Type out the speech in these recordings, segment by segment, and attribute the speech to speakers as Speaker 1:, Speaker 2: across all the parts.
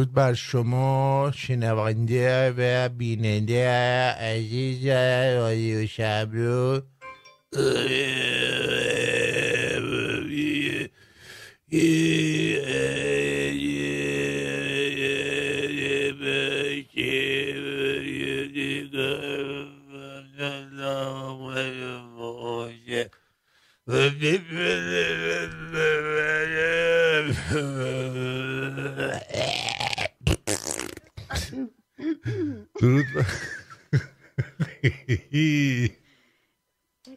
Speaker 1: درود بر شما شنونده و بیننده عزیز رادیو شبرو.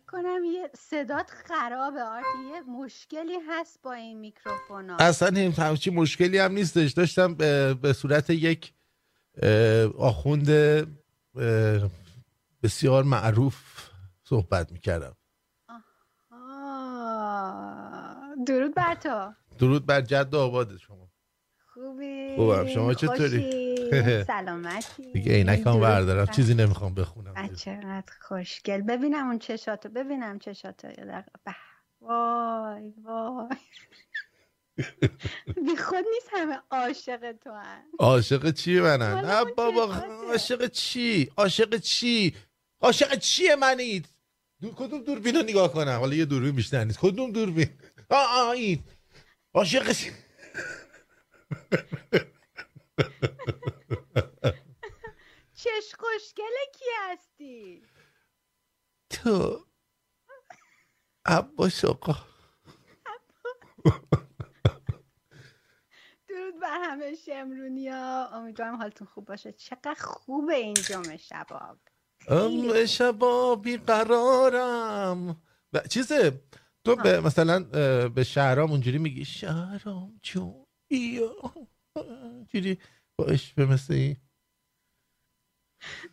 Speaker 2: کنم یه صدات خرابه آرتی. یه مشکلی هست با این میکروفون ها.
Speaker 1: اصلا همچی مشکلی هم نیستش. داشتم به صورت یک آخوند بسیار معروف صحبت می‌کردم.
Speaker 2: درود بر تو.
Speaker 1: درود بر جد آباد شما.
Speaker 2: خوبی.
Speaker 1: خوبم. شما چطوری؟
Speaker 2: سلامتی.
Speaker 1: دیگه عینک هم بردارم. چیزی نمی‌خوام بخونم.
Speaker 2: چقدر خوشگل. ببینم اون چشاتو ببینم چشاتو وای وای. بی خود نیست همه عاشق تو هن.
Speaker 1: عاشق چی منن؟ نه بابا عاشق چی؟ عاشق چی؟ عاشق چیه منید دور کدوم دوربین رو نگاه کنم؟ حالا یه دوربین بیشتر نیست. کدوم دوربین؟ آه آه این. عاشق
Speaker 2: چش خوشگله کی هستی؟
Speaker 1: تو. عباس آقا.
Speaker 2: درود بر همه شمرونی ها امیدوارم حالتون خوب باشه. چقدر خوبه این جمعه شباب.
Speaker 1: ام شبابی قرارم. چیزه تو به مثلا به شهرام اونجوری میگی شهرام چون یا جوری باش به مثل این؟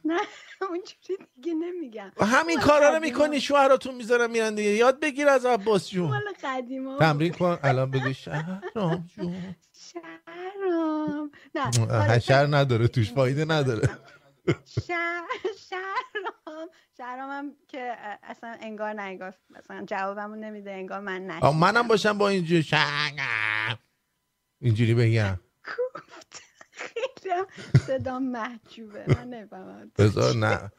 Speaker 2: نه اونجوری دیگه نمیگم.
Speaker 1: همین کارا رو می‌کنی شوهراتون می‌ذارم میرن دیگه. یاد بگیر از عباس جون.
Speaker 2: مال قدیما.
Speaker 1: تمرین کن الان بگو. شهرام جون.
Speaker 2: شهرام.
Speaker 1: نه شهر نداره توش فایده نداره.
Speaker 2: شهر شهرام. شهرام هم که اصلا انگار نه انگار مثلا جوابمو نمیده انگار من نشیدم
Speaker 1: منم باشم با اینجوری. شهرام. اینجوری بگم.
Speaker 2: صدا محجوبه. من نفهمم
Speaker 1: بذار نه.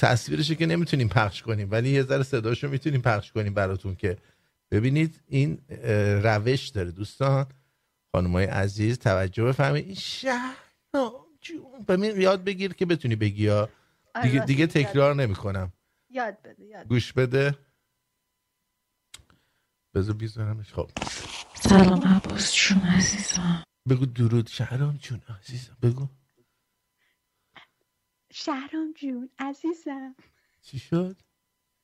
Speaker 1: تصویرشو که نمی‌تونیم پخش کنیم ولی یه ذره صداشو می‌تونیم پخش کنیم براتون که ببینید این روش داره. دوستان خانمای عزیز توجه بفهمید این شهر ببین یاد بگیر که بتونی بگی یا دیگه, دیگه تکرار نمی‌کنم.
Speaker 2: یاد بده یاد
Speaker 1: گوش بده. بذار بیزارمش. خب.
Speaker 3: سلام عباس چون عزیزم.
Speaker 1: بگو درود. شهرام جون عزیزم. بگو.
Speaker 2: شهرام جون عزیزم.
Speaker 1: چی شد؟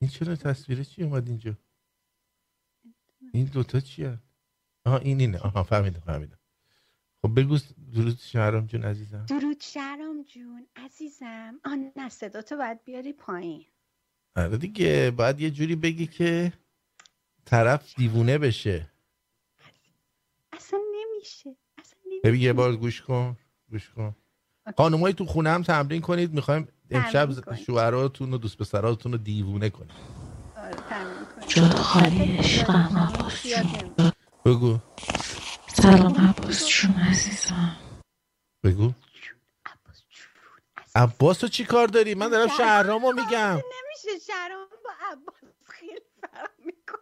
Speaker 1: این چرا تصویر چی اومد اینجا؟ این دوتا چیه؟ آها این اینه. آها فهمیدم فهمیدم. خب بگو درود شهرام جون عزیزم.
Speaker 2: درود شهرام جون عزیزم. آن نه صدا تو باید بیاری پایین.
Speaker 1: آره دیگه باید یه جوری بگی که طرف دیوونه بشه.
Speaker 2: اصلا نمیشه.
Speaker 1: ببین یه بار گوش کن گوش کن. خانمایی تو خونه هم تمرین کنید می‌خوایم امشب شوهراتون و دوست پسراتون رو دیوونه کنید
Speaker 3: جا خالی عشقم عباس
Speaker 1: بگو.
Speaker 3: سلام عباس جون عزیزم.
Speaker 1: بگو. عباس تو چی کار داری؟ من دارم شهرامو میگم.
Speaker 2: نمیشه شهرام با عباس خیلی فرق میکن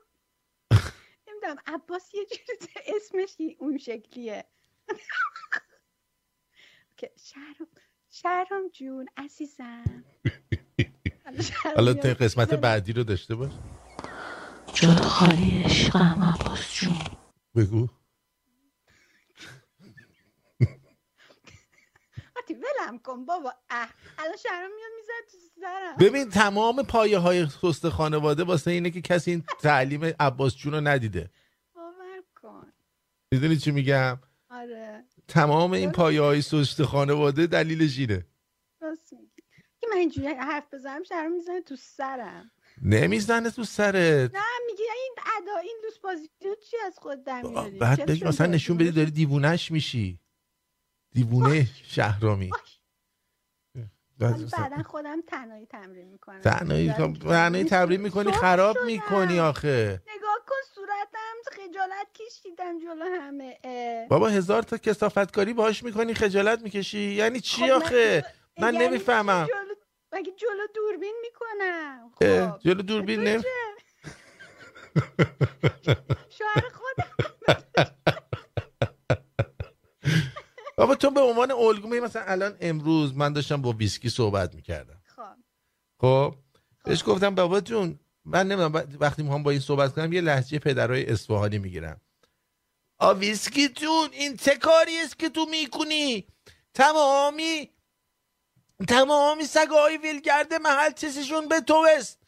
Speaker 2: نمی‌دونم عباس یه جوری اسمش اون شکلیه. شهرام شهرام جون عزیزم.
Speaker 1: حالا تو قسمت بعدی رو داشته باش.
Speaker 3: جا خالی عشقم عباس جون.
Speaker 1: بگو.
Speaker 2: ولم کن بابا. اه الان شهرام میاد می‌زد تو سرم.
Speaker 1: ببین تمام پایه های سست خانواده واسه اینه که کسی این تعلیم عباس جون رو ندیده.
Speaker 2: باور کن.
Speaker 1: می‌دونی چی میگم؟ تمام این پایه های سست خانواده دلیلش اینه
Speaker 2: که من اینجوری حرف بزنم شهرام می‌زنه تو سرم.
Speaker 1: نمی‌زنه تو سرت.
Speaker 2: نه میگه این ادا این دوست بازی چی از خود در میاری؟
Speaker 1: بعد بگی مثلا نشون بدی داری دیوونش میشی. دیوونه شهرامی.
Speaker 2: بعدا خودم تنهایی تمرین می‌کنم.
Speaker 1: تنهایی تنهایی تمرین می‌کنی خراب می‌کنی آخه.
Speaker 2: نگاه کن صورتم خجالت کشیدم جلو همه. اه.
Speaker 1: بابا هزار تا کسافتکاری باهاش می‌کنی خجالت می‌کشی؟ یعنی چی
Speaker 2: خب
Speaker 1: آخه؟ من
Speaker 2: یعنی
Speaker 1: نمی‌فهمم.
Speaker 2: جلو... مگه جلو دوربین می‌کنم؟ خب.
Speaker 1: جلو دوربین نمی
Speaker 2: چه؟ شوهر خودم.
Speaker 1: بابا تو به عنوان الگو مثلا الان امروز من داشتم با ویسکی صحبت می‌کردم.
Speaker 2: خب؟
Speaker 1: خب. بهش گفتم بابا جون من نمی‌دونم وقتی می‌خوام با این صحبت کنم یه لحجه پدرای اصفهانی می‌گیرم. آ ویسکی جون این چه کاری است که تو می‌کنی تمامی تمامی سگای ویلگرد محل چیزشون به تو است.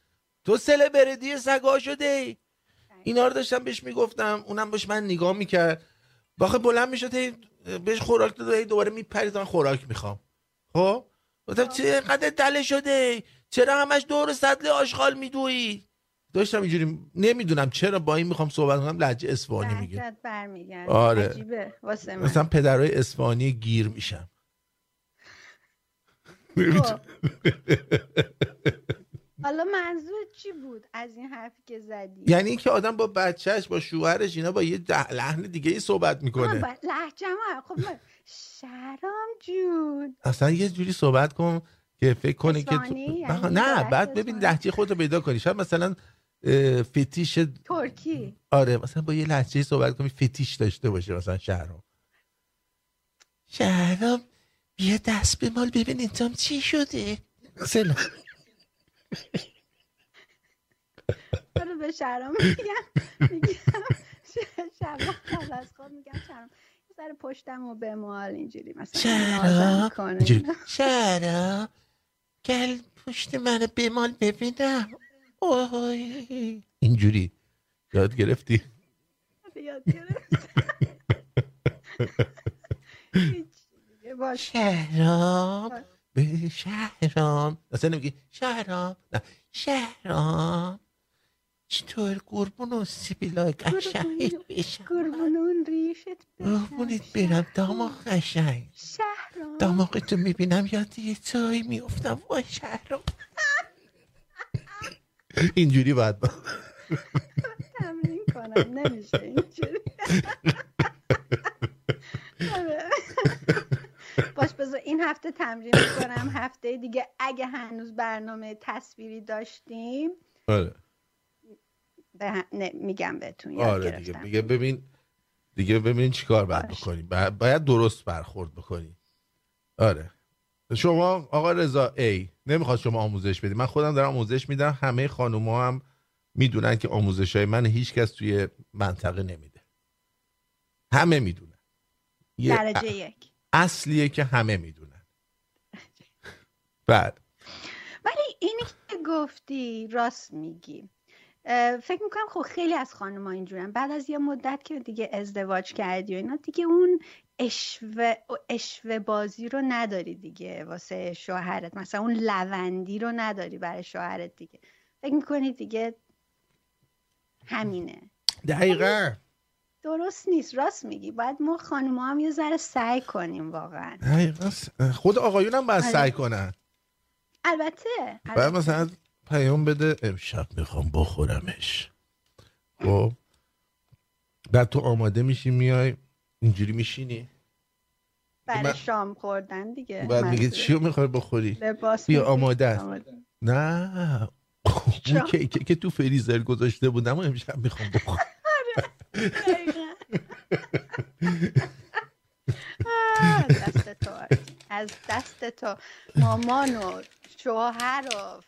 Speaker 1: تو سلبردی سگا شده ای. اینا رو داشتم بهش می‌گفتم اونم بهش من نگاه می‌کرد. باخه بلند می‌شد بهش خوراک داد دوباره میپرید خوراک می‌خوام. خب؟ گفتم چه قدر دله شده؟ چرا همش دور سطل آشغال میدویی؟ داشتم اینجوری نمی‌دونم چرا با این می‌خوام صحبت کنم لهجه اصفهانی میگه. آره.
Speaker 2: عجیبه واسه من.
Speaker 1: مثلا پدرای اصفهانی گیر میشم.
Speaker 2: خب. حالا منظور چی بود از این حرفی که زدی؟
Speaker 1: یعنی اینکه آدم با بچهش با شوهرش اینا با یه ده- لحن دیگه ای صحبت می‌کنه.
Speaker 2: لحجه ما خب من شرام جون.
Speaker 1: اصلا یه جوری صحبت کن که فکر کنه که تو-؟
Speaker 2: یعنی
Speaker 1: نه,
Speaker 2: با
Speaker 1: بعد ببین؟ لحجه خودتو پیدا کنی. شاید مثلا فتیش
Speaker 2: ترکی.
Speaker 1: آره مثلا با یه لحجه صحبت کنی فتیش داشته باشه مثلا شهرام. شهرام بیا دست به مال ببین اینجام چی شده. مثلا
Speaker 2: آره به شرام میگم میگم قبل از خود میگم یه ذره پشتم و به مال اینجوری مثلا
Speaker 1: شهرام شهرام گل پشت منو به مال ببینم. اینجوری. یاد گرفتی؟
Speaker 2: یاد گرفت.
Speaker 1: شهرام. به شهرام. اصلا نمیگی شهرام. نه. شهرام. چطور قربون و سیبیلای قشنگت بشم؟
Speaker 2: قربون ریشت
Speaker 1: قربونت برم. داماغ قشنگ.
Speaker 2: شهرام.
Speaker 1: داماغتو می‌بینم. یاد یه چایی میفتم وای شهرام. اینجوری باید با
Speaker 2: تمرین کنم. نمیشه اینجوری. آره. باش بذار این هفته تمرین می‌کنم. هفته دیگه اگه هنوز برنامه تصویری داشتیم
Speaker 1: آره.
Speaker 2: به نه، میگم بهتون یاد
Speaker 1: آره دیگه.
Speaker 2: گرفتم.
Speaker 1: دیگه ببین دیگه ببین چیکار باید. بکنی. با- باید درست برخورد بکنی. آره. شما آقا رضا ای نمی‌خواد شما آموزش بدی. من خودم دارم آموزش میدم. همه خانوما هم می‌دونن که آموزش های من هیچکس توی منطقه نمیده. همه می‌دونن.
Speaker 2: درجه یک.
Speaker 1: اصلیه که همه می‌دونن. بعد.
Speaker 2: ولی اینی که گفتی راست میگی. فکر می‌کنم خب خیلی از خانم‌ها اینجورن. بعد از یه مدت که دیگه ازدواج کردی و اینا دیگه اون اشوه, اشوه بازی رو نداری دیگه واسه شوهرت. مثلا اون لوندی رو نداری برای شوهرت دیگه. فکر می‌کنی دیگه همینه.
Speaker 1: دقیقا.
Speaker 2: درست نیست. راست میگی. باید ما خانم‌ها هم یه ذره سعی کنیم واقعا.
Speaker 1: دقیقاً. خود آقایون هم باید
Speaker 2: آره.
Speaker 1: سعی کنن.
Speaker 2: البته البته.
Speaker 1: مثلا پیام بده امشب می‌خوام بخورمش. خب؟ بعد تو آماده میشی میای اینجوری میشینی؟
Speaker 2: برای
Speaker 1: من-
Speaker 2: شام خوردن دیگه
Speaker 1: بعد میگه. چی رو می‌خوای بخوری؟
Speaker 2: لباس
Speaker 1: بیا. آماده. نه. اون که تو فریزر گذاشته بودم و امشب می‌خوام بخورم.
Speaker 2: تو از دست تو. مامان و شوهر و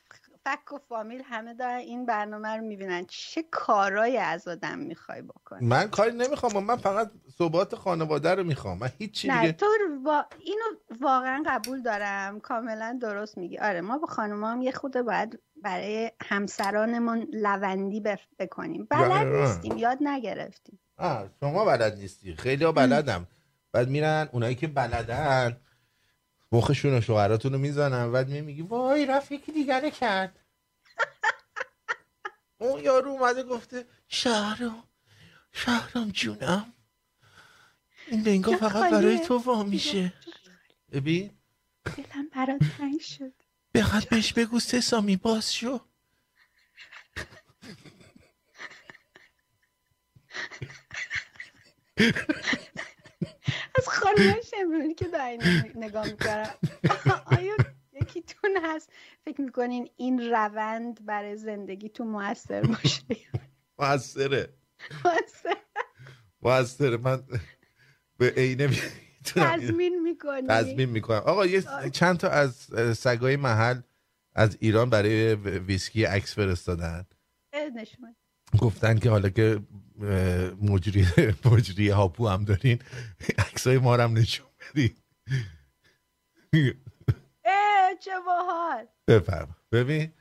Speaker 2: فک و فامیل همه دارن این برنامه رو می‌بینن. چه کارایی از آدم می‌خوای بکنی؟
Speaker 1: من کاری نمی‌خوام من فقط ثبات خانواده رو می‌خوام. من هیچی
Speaker 2: نه
Speaker 1: دیگه
Speaker 2: تو با... اینو واقعا قبول دارم. کاملا درست میگی. آره ما با خانم هم یه خود باید برای همسرانمون لوندی بف... بکنیم. بلد. نیستیم یاد نگرفتیم.
Speaker 1: آه شما بلد نیستی. خیلی ها بلدم. بعد میرن اونایی که بلدن مخشون و شوهراتون رو می‌زنن. بعد می میگی وای رفت یکی دیگره کرد. اون یارو اومده گفته شهرام شهرام جونم. این لنگا فقط برای. تو وا میشه ببین.
Speaker 2: دلم برات تنگ شد.
Speaker 1: بخواد بهش بگو سه سامی باز شو.
Speaker 2: از خانمای شمرونی که دارین نگاه می‌کنم. آیا یکیتون هست. فکر می‌کنین این روند برای زندگی تو موثر باشه
Speaker 1: موثره.
Speaker 2: موثر.
Speaker 1: موثره. من به عینه
Speaker 2: تضمین می‌کنی؟
Speaker 1: تضمین می‌کنم. آقا یه چند تا از سگای محل از ایران برای ویسکی عکس فرستادن.
Speaker 2: نشون
Speaker 1: گفتن که حالا که مجری مجری هاپو هم دارین عکسای ما رو هم نشون بدین.
Speaker 2: چه باحال.
Speaker 1: بفرما. ببین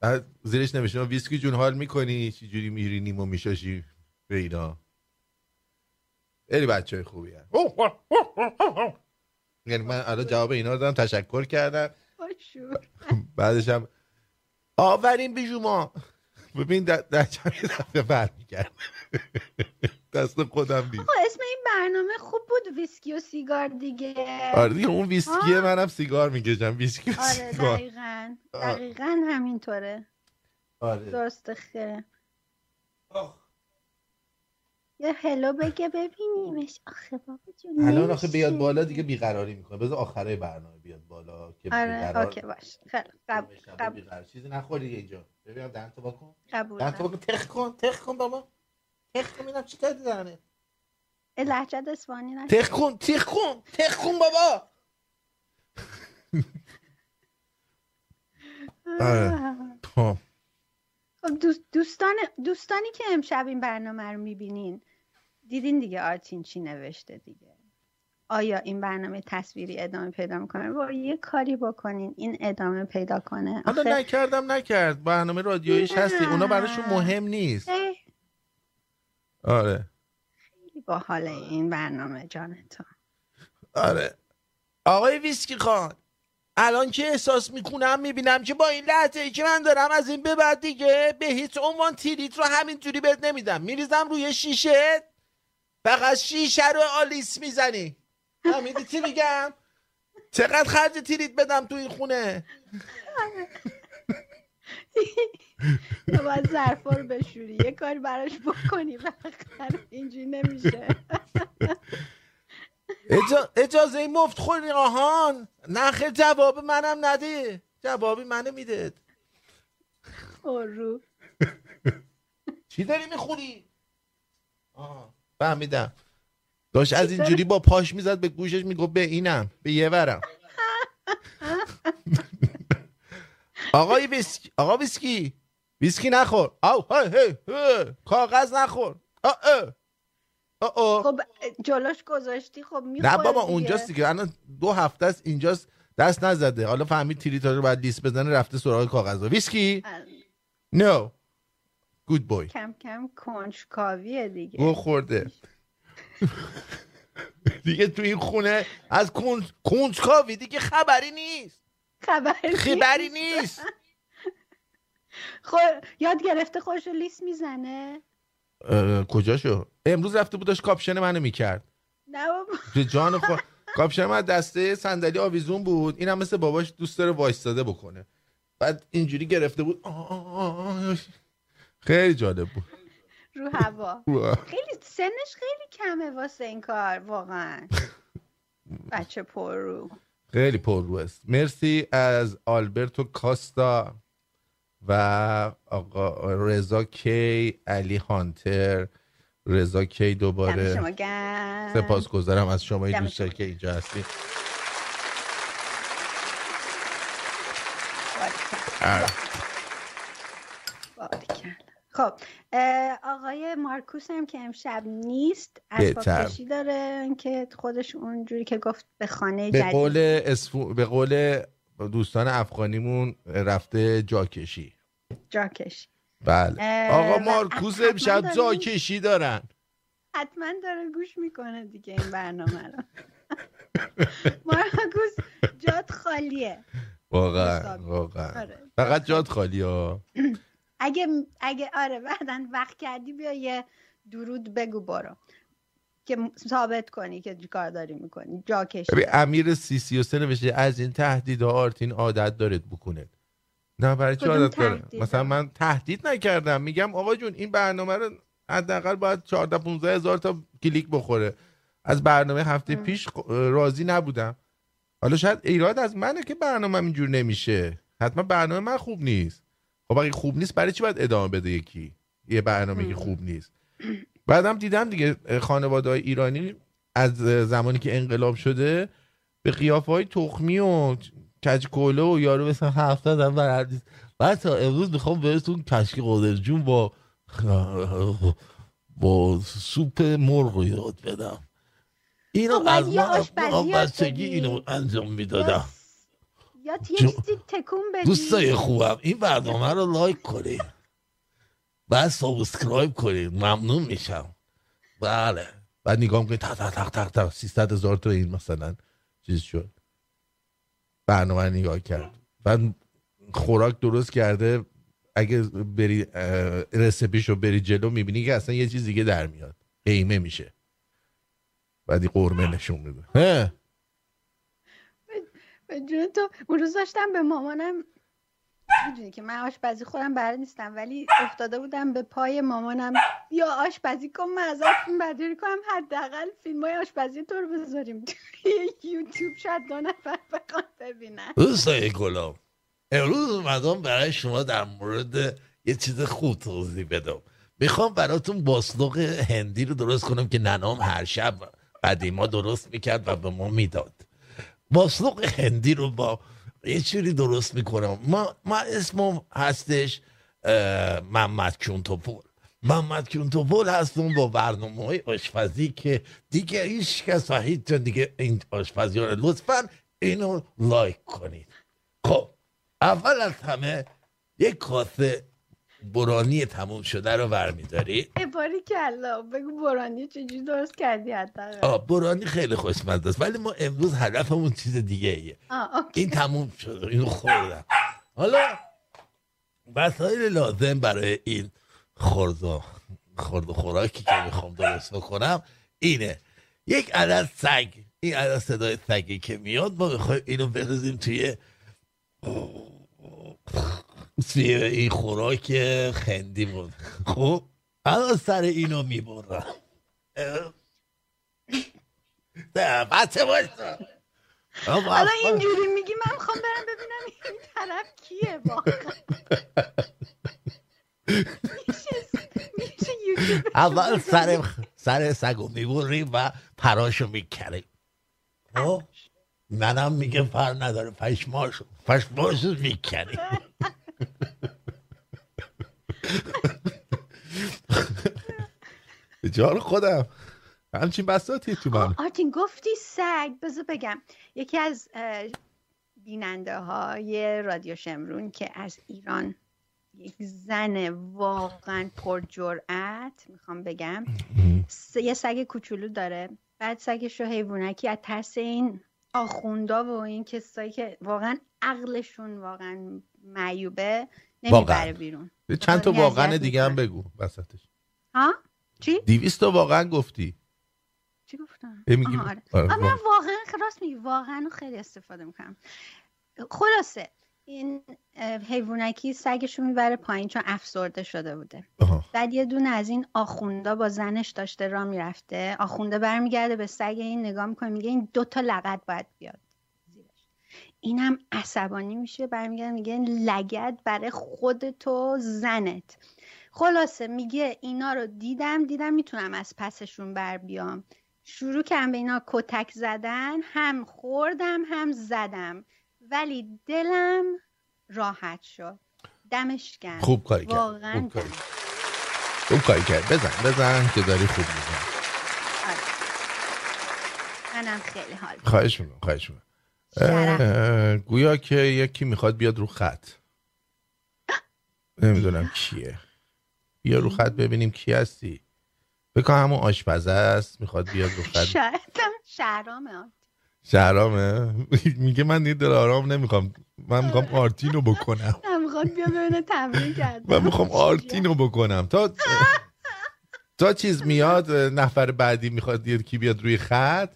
Speaker 1: بعد زیرش نوشته ویسکی جون حال می‌کنی؟ چی جوری میری نیمو میشاشی به اینا؟ خیلی بچه های خوبی هم. یعنی من الان جواب اینا رو دادم تشکر کردم. بعدش هم آورین بیجوما ببین در, در چند دفعه برمیگرد دست خودم نیست.
Speaker 2: آقا اسم این برنامه خوب بود ویسکی و سیگار دیگه.
Speaker 1: آره دیگه اون ویسکیه. منم سیگار می‌کشم ویسکی و
Speaker 2: آره
Speaker 1: سیگار.
Speaker 2: دقیقا
Speaker 1: آه.
Speaker 2: دقیقا همینطوره.
Speaker 1: آره.
Speaker 2: درسته خیره.
Speaker 1: آه.
Speaker 2: یه هلو بگه ببینیمش. آخه بابا جون
Speaker 1: الان آخه بیاد. بالا دیگه بیقراری می‌کنه. بذار آخره برنامه بیاد بالا که
Speaker 2: آره
Speaker 1: بیقرار
Speaker 2: اوکی باش خیلی قبول قبول.
Speaker 1: بیقرار. چیزی نخوری اینجا. ببینم دهن تو بکن
Speaker 2: قبول
Speaker 1: دهن تو بکن تخ کن تخ کن بابا. تخ کن ببینم چی کردی دهنه
Speaker 2: اسفانی نشه.
Speaker 1: تخ کن تخ کن تخ کن بابا. آره. خب.
Speaker 2: دوست- دوستان دوستانی که امشب این برنامه رو می‌بینین دیدین دیگه آرتین چی نوشته دیگه؟ آیا این برنامه تصویری ادامه پیدا می‌کنه؟ با یه کاری بکنین این ادامه پیدا کنه.
Speaker 1: حالا نکردم نکرد. برنامه رادیویش. هستی. اونا براشون مهم نیست. آره.
Speaker 2: خیلی باحاله این برنامه جانتا
Speaker 1: آره. آقای ویسکی خان الان که احساس می‌کنم می‌بینم که با این لحظه ای که من دارم از این به بعد دیگه به هیچ عنوان تیریت رو همینجوری بهت نمیدم. میریزم روی شیشه فقط شیشه رو آلیس می‌زنی. فهمیدی چی میگم؟ چقدر خرج تیریت بدم تو این خونه؟
Speaker 2: تو باید ظرفا رو بشوری. یه کاری براش بکنی. بالاخره اینجوری نمیشه.
Speaker 1: اجا... اجازه مفت خوری آهان. نخه جواب منم نده. جوابی منو میده.
Speaker 2: رو
Speaker 1: چی داری می‌خوری؟ آه فهمیدم. داشت از اینجوری با پاش می‌زد به گوشش می‌گفت به اینم به یه ورم. آقای ویسکی آقا ویسکی. ویسکی نخور. او هی هی. کاغذ نخور. آه اه. آه آه.
Speaker 2: خب جلوش گذاشتی خب می‌خوره
Speaker 1: نه بابا
Speaker 2: دیگه.
Speaker 1: اونجاست دیگه. الان دو هفته است اینجاست دست نزده. حالا فهمید تریتا رو باید لیست بزنه رفته سراغ کاغذ ویسکی؟ No good boy
Speaker 2: کم کم کنجکاویه دیگه.
Speaker 1: گو خورده. دیگه تو این خونه از کنج کنجکاوی دیگه خبری نیست.
Speaker 2: خبری
Speaker 1: خبری نیست.
Speaker 2: خب یاد گرفته خوش لیست می‌زنه.
Speaker 1: کجاشو؟ امروز رفته بود داشت کاپشن منو می‌کرد.
Speaker 2: نه بابا.
Speaker 1: جان خود کاپشن من دسته صندلی آویزون بود. اینم مثل باباش دوست داره وایستاده بکنه. بعد اینجوری گرفته بود. آه، آه، آه. خیلی جالب بود.
Speaker 2: رو هوا. خیلی سنش خیلی کمه واسه این کار واقعا. بچه پر رو
Speaker 1: خیلی پر رو است. مرسی از آلبرتو کاستا و آقا رضا کی علی هانتر. رضا کی دوباره
Speaker 2: شما گرم.
Speaker 1: سپاسگزارم از شما
Speaker 2: شما.
Speaker 1: که اینجا هستید.
Speaker 2: خب آقای مارکوس هم که امشب نیست. اسباب کشی داره که خودش اونجوری که گفت به خانه
Speaker 1: به
Speaker 2: جدید
Speaker 1: قول اسفو... به قول دوستان افغانیمون رفته جاکشی
Speaker 2: جا کشی
Speaker 1: بله آقا مارکوس امشب
Speaker 2: داریم.
Speaker 1: جاکشی دارن
Speaker 2: حتما داره گوش می‌کنه دیگه این برنامه رو مارکوس جات خالیه
Speaker 1: واقعا. واقعا
Speaker 2: آره.
Speaker 1: فقط جاد خالی ها
Speaker 2: اگه اگه آره بعدا وقت کردی بیا یه درود بگو برو. که ثابت کنی که کار داری می‌کنی. جا کشی.
Speaker 1: امیر سی سی و سه نوشته از این تهدید آرتین عادت دارد بکنه نه برای
Speaker 2: کدوم
Speaker 1: عادت داره؟ مثلا من تهدید نکردم. میگم آقا جون این برنامه رو حداقل باید 14 15 هزار تا کلیک بخوره. از برنامه هفته پیش راضی نبودم. حالا شاید ایراد از منه که برنامه اینجور نمیشه. حتما برنامه من خوب نیست. خب اگه خوب نیست برای چی باید ادامه بده یکی؟ یه برنامه که خوب نیست. بعدم دیدم دیگه خانواده های ایرانی از زمانی که انقلاب شده به قیافه های تخمی و کچکوله و یارو مثلا حرف زدن بر بعد تا امروز می‌خوام بهتون کشک قادر جون با با سوپ مرغ یاد بدم. اینو
Speaker 2: خب،
Speaker 1: از من بچگی. اینو انجام می‌دادم.
Speaker 2: یا یه چیزی تکون بدی؟
Speaker 1: دوستای خوبم این برنامه رو like کنید بعد subscribe کنید ممنون میشم. بله. بعد نگاه می‌کنید تق تق تق تق تق 300 هزار تا این مثلا چیز شد. برنامه نگاه کرد. بعد خوراک درست کرده. اگه بری recipe شو بری جلو می‌بینی که اصلا یه چیز دیگه در میاد. قیمه میشه. بعدی قرمه نشون میده.
Speaker 2: تو. اون داشتم به مامانم می‌دونی که من آشپزی خودم بلد نیستم ولی افتاده بودم به پای مامانم. یا آشپزی کن من ازت فیلم برداری کنم حداقل فیلم های آشپزی تو رو بذاریم. توی یوتیوب شاید دو نفر بخوان ببینن.
Speaker 1: دوستای گلام امروز اومدم برای شما در مورد یه چیز خوب توضیح بدم. می‌خوام براتون باسلوق هندی رو درست کنم که ننام هر شب قدیما درست می‌کرد و به ما می‌داد. باسلوق هندی رو با یه چیزی درست می‌کنم. ما, ما اسمم هستش محمد کیونتوپول. محمد کیونتوپول هستم با برنامه های آشپزی که دیگه هیچ کس هیچ دیگه این آشپزی رو لطفا اینو لایک کنید. خب اول از همه یک کاسه برانی تموم شده رو برمیداری؟
Speaker 2: باری کلا بگو برانی چجوری درست کردی حداقل؟
Speaker 1: آه برانی خیلی خوشمزه است ولی ما امروز هدفمون چیز دیگه ایه. این تموم شد اینو خوردم. حالا وسایل لازم برای این خورد و خورد و خوراکی که می‌خوام درست بکنم اینه. یک عدد سگ این عدد صدای سگی که میاد ما می‌خوایم اینو بریزیم توی این خوراک خندی بود. خب؟ الان سر اینو می‌برم. نه بچه باشتا
Speaker 2: حالا اینجوری میگی من می‌خوام برم ببینم این طرف کیه واقعا.
Speaker 1: اول سر سر سگو می‌بریم و پراشو می‌کنیم خب؟ منم میگه پر نداره پشماشو پشماشو می‌کنیم به جان خودم. همچین بساتی تو من.
Speaker 2: آرتین گفتی سگ. بذار بگم یکی از بیننده های رادیو شمرون که از ایران یک زن واقعا پرجرأت می‌خوام بگم س- یه سگ کوچولو داره. بعد سگش رو حیوانکی از ترس این آخوندا و این کسایی که واقعا عقلشون واقعا معیوبه نمی‌بره. بیرون.
Speaker 1: چند تا واقعا دیگه هم. بگو وسطش.
Speaker 2: ها؟ چی؟
Speaker 1: دیویست تا واقعا گفتی.
Speaker 2: چی گفتم؟
Speaker 1: میگی-
Speaker 2: آره.
Speaker 1: آره،
Speaker 2: آه، من واقعا راست میگی واقعا خیلی استفاده می‌کنم. خلاصه این حیوانکی سگشو می‌بره پایین چون افسرده شده بوده.
Speaker 1: آها.
Speaker 2: بعد یه دونه از این آخوندا با زنش داشته را می‌رفته. آخونده برمیگرده به سگ این نگاه می‌کنه میگه این دوتا لگت باید بیاد. اینم عصبانی میشه برمیگرده میگه لگت برای خودتو زنت. خلاصه میگه اینا رو دیدم دیدم می‌تونم از پسشون بر بیام. شروع کردم به اینا کتک زدن هم خوردم هم زدم. ولی دلم راحت شد. دمش گرم.
Speaker 1: خوب کاری کرد
Speaker 2: واقعا
Speaker 1: خوب کاری خوب. کاری کرد. بزن بزن که داری خوب میزن
Speaker 2: آره. منم خیلی حال.
Speaker 1: خواهش می‌کنم خواهش می‌کنم. اه، گویا که یکی می‌خواد بیاد رو خط. نمی‌دونم کیه. بیا رو خط ببینیم کی هستی. بکنم همون آشپزه است می‌خواد بیاد رو خط.
Speaker 2: شهرامه آرتین.
Speaker 1: شهرامه؟ میگه من دیگه دل آرام نمی‌خوام. من می‌خوام آرتینو بکنم.
Speaker 2: نه می‌خواد بیا ببینه تمرین کردم
Speaker 1: من می‌خوام آرتینو بکنم. تا تا چیز میاد نفر بعدی می‌خواد یکی بیاد روی خط.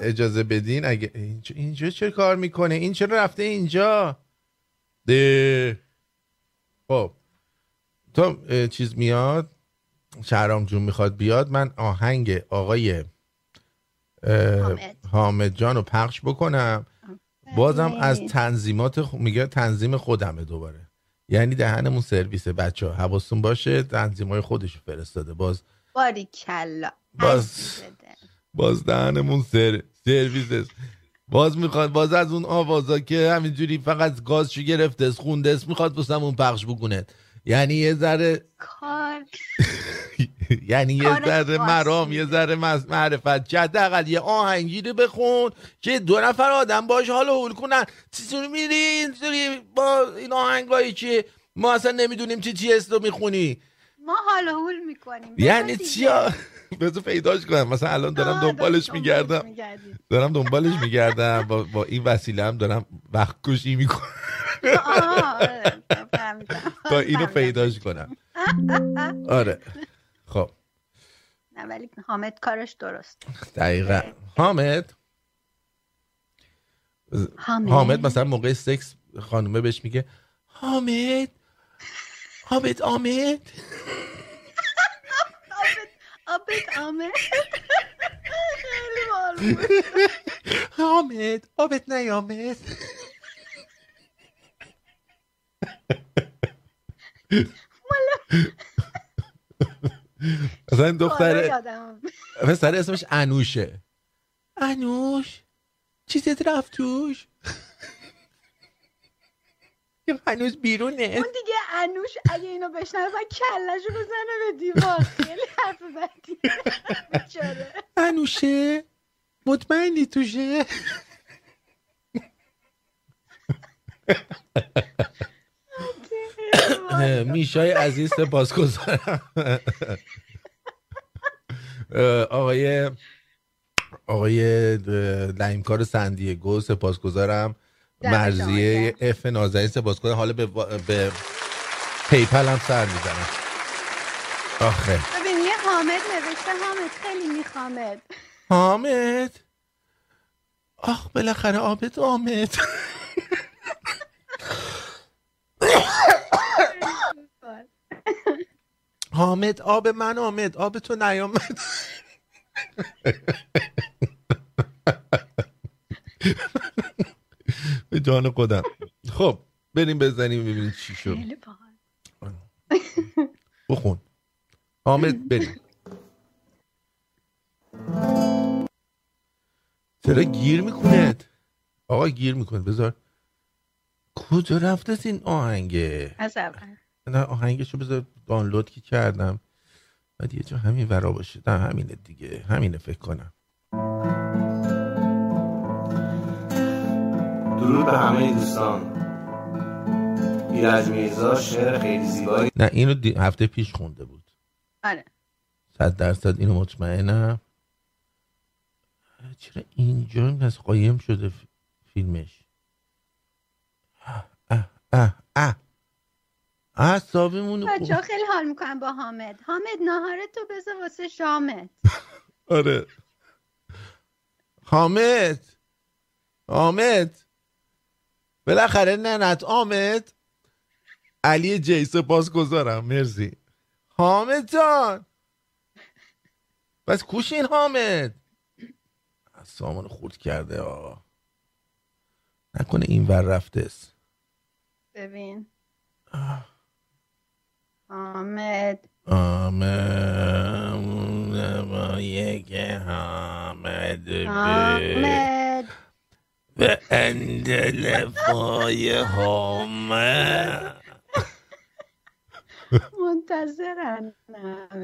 Speaker 1: اجازه بدین؟ اگه اینجا, اینجا چه کار می‌کنه؟ این چرا رفته اینجا؟ ده. خب. اه، چیز میاد؟ شهرام جون می‌خواد بیاد. من آهنگ آقای اه،
Speaker 2: حامد.
Speaker 1: جان رو پخش بکنم. بازم از تنظیمات خ- میگه تنظیم خودمه دوباره. یعنی دهنمون سرویس بچه ها حواستون باشه تنظیم های خودش فرستاده. باز
Speaker 2: باری کلا
Speaker 1: باز باز دهنمون سر سرویس باز می‌خواد باز از اون آوازا که همینجوری فقط گازشو گرفته خونده است می‌خواد واسمون پخش بکنه. یعنی یه ذره
Speaker 2: کار
Speaker 1: یعنی یه ذره. مرام یه ذره معرفت. چه حداقل یه آهنگی رو بخون که دو نفر آدم باش حال حول کنن. چطوری میری اینطوری با این آهنگایی که ما اصلا نمی‌دونیم چی چی است رو می‌خونی.
Speaker 2: ما حال حول می‌کنیم.
Speaker 1: یعنی چی بذار پیداش کنم. مثلا الان دارم دنبالش میگردم. دارم دنبالش میگردم. با, با این وسیله هم دارم وقت کشی می‌کنم. تا اینو پیداش کنم. آره. خب.
Speaker 2: نه ولی حامد کارش درست.
Speaker 1: دقیقا. حامد؟
Speaker 2: حامد؟
Speaker 1: حامد مثلا موقع سکس خانومه بهش میگه حامد؟ حامد آمد؟
Speaker 2: آبت آمد. خیلی بود
Speaker 1: حامد آبت نیامد. مثلا این
Speaker 2: حالا
Speaker 1: دختر
Speaker 2: یادم.
Speaker 1: پسر اسمش انوشه. انوش. چیزت رفت توش؟ یا هنوز بیرونه.
Speaker 2: اون دیگه انوش اگه اینو بشنوه کلشو بزنه به دیوار. خیلی حرف بدی.
Speaker 1: انوشه مطمئنی توشه؟ میشای عزیز سپاسگزارم. آقای آقای لعیمکار سندیگو سپاسگزارم.
Speaker 2: دمت
Speaker 1: مرزیه. اف نازنین سپاسگزارم حالا به, به پیپل هم سر می‌زنم آخه.
Speaker 2: ببین یه حامد نوشته. حامد خیلی میخوامد.
Speaker 1: حامد؟ آخ بالاخره آبت آمد حامد آب من آمد. آب تو نیامد. به جان خودم. خب بریم بزنیم ببینیم چی شد. بخون. حامد بریم. چرا گیر می‌کنه آقا گیر می‌کنه بذار. کجا رفته این آهنگه؟
Speaker 2: از اول.
Speaker 1: نه آهنگشو بذار دانلود که کردم. بعد یه جا همین ورا باشه. نه همینه دیگه. همینه فکر کنم.
Speaker 4: درود به همه دوستان. ایرج میرزا شعر خیلی زیبایی.
Speaker 1: نه اینو دی- هفته پیش خونده بود.
Speaker 2: آره.
Speaker 1: صد درصد اینو مطمئنم. چرا اینجا؟ از قایم شده فیلمش. اه اه اه اه اعصابمون
Speaker 2: بچه خیلی حال می‌کنن با حامد. حامد ناهاره تو بذار واسه شامت.
Speaker 1: آره. حامد. حامد. بالاخره ننت آمد. علی جی سپاس گذارم. مرسی. حامد جان. بس کوشین حامد. سامان خورد کرده آقا. نکنه این ور رفته است.
Speaker 2: ببین. حامد.
Speaker 1: آمد. یک حامد.
Speaker 2: حامد.
Speaker 1: به اندل فای حامد
Speaker 2: منتظرن.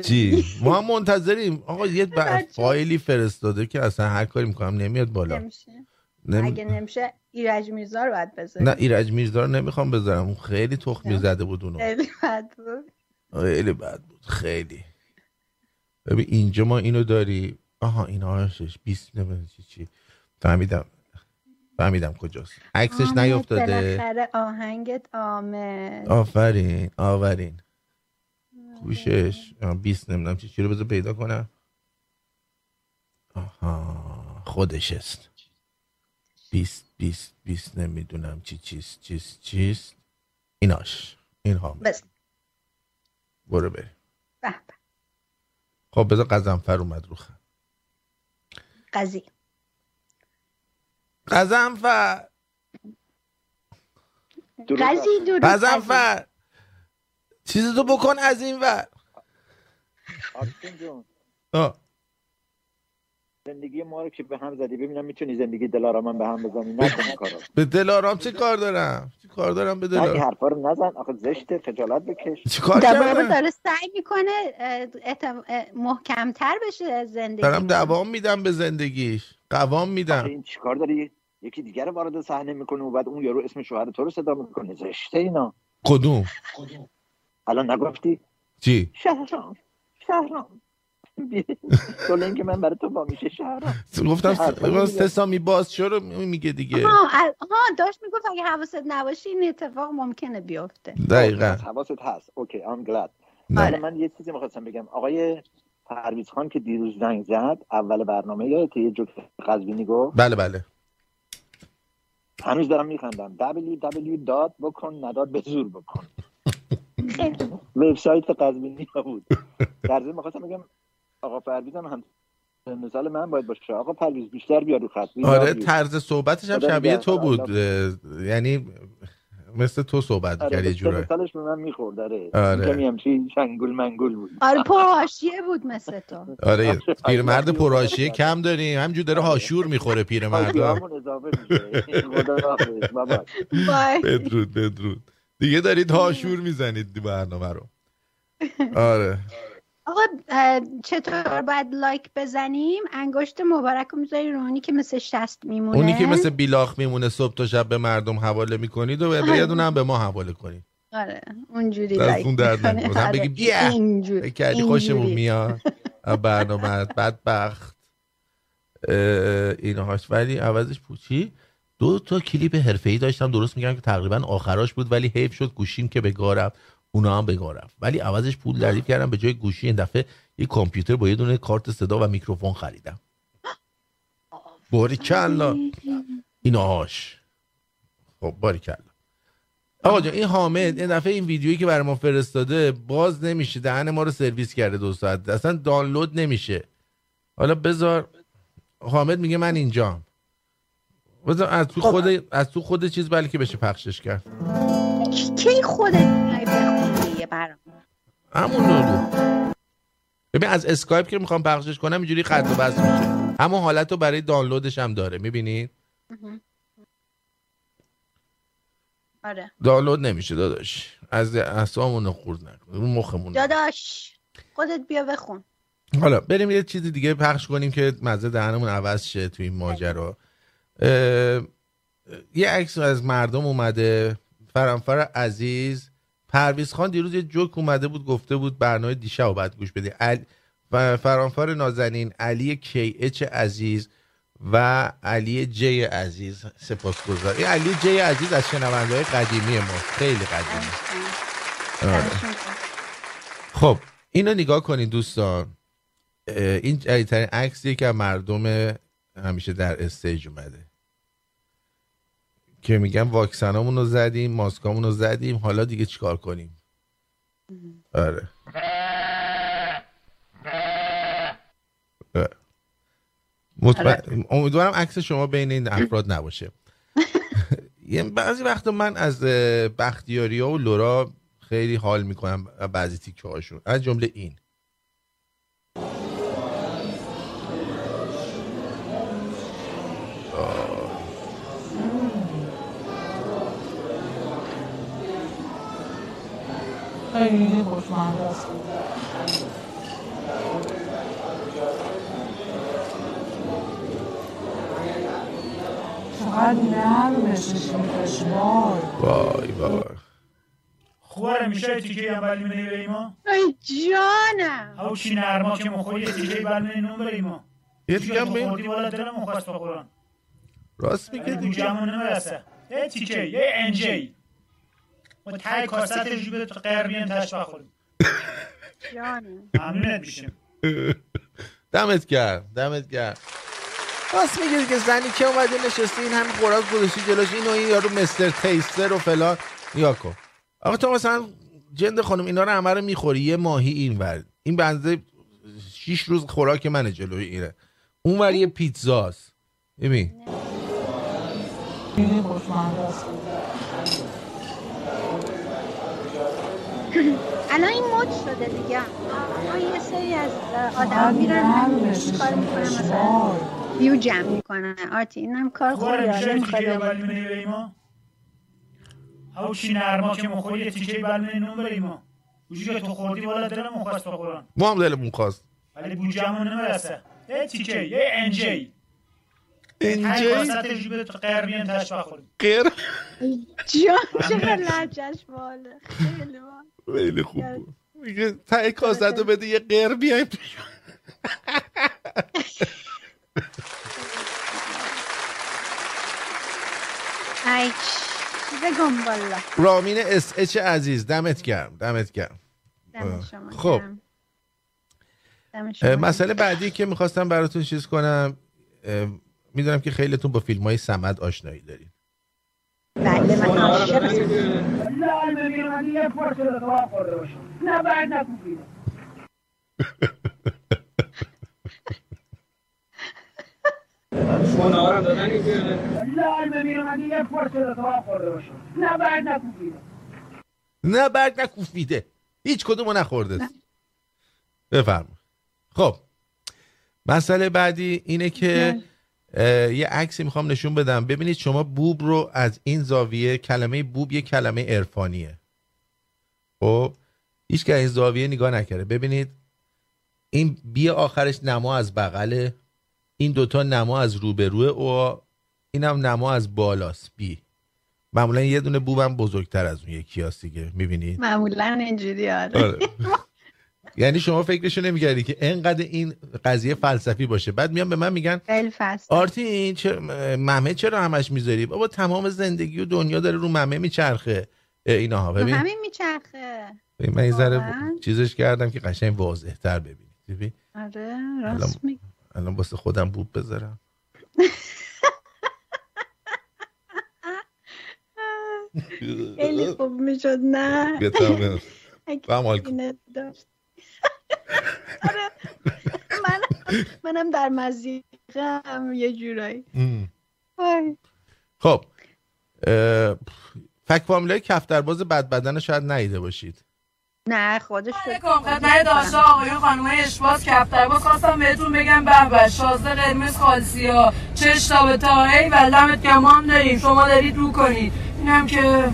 Speaker 1: چی؟ ما هم منتظریم. آقا یه. فایلی فرستاده که اصلا هر کاری می‌کنم نمیاد بالا.
Speaker 2: نمیشه.
Speaker 1: نمی...
Speaker 2: اگه نمیشه ایرج میرزا رو باید بذاری
Speaker 1: نه ایرج میرزا رو نمی‌خوام بذارم. اون خیلی تخمی زده بود اونو.
Speaker 2: خیلی بد بود.
Speaker 1: خیلی بد بود. خیلی. ببین اینجا ما اینو داری. آها این آرشش. 20 نمی‌دونم چی چی. فهمیدم. فهمیدم کجاست. عکسش نیافتاده.
Speaker 2: بالاخره آهنگت آمد.
Speaker 1: آفرین آفرین. گوشش. آه، 20 نمی‌دونم چی چی رو بذار پیدا کنم. آها خودش است. 20 20 20 نمی‌دونم چی چیست چیست چیست. ایناش این ها
Speaker 2: بس.
Speaker 1: برو بریم. خب بذار قزنفر اومد رو خط.
Speaker 2: قضیه.
Speaker 1: قزنفر. قزنفر چیزی تو بکن از این ور.
Speaker 5: جون.
Speaker 1: آه.
Speaker 5: زندگی ما رو که به هم زدی ببینم می‌تونی زندگی دلارام هم به هم بزنی نکن کارو
Speaker 1: به دلارام چه کار دارم؟ چه کار دارم به
Speaker 5: نه این
Speaker 1: دلارام؟
Speaker 5: حرفا رو نزن. آخه زشته خجالت بکش.
Speaker 1: چه کار
Speaker 2: واقع
Speaker 1: کردم؟
Speaker 2: داره سعی می‌کنه محکمتر بشه از زندگی.
Speaker 1: دارم دوام میدم به زندگیش. قوام میدم.
Speaker 5: این چیکار داری؟ یکی دیگر رو وارد صحنه می‌کنه و بعد اون یارو اسم شوهر تو رو صدا می‌کنه. زشته اینا.
Speaker 1: کدوم؟
Speaker 5: الان نگفتی؟
Speaker 1: چی؟
Speaker 5: شهرام. شهرام. تو که من برای تو با میشه. شهرام.
Speaker 1: گفتم. سه سامی باز چرا میگه دیگه.
Speaker 2: ها داشت می‌گفت اگه حواست نباشه این اتفاق ممکنه بیفته.
Speaker 1: دقیقا.
Speaker 5: پس حواست هست. Okay
Speaker 1: I'm
Speaker 5: glad من یه چیزی می‌خواستم بگم. آقای پرویز خان که دیروز زنگ زد اول برنامه یادته یه جوک قزوینی گفت.
Speaker 1: بله بله.
Speaker 5: هنوز دارم میخندم. www داد بکن نداد به زور بکن. وبسایت قزوینی بود در ضمن می‌خواستم بگم آقا پرویز هم هم مثال من باید باشه. آقا پرویز بیشتر بیا رو خط.
Speaker 1: آره. طرز صحبتش هم شبیه تو. بود. یعنی مثل تو صحبت
Speaker 5: آره
Speaker 1: کرد یه
Speaker 5: به
Speaker 1: جورایی.
Speaker 5: مثالش به من می‌خورد
Speaker 1: آره.
Speaker 5: کمی همچین شنگول منگول بود.
Speaker 2: آره پرهاشیه بود مثل تو.
Speaker 1: آره پیرمرد
Speaker 5: آره.
Speaker 1: پرآشیه کم داریم. همجور داره هاشور می‌خوره پیرمرد
Speaker 5: همون اضافه میشه. خدا حافظ بابا.
Speaker 2: وای.
Speaker 1: بدرود بدرود. دیگه دارید هاشور می‌زنید برنامه رو. آره.
Speaker 2: آقا چطور باید لایک بزنیم انگشت مبارک رو می‌ذاری رو اونی که مثل شست میمونه
Speaker 1: اونی که مثل بیلاخ میمونه صبح تا شب به مردم حواله می‌کنید و یه دونه هم به ما حواله کنید
Speaker 2: آره اونجوری لایک
Speaker 1: درد. نکنه. مثلا
Speaker 2: آره.
Speaker 1: بگی بیا.
Speaker 2: اینجوری.
Speaker 1: کردی خوشمون. میاد برنامه بدبخت اینهاش ولی عوضش پوچی دو تا کلیپ حرفه‌ای داشتم درست میگم که تقریبا آخراش بود ولی حیف شد گوشیم که به گاه رفت اونا هم رفت ولی عوضش پول دریافت کردم به جای گوشی این دفعه یه کامپیوتر با یه دونه کارت صدا و میکروفون خریدم. باریکلا. اینهاش خب باریکلا. آقا جان این حامد این دفعه این ویدیویی که برای ما فرستاده باز نمیشه دهن ما رو سرویس کرده دو ساعت. اصلا دانلود نمیشه. حالا بذار. حامد میگه من اینجام. بذار از تو خود از تو خود چیز بله که بشه پخشش کرد.
Speaker 2: کی- کی خودت؟ برنامه
Speaker 1: همون رو ببین از اسکایپ که می‌خوام پخشش کنم اینجوری خط و بس میشه. همون حالت رو برای دانلودش هم داره می‌بینید
Speaker 2: آره.
Speaker 1: دانلود نمیشه داداش. از اصامون رو خورد نکن. اون مخمون.
Speaker 2: داداش خودت بیا بخون.
Speaker 1: حالا بریم یه چیز دیگه پخش کنیم که مزه دهنمون عوض شه توی این ماجرا. اه، یه عکس از مردم اومده فرانفر عزیز. پرویز خان دیروز یه جوک اومده بود گفته بود برنامه دیشب رو باید گوش بدی. عل... ف- فرانفر نازنین علی KH عزیز و علی G عزیز سپاسگزار. این علی G عزیز از شنونده های قدیمی ما خیلی قدیمی. آره. خب اینو نگاه کنید دوستان. این جدیدترین عکسیه که از مردم همیشه در stage اومده. که میگن واکسنامون رو زدیم ماسکامون رو زدیم حالا دیگه چیکار کنیم؟ آره. مطمئن- امیدوارم عکس شما بین این افراد نباشه. یه بعضی وقتا من از بختیاری ها و لورا خیلی حال می‌کنم بعضی تیکه هاشون. از جمله این.
Speaker 6: خیلی خوشمزه است. چقدر نرمش میشه وای
Speaker 1: وای وای.
Speaker 7: خوبه میشه تیکه هم بلی منی به ایما؟
Speaker 2: ای جانم.
Speaker 7: او چی نرما که مخوری تیکه بلی منی نون بر ایما
Speaker 1: یه
Speaker 7: تیکه
Speaker 1: هم این-
Speaker 7: والا دلم مخواست بخورم
Speaker 1: راست میگه دیگه
Speaker 7: گوشمون نمی‌رسه. یه تیکه یه انجی. و تای کاست جیبه تو قربی هم تش بخوریم.
Speaker 2: جانم
Speaker 7: ممنونت میشیم
Speaker 1: دمت گرم دمت گرم. راست میگه دیگه زنی که اومده نشسته این همین خوراک گذاشتی جلوش این و این یارو مستر تیستر و فلان. یا کن. آقا تو مثلا جند خانم اینا رو همه رو می‌خوری یه ماهی این ور. این بنده شیش روز خوراک منه جلوی ایره اون ور یه پیتزاست ببین
Speaker 6: خیلی خوشمزه است
Speaker 2: الان این مد شده دیگه. ما یه سری از آدم میرن کار می‌کنن مثلا. ویو جمع می‌کنن. آرتی اینم کار خوبی
Speaker 7: تیکه
Speaker 2: می‌خواد
Speaker 7: ایما او چی نرما که مخوری یه تیکه بلمه نون بره ایما بوجی که تو خوردی والا دلمون خواست بخورم
Speaker 1: ما هم دلمون خواست
Speaker 7: ولی بوجی همون نمی‌رسه. یه تیکه یه انجی هر
Speaker 1: انجای
Speaker 7: واسط جیب تو قربی تش بخوریم.
Speaker 1: غیر
Speaker 2: جان چقدر لحجش باله. خیلی باله.
Speaker 1: خیلی خوب بود. میگه تای کاست رو بده یه غیر بیایم
Speaker 2: ای بگم والا
Speaker 1: رامین اس اچ عزیز دمت گرم دمت گرم. خب. مسئله بعدی که می‌خواستم براتون چیز کنم می‌دونم که خیلیتون با فیلم های سمد آشنایی دارین
Speaker 2: بله من عاشق
Speaker 1: نه برگ نکوفیده. هیچ کدومو نخورده. بفرما خب مسئله بعدی اینه که اه، یه عکسی می‌خوام نشون بدم. ببینید شما بوب رو از این زاویه کلمه بوب یه کلمه عرفانیه. خب هیچ که این زاویه نگاه نکرده. ببینید این بی آخرش نما از بغله این دوتا نما از روبروه او اینم نما از بالاست بی. معمولا یه دونه بوبم بزرگتر از اون یکی هست دیگه. می‌بینید؟
Speaker 2: معمولا اینجوری آره.
Speaker 1: آره. یعنی شما فکرشو نمی‌کردی که انقدر این قضیه فلسفی باشه. بعد میان به من میگن آرتین چه ممه چرا همش می‌ذاری؟ بابا تمام زندگی و دنیا داره رو ممه میچرخه. ایناها. ببین.
Speaker 2: همین میچرخه.
Speaker 1: من یه ذره؟ چیزش کردم که قشنگ واضح تر ببینید ببین
Speaker 2: آره راست میگی.
Speaker 1: الان واسه خودم بوب بذارم.
Speaker 2: خیلی خوب می‌شد نه.
Speaker 1: بیا
Speaker 2: من منم در مزیقم یه جورایی.
Speaker 1: خب فک فامیلای کفترباز بد بدن رو شاید ندیده باشید.
Speaker 2: نه خودش شد
Speaker 8: علیکم خدمت داشته آقایون خانم اشباز کفتر باز خواستم بهتون بگم به به شازده قرمز خالسیا چش تا به تاهی و لمت گمان داریم. شما دارید رو کنید. اینم که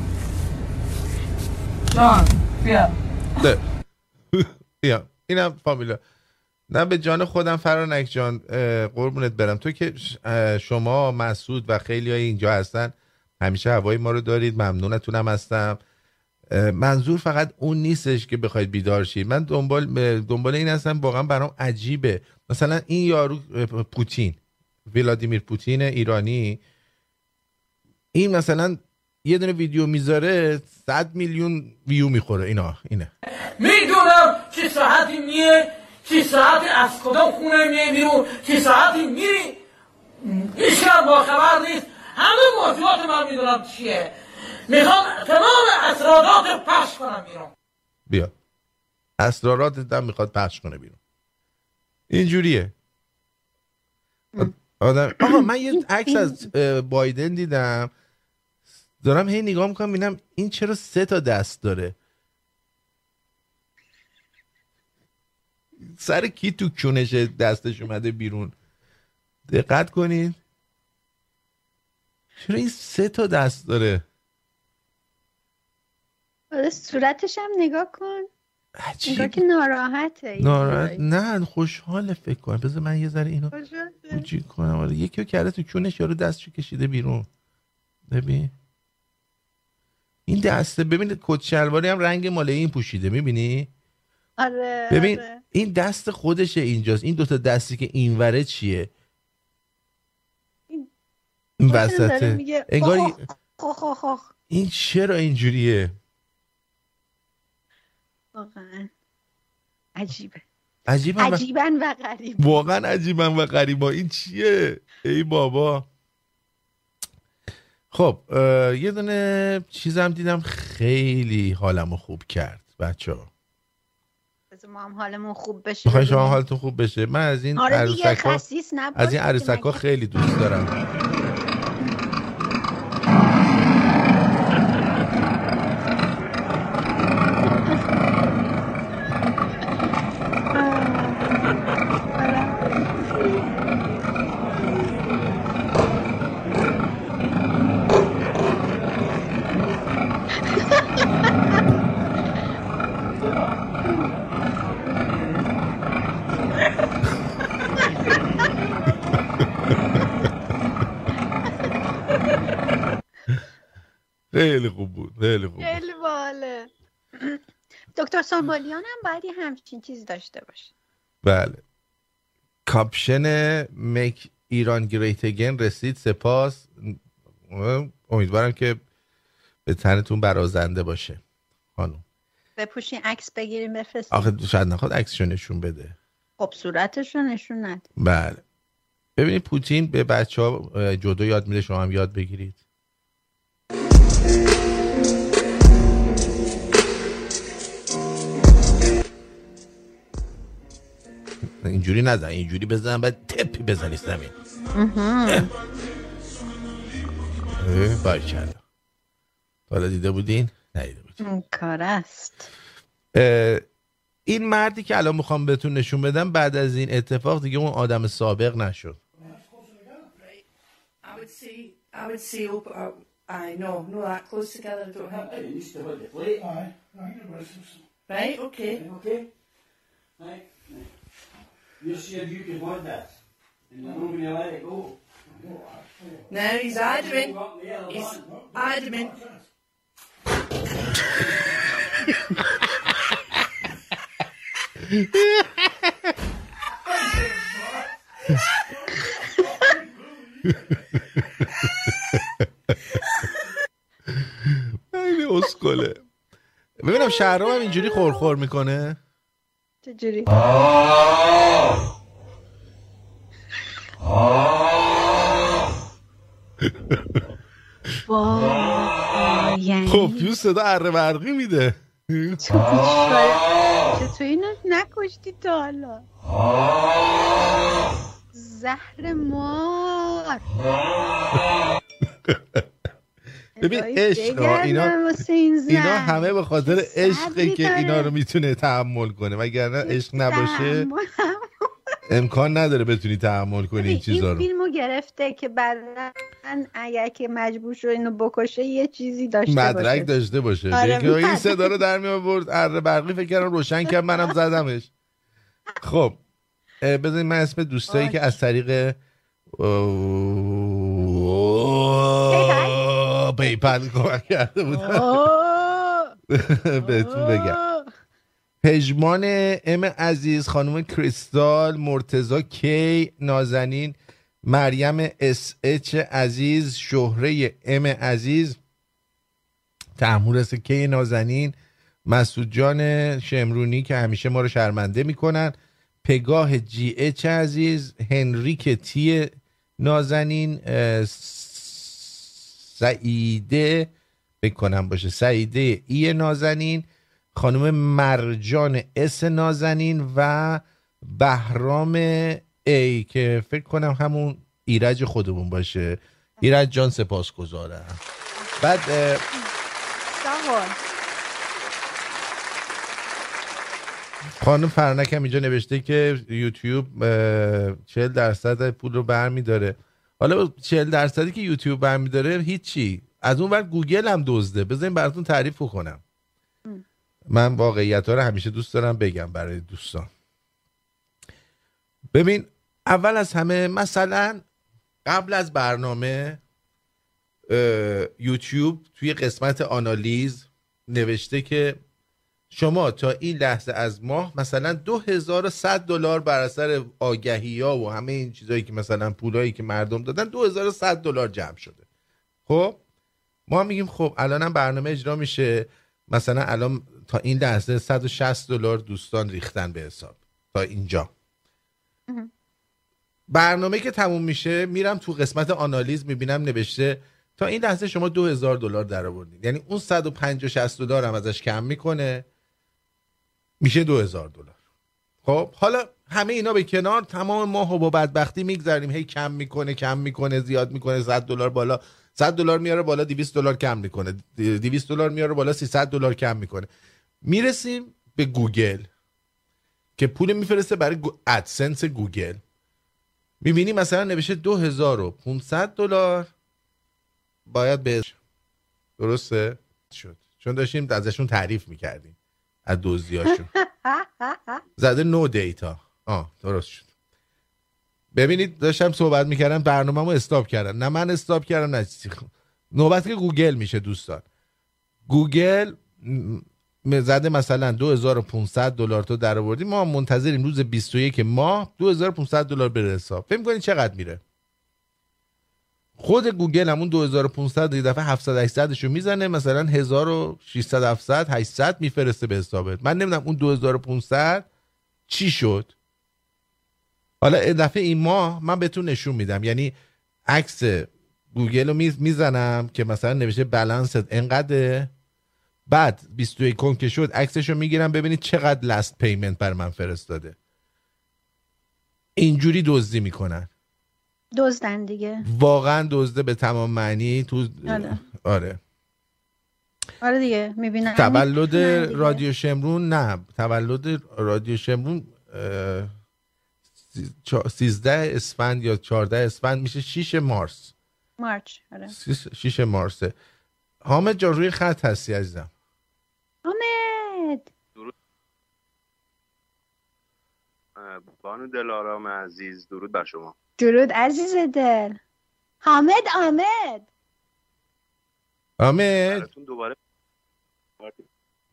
Speaker 8: جان بیا.
Speaker 1: ده. بیا. اینم فامیلا نه به جان خودم فرانک جان قربونت برم. تو که شما مسعود و خیلی های اینجا هستن همیشه هوای ما رو دارید ممنونتونم هستم. منظور فقط اون نیستش که بخواید بیدار شید. من دنبال دنبال این هستم واقعا برام عجیبه. مثلا این یارو پوتین ولادیمیر پوتین ایرانی این مثلا یه دونه ویدیو می‌ذاره 100 میلیون ویو می‌خوره. اینا اینه.
Speaker 9: می‌دونم چه ساعتی میه چه ساعتی از کدام خونه میه بیرون چه ساعتی میری. هیچ کم با خبر نیست. همه موضوعات من می‌دونم چیه. می‌خوام تمام اسرارات پخش کنم بیرون.
Speaker 1: بیا. اسرارات هم می‌خواد پخش کنه بیرون. اینجوریه. آدم آقا من یه عکس از بایدن دیدم. دارم هی نگاه می‌کنم ببینم این چرا سه تا دست داره؟ سر کی تو کونش دستش اومده بیرون؟ دقت کنید چرا این سه تا دست داره؟
Speaker 2: صورتش هم نگاه کن. نگاه
Speaker 1: عجیب
Speaker 2: که ناراحته
Speaker 1: ناراحت. نه خوشحاله فکر کنم. بذار من یه ذره اینو. کوچیک کنم. آره یکی رو کرده تو کونش یارو دستشو کشیده بیرون. ببین. این دسته ببین کت شلواری هم رنگ مال این پوشیده می‌بینی؟
Speaker 2: آره
Speaker 1: ببین
Speaker 2: آره.
Speaker 1: این دست خودشه اینجاست. این دوتا دستی که اینوره چیه؟
Speaker 2: این-
Speaker 1: وسطه. انگار
Speaker 2: آخ، آخ، آخ، آخ.
Speaker 1: این چرا اینجوریه؟
Speaker 2: واقعا. عجیبه.
Speaker 1: عجیبه
Speaker 2: عجیبا و غریب
Speaker 1: واقعا عجیبن و غریبا این چیه؟ ای بابا. خب یه دونه چیزم دیدم خیلی حالمو خوب کرد بچه ها
Speaker 2: ما هم حالمون خوب بشه
Speaker 1: می‌خوای شما. حالتون خوب بشه من از این
Speaker 2: آره
Speaker 1: عروسک ها از این عروسک ها. خیلی دوست دارم خیلی خوب بود خیلی خوب بود.
Speaker 2: خیلی باله دکتر سامبالیان هم باید یه همچین چیزی داشته باشه.
Speaker 1: بله. کاپشن Make Iran Great Again رسید سپاس. امیدوارم که به تنتون برازنده باشه. خانم.
Speaker 2: بپوشین عکس بگیریم بفرستیم.
Speaker 1: آخه شاید نخواد عکسشو نشون بده.
Speaker 2: خب صورتش رو نشون نده.
Speaker 1: بله. ببینید پوتین به بچه ها جودو یاد میده شما هم یاد بگیرید. اینجوری نزن. اینجوری بزن بعد تپی بزنی زمین. باریکلا حالا دیده بودین؟ ندیده بودین
Speaker 2: این کار است.
Speaker 1: این مردی که الان می‌خوام بهتون نشون بدم بعد از این اتفاق دیگه اون آدم سابق نشد.
Speaker 8: I would see, I would see up, I know, no that close together, I don't think. Right, okay.
Speaker 9: Okay. Right. یه شیر دیو که باید دست این نمون بینید باید ایک او
Speaker 8: نه ایز آدمین ایز آدمین
Speaker 1: ایز آدمین ایز آدمین ایز آدمین ایز آدمین
Speaker 2: چجوری؟ وای. یعنی
Speaker 1: خب پیو صدا اره برقی میده.
Speaker 2: تو اینو نکشتی تا حالا؟ زهر مار.
Speaker 1: ببین عشق اینا
Speaker 2: این.
Speaker 1: اینا همه به خاطر عشقه که. اینا رو می‌تونه تحمل کنه وگرنه عشق نباشه. امکان نداره بتونی تحمل کنی این چیزا
Speaker 2: این
Speaker 1: رو
Speaker 2: فیلمو گرفته که بعدا اگر که مجبور شد اینو بکشه یه چیزی داشته
Speaker 1: مدرک
Speaker 2: باشه
Speaker 1: داشته باشه
Speaker 2: آره،
Speaker 1: این
Speaker 2: مدرک.
Speaker 1: صدا رو در می آورد اره برقی فکر کردم روشن کرد منم زدمش خب بذارید من اسم دوستایی که از طریق PayPal کمک کرده بودن بهتون بگم. پژمان M عزیز خانم کریستال مرتضی K نازنین مریم SH عزیز شهره M عزیز تهمورث K نازنین مسعود جان شمرونی که همیشه ما رو شرمنده می‌کنن پگاه GH عزیز هنریک T نازنین سعیده بکنم باشه. سعیده A نازنین خانم مرجان S نازنین و بهرام A که فکر کنم همون ایرج خودمون باشه. ایرج جان سپاس گذارم بعد. خانم فرنک هم اینجا نوشته که یوتیوب 40 درصد پول رو برمیداره. حالا 40 درصدی که یوتیوب برمیداره هیچی. از اون ور گوگل هم دزده. بذارین براتون تعریف کنم من واقعیت ها رو همیشه دوست دارم بگم برای دوستان. ببین اول از همه مثلا قبل از برنامه یوتیوب توی قسمت آنالیز نوشته که شما تا این لحظه از ماه مثلا 2100 دلار بر اثر آگهی ها و همه این چیزهایی که مثلا پولایی که مردم دادن 2100 دلار جمع شده. خب؟ ما میگیم خب الانم برنامه اجرا میشه. مثلا الان تا این لحظه 160 دلار دوستان ریختن به حساب. تا اینجا. برنامه که تموم میشه میرم تو قسمت آنالیز می‌بینم نوشته تا این لحظه شما 2000 دلار درآوردید یعنی اون 150 60 دلار هم ازش کم می‌کنه. میشه 2000 دلار. خب حالا همه اینا به کنار تمام ماهو با بدبختی میگذریم. هی کم می‌کنه کم می‌کنه زیاد می‌کنه 100 دلار بالا. 100 دلار میاره بالا 200 دلار کم می‌کنه. 200 دلار میاره بالا 300 دلار کم می‌کنه. می‌رسیم به گوگل که پول میفرسته برای. AdSense گوگل. می‌بینی مثلا نوشته 2500 دلار. باید به درسته؟ شد. چون داشتیم ازشون تعریف می‌کردیم. از دزدیاشون. زده no data. آه درست شد. ببینید داشتم صحبت می‌کردم برنامه رو stop کردن نه من stop کردم نه چیزی. نوبت که گوگل میشه دوستان. گوگل زده مثلا 2500 دلار تو در آوردی ما منتظریم روز 21 ماه 2500 دلار بره حساب. فکر کنید چقدر میره؟ خود گوگل همون 2500 یه دفعه 700 800 رو می‌زنه مثلا 1600 700 800 میفرسته به حسابت. من نمی‌دونم اون 2500 چی شد. حالا دفعه این ماه من بهتون نشون میدم. یعنی عکس گوگل رو میز- می‌زنم که مثلا نوشته بالانست انقدر بعد 21 کن که شد عکسش رو می‌گیرم ببینید چقدر last payment بر من فرستاده. اینجوری دزدی می‌کنن.
Speaker 2: دزدن دیگه.
Speaker 1: واقعا دزده به تمام معنی تو
Speaker 2: آره.
Speaker 1: آره.
Speaker 2: آره دیگه می‌بینم.
Speaker 1: تولد رادیو شمرون نه تولد رادیو شمرون اه، سی- چا- 13 اسفند یا 14 اسفند میشه 6 مارس.
Speaker 2: مارچ آره.
Speaker 1: 6 مارسه. حامد جان روی خط هستی عزیزم.
Speaker 2: حامد!
Speaker 10: بانو دلارام عزیز درود بر شما.
Speaker 2: درود عزیز دل. حامد آمد
Speaker 1: حامد.
Speaker 10: دوباره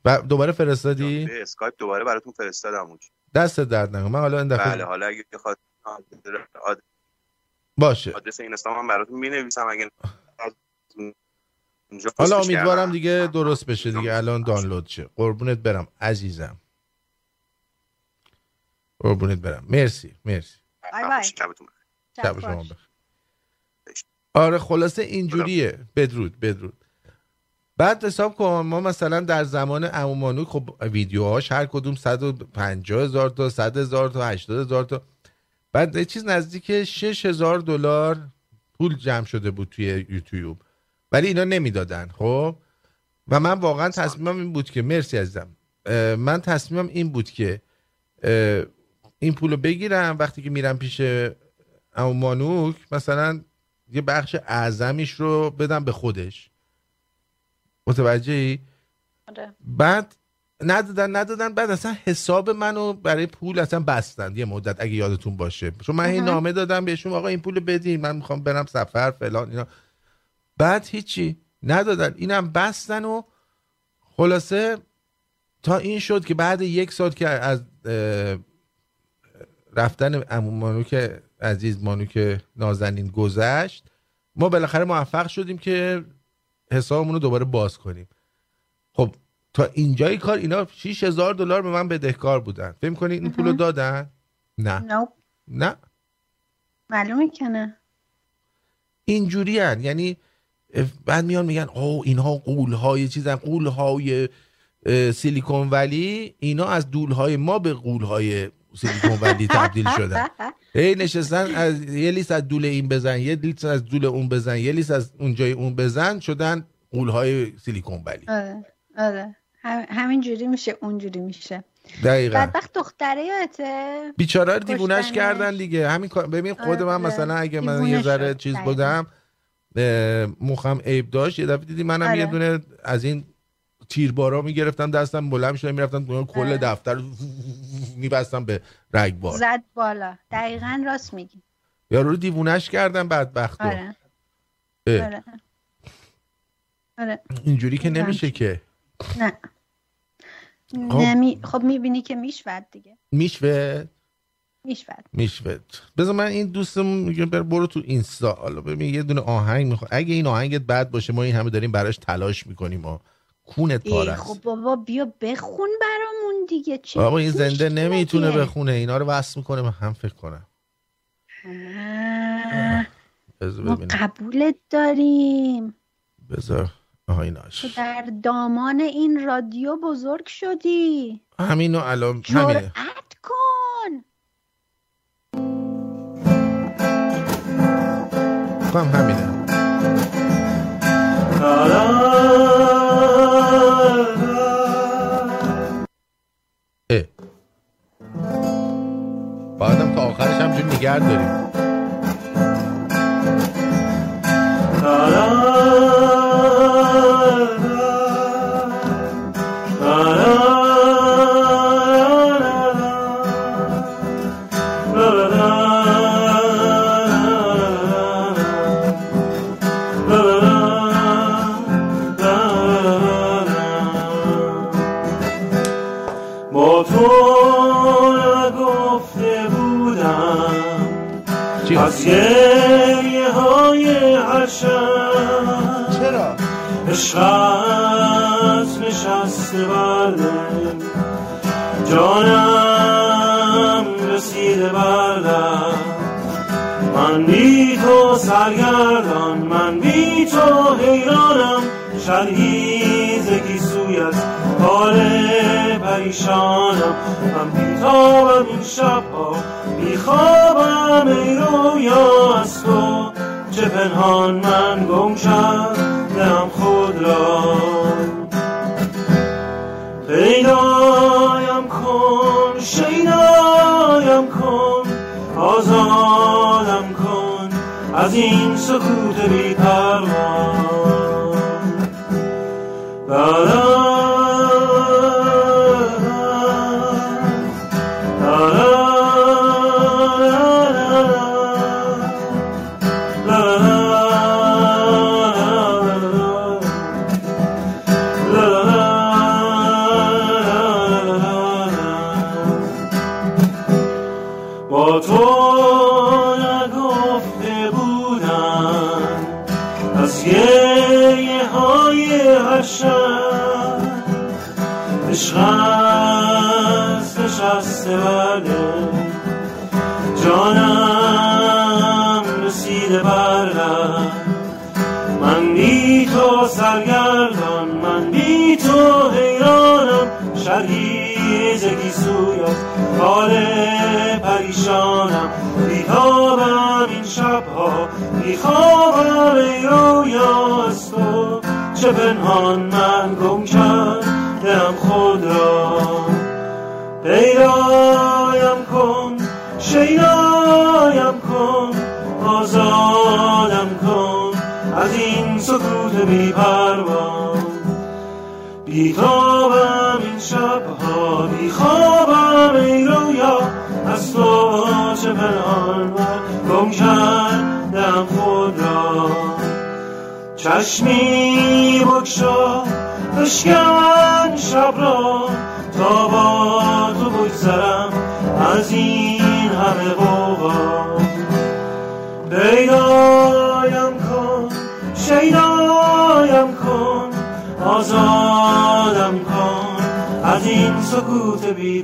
Speaker 1: ب- دوباره فرستادی؟
Speaker 10: به اسکایپ دوباره براتون فرستادم. اونجا
Speaker 1: دست درد نکن من حالا این دفعه
Speaker 10: بله حالا اگه بخواد آد-
Speaker 1: باشه.
Speaker 10: آدرس این هم براتون می نویسم اگه
Speaker 1: حالا امیدوارم. دیگه درست بشه دیگه. الان دانلود شه. قربونت برم عزیزم. قربونت برم. مرسی مرسی.
Speaker 2: بای بای.
Speaker 1: شب شما بخیر. آره خلاصه اینجوریه. بدرود بدرود. بعد حساب کن ما مثلا در زمان عمومانو خب ویدیوهاش هر کدوم 150 هزار تا 100 هزار تا 80 هزار تا. بعد یه چیز نزدیک 6 هزار دلار پول جمع شده بود توی یوتیوب. ولی اینا نمی‌دادن خب؟ و من واقعا تصمیمم این بود که مرسی عزیزم. اه، من تصمیمم این بود که این پولو بگیرم وقتی که میرم پیش اما مانوک مثلا یه بخش اعظمیش رو بدم به خودش متوجه ای؟
Speaker 2: آره.
Speaker 1: بعد ندادن ندادن بعد اصلا حساب منو برای پول اصلا بستن یه مدت اگه یادتون باشه چون من
Speaker 2: آها.
Speaker 1: نامه دادم بهشون آقا این پول بدین من می‌خوام برم سفر فلان اینا بعد هیچی ندادن اینم بستن و خلاصه تا این شد که بعد یک سال که از رفتن عمو مانوک عزیز مانوک نازنین گذشت ما بالاخره موفق شدیم که حسابمون رو دوباره باز کنیم. خب تا اینجای کار اینا 6000 دلار به من بدهکار بودن. فکر کنید این پولو دادن؟ نه. نه.
Speaker 2: معلومه که نه.
Speaker 1: اینجوری هن. یعنی بعد میان میگن او اینها قول های چیزن قول های سیلیکون ولی اینا از دول های ما به قول های سیلیکون ولی تبدیل شدن هی نشستن از یه لیست از دول این بزن یه لیست از دول اون بزن یه لیست از اونجای اون بزن شدن قول های سیلیکون ولی
Speaker 2: آره آره هم- همین جوری میشه اونجوری میشه
Speaker 1: دقیقا
Speaker 2: بدبخت دختره یادته
Speaker 1: بیچاره رو دیوونش. کردن دیگه همین ببین خود من
Speaker 2: آره.
Speaker 1: مثلا اگه من یه ذره. چیز
Speaker 2: دقیقا.
Speaker 1: بودم مخم عیب داشت یه دفعه دیدی منم
Speaker 2: آره.
Speaker 1: یه دونه از این تیربارا می‌گرفتم دستم بلند شدم می‌رفتم کل
Speaker 2: آره.
Speaker 1: دفتر میبستم به رگبار
Speaker 2: زد بالا. دقیقا راست میگی.
Speaker 1: یارو رو دیوونش کردن بدبخت.
Speaker 2: آره. آره. آره.
Speaker 1: اینجوری که نمیشه که.
Speaker 2: نه.
Speaker 1: خب.
Speaker 2: نمی... خب می‌بینی که می‌شود دیگه.
Speaker 1: می‌شوه
Speaker 2: می‌شود.
Speaker 1: می‌شوه بذار من این دوستمون میگه بر برو تو اینستا. حالا ببین یه دونه آهنگ می‌خواد اگه این آهنگت بد باشه ما این همه داریم براش تلاش می‌کنیم ما کونت پاره
Speaker 2: خب بابا بیا بخون برامون دیگه. چی
Speaker 1: بابا این زنده؟ نمی‌تونه بخونه. اینا رو وصل می‌کنه من هم فکر کنم.
Speaker 2: ما قبولت داریم.
Speaker 1: بذار. آها ایناش
Speaker 2: تو در دامان این رادیو بزرگ شدی.
Speaker 1: همینو الان همینه.
Speaker 2: کن.
Speaker 1: کنم همینه. نگر داریم.
Speaker 11: عشقت نشسته بردم جانم رسیده بردم من بی تو سرگردان من بی تو حیرانم. شرحی زگی از حال پریشانم. من بیتابم این شبها بیخوابم ای رویا از تو. چه پنهان من گم کردم خود را. پیدایم کن شیدایم کن آزادم کن از این سکوت بی پروا حال پریشانم. بیتابم این شبها. بیخوابم ای رویا از تو. چه پنهان من گم کردم خود را پیدایم کن شیدایم کن آزادم کن. از این سکوت بی پروا بیتابم این شبها. بیخوابم گم کردم چشمی بکشا بشکن شب را. تا با تو بگذرم از این همه قوقا پیدایم کن شیدایم کن آزادم کن از این سکوت بی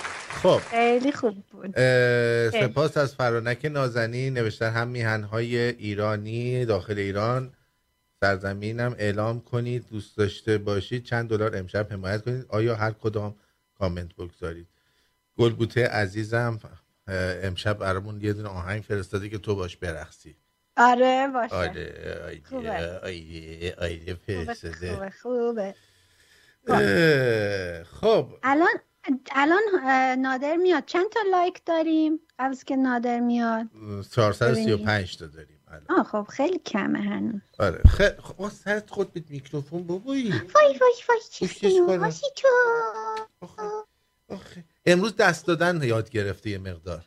Speaker 1: خب.
Speaker 2: خیلی خوب بود.
Speaker 1: سپاس از فرانک نازنی نوشتن هم میهنهای ایرانی داخل ایران. سرزمینم اعلام کنید دوست داشته باشید. چند دلار امشب حمایت کنید. آیا هر کدام کامنت بگذارید؟ گلبوته عزیزم امشب برامون یه دونه آهنگ فرستاده که تو باش برقصی.
Speaker 2: آره باشه.
Speaker 1: آره
Speaker 2: خوبه.
Speaker 1: آیده آیده آیده
Speaker 2: خوبه
Speaker 1: فرستاده.
Speaker 2: خوبه
Speaker 1: خب.
Speaker 2: الان الان نادر میاد. چند تا لایک داریم؟ قبل از که نادر میاد.
Speaker 1: 435 تا داریم الان.
Speaker 2: آه خب خیلی کمه هنوز.
Speaker 1: آره خیلی خب سرت خود به میکروفون بابایی
Speaker 2: وای وای وای. هاشی تو؟
Speaker 1: امروز دست دادن یاد گرفته یه مقدار.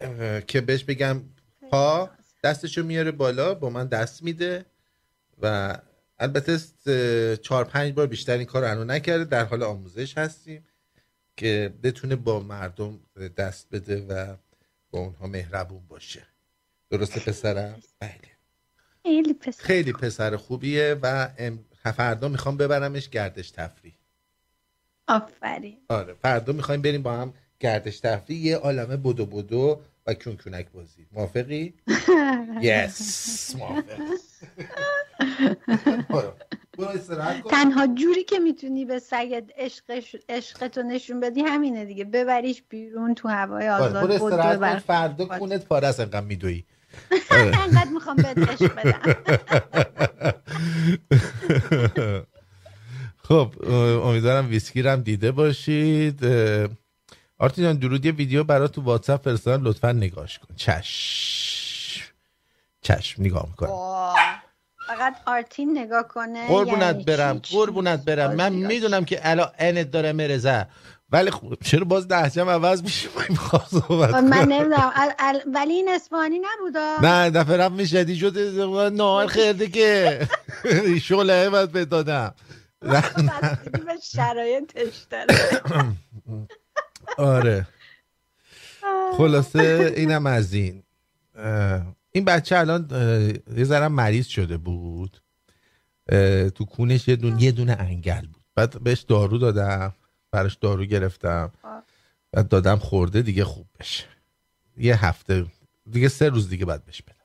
Speaker 1: اه، که بهش بگم پا دستشو میاره بالا با من دست میده و البته چهار پنج بار بیشتر این کار رو نکرده. در حال آموزش هستیم که بتونه با مردم دست بده و با اونها مهربون باشه. درسته پسرم؟ بله.
Speaker 2: خیلی پسر
Speaker 1: خیلی پسر خوبیه و ام- فردا می‌خوام ببرمش گردش تفریح.
Speaker 2: آفرین.
Speaker 1: آره فردا می‌خوایم بریم با هم گردش تفریح. یه عالمه بدو بدو و کونکونک بازی. موافقی؟ یس موافق.
Speaker 2: تنها جوری که می‌تونی به سگت عشقتو نشون بدی همینه دیگه. ببریش بیرون تو هوای
Speaker 1: آره،
Speaker 2: آزاد
Speaker 1: برو استراحت. فردا کونت پاره است انقدر میدوی. آره.
Speaker 2: انقدر می‌خوام بهت عشق بدم.
Speaker 1: خب امیدوارم ویسکی رو هم دیده باشید. آرتی جان درود. یه ویدیو برای تو واتساپ فرستادم. لطفا نگاش کن. چشم. چشم نگاه می‌کنم.
Speaker 2: فقط آرتین نگاه کنه.
Speaker 1: قربونت
Speaker 2: یعنی
Speaker 1: برم؟ قربونت برم. من می‌دونم که الان انت داره مرزه. ولی خب چرا باز لهجم عوض میشه؟ من
Speaker 2: من نمی‌دونم. ولی این اسپانی نبودا؟
Speaker 1: نه دفعه رفت می‌شدی شد نهار خیرده که. شله باید به دادم
Speaker 2: بستگی به شرایطش داره.
Speaker 1: آره. خلاصه اینم از این. این بچه الان یه ذره مریض شده بود. تو کونش یه دونه, یه دونه انگل بود. بعد بهش دارو دادم. براش دارو گرفتم. بعد دادم خورده دیگه خوب بشه. یه هفته دیگه سه روز دیگه بعد بهش بدم.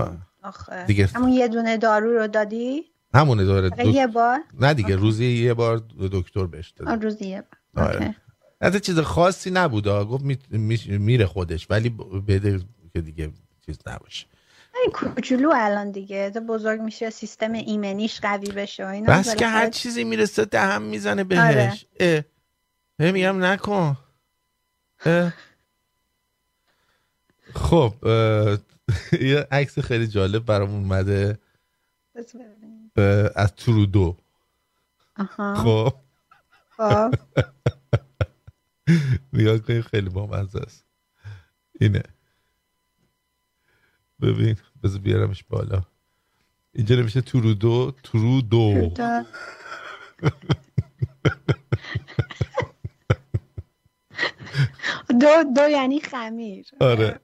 Speaker 1: آه. دیگه-
Speaker 2: همون یه دونه دارو رو دادی؟
Speaker 1: همونه داره.
Speaker 2: فقط یه بار.
Speaker 1: نه دیگه روزی یه بار دکتر بهش دادم
Speaker 2: آه، روزی یه بار.
Speaker 1: آره. حتی چیز خاصی نبود. گفت می- می- میره خودش ولی بده که دیگه چیز نباشه
Speaker 2: این کوچولو الان دیگه تا بزرگ میشه سیستم ایمنیش قوی بشه و اینا
Speaker 1: بس که هر چیزی می‌رسه دهم می‌زنه بهش
Speaker 2: آره.
Speaker 1: اه. میگم نکن اه. خب یه عکس خیلی جالب برام اومده از ترودو
Speaker 2: آها.
Speaker 1: خب
Speaker 2: خب.
Speaker 1: نگاه کنید خیلی بامزه است. اینه. ببین بذار بیارمش بالا. اینجا نمیشه ترودو ترودو
Speaker 2: دو دو. یعنی خمیر.
Speaker 1: آره.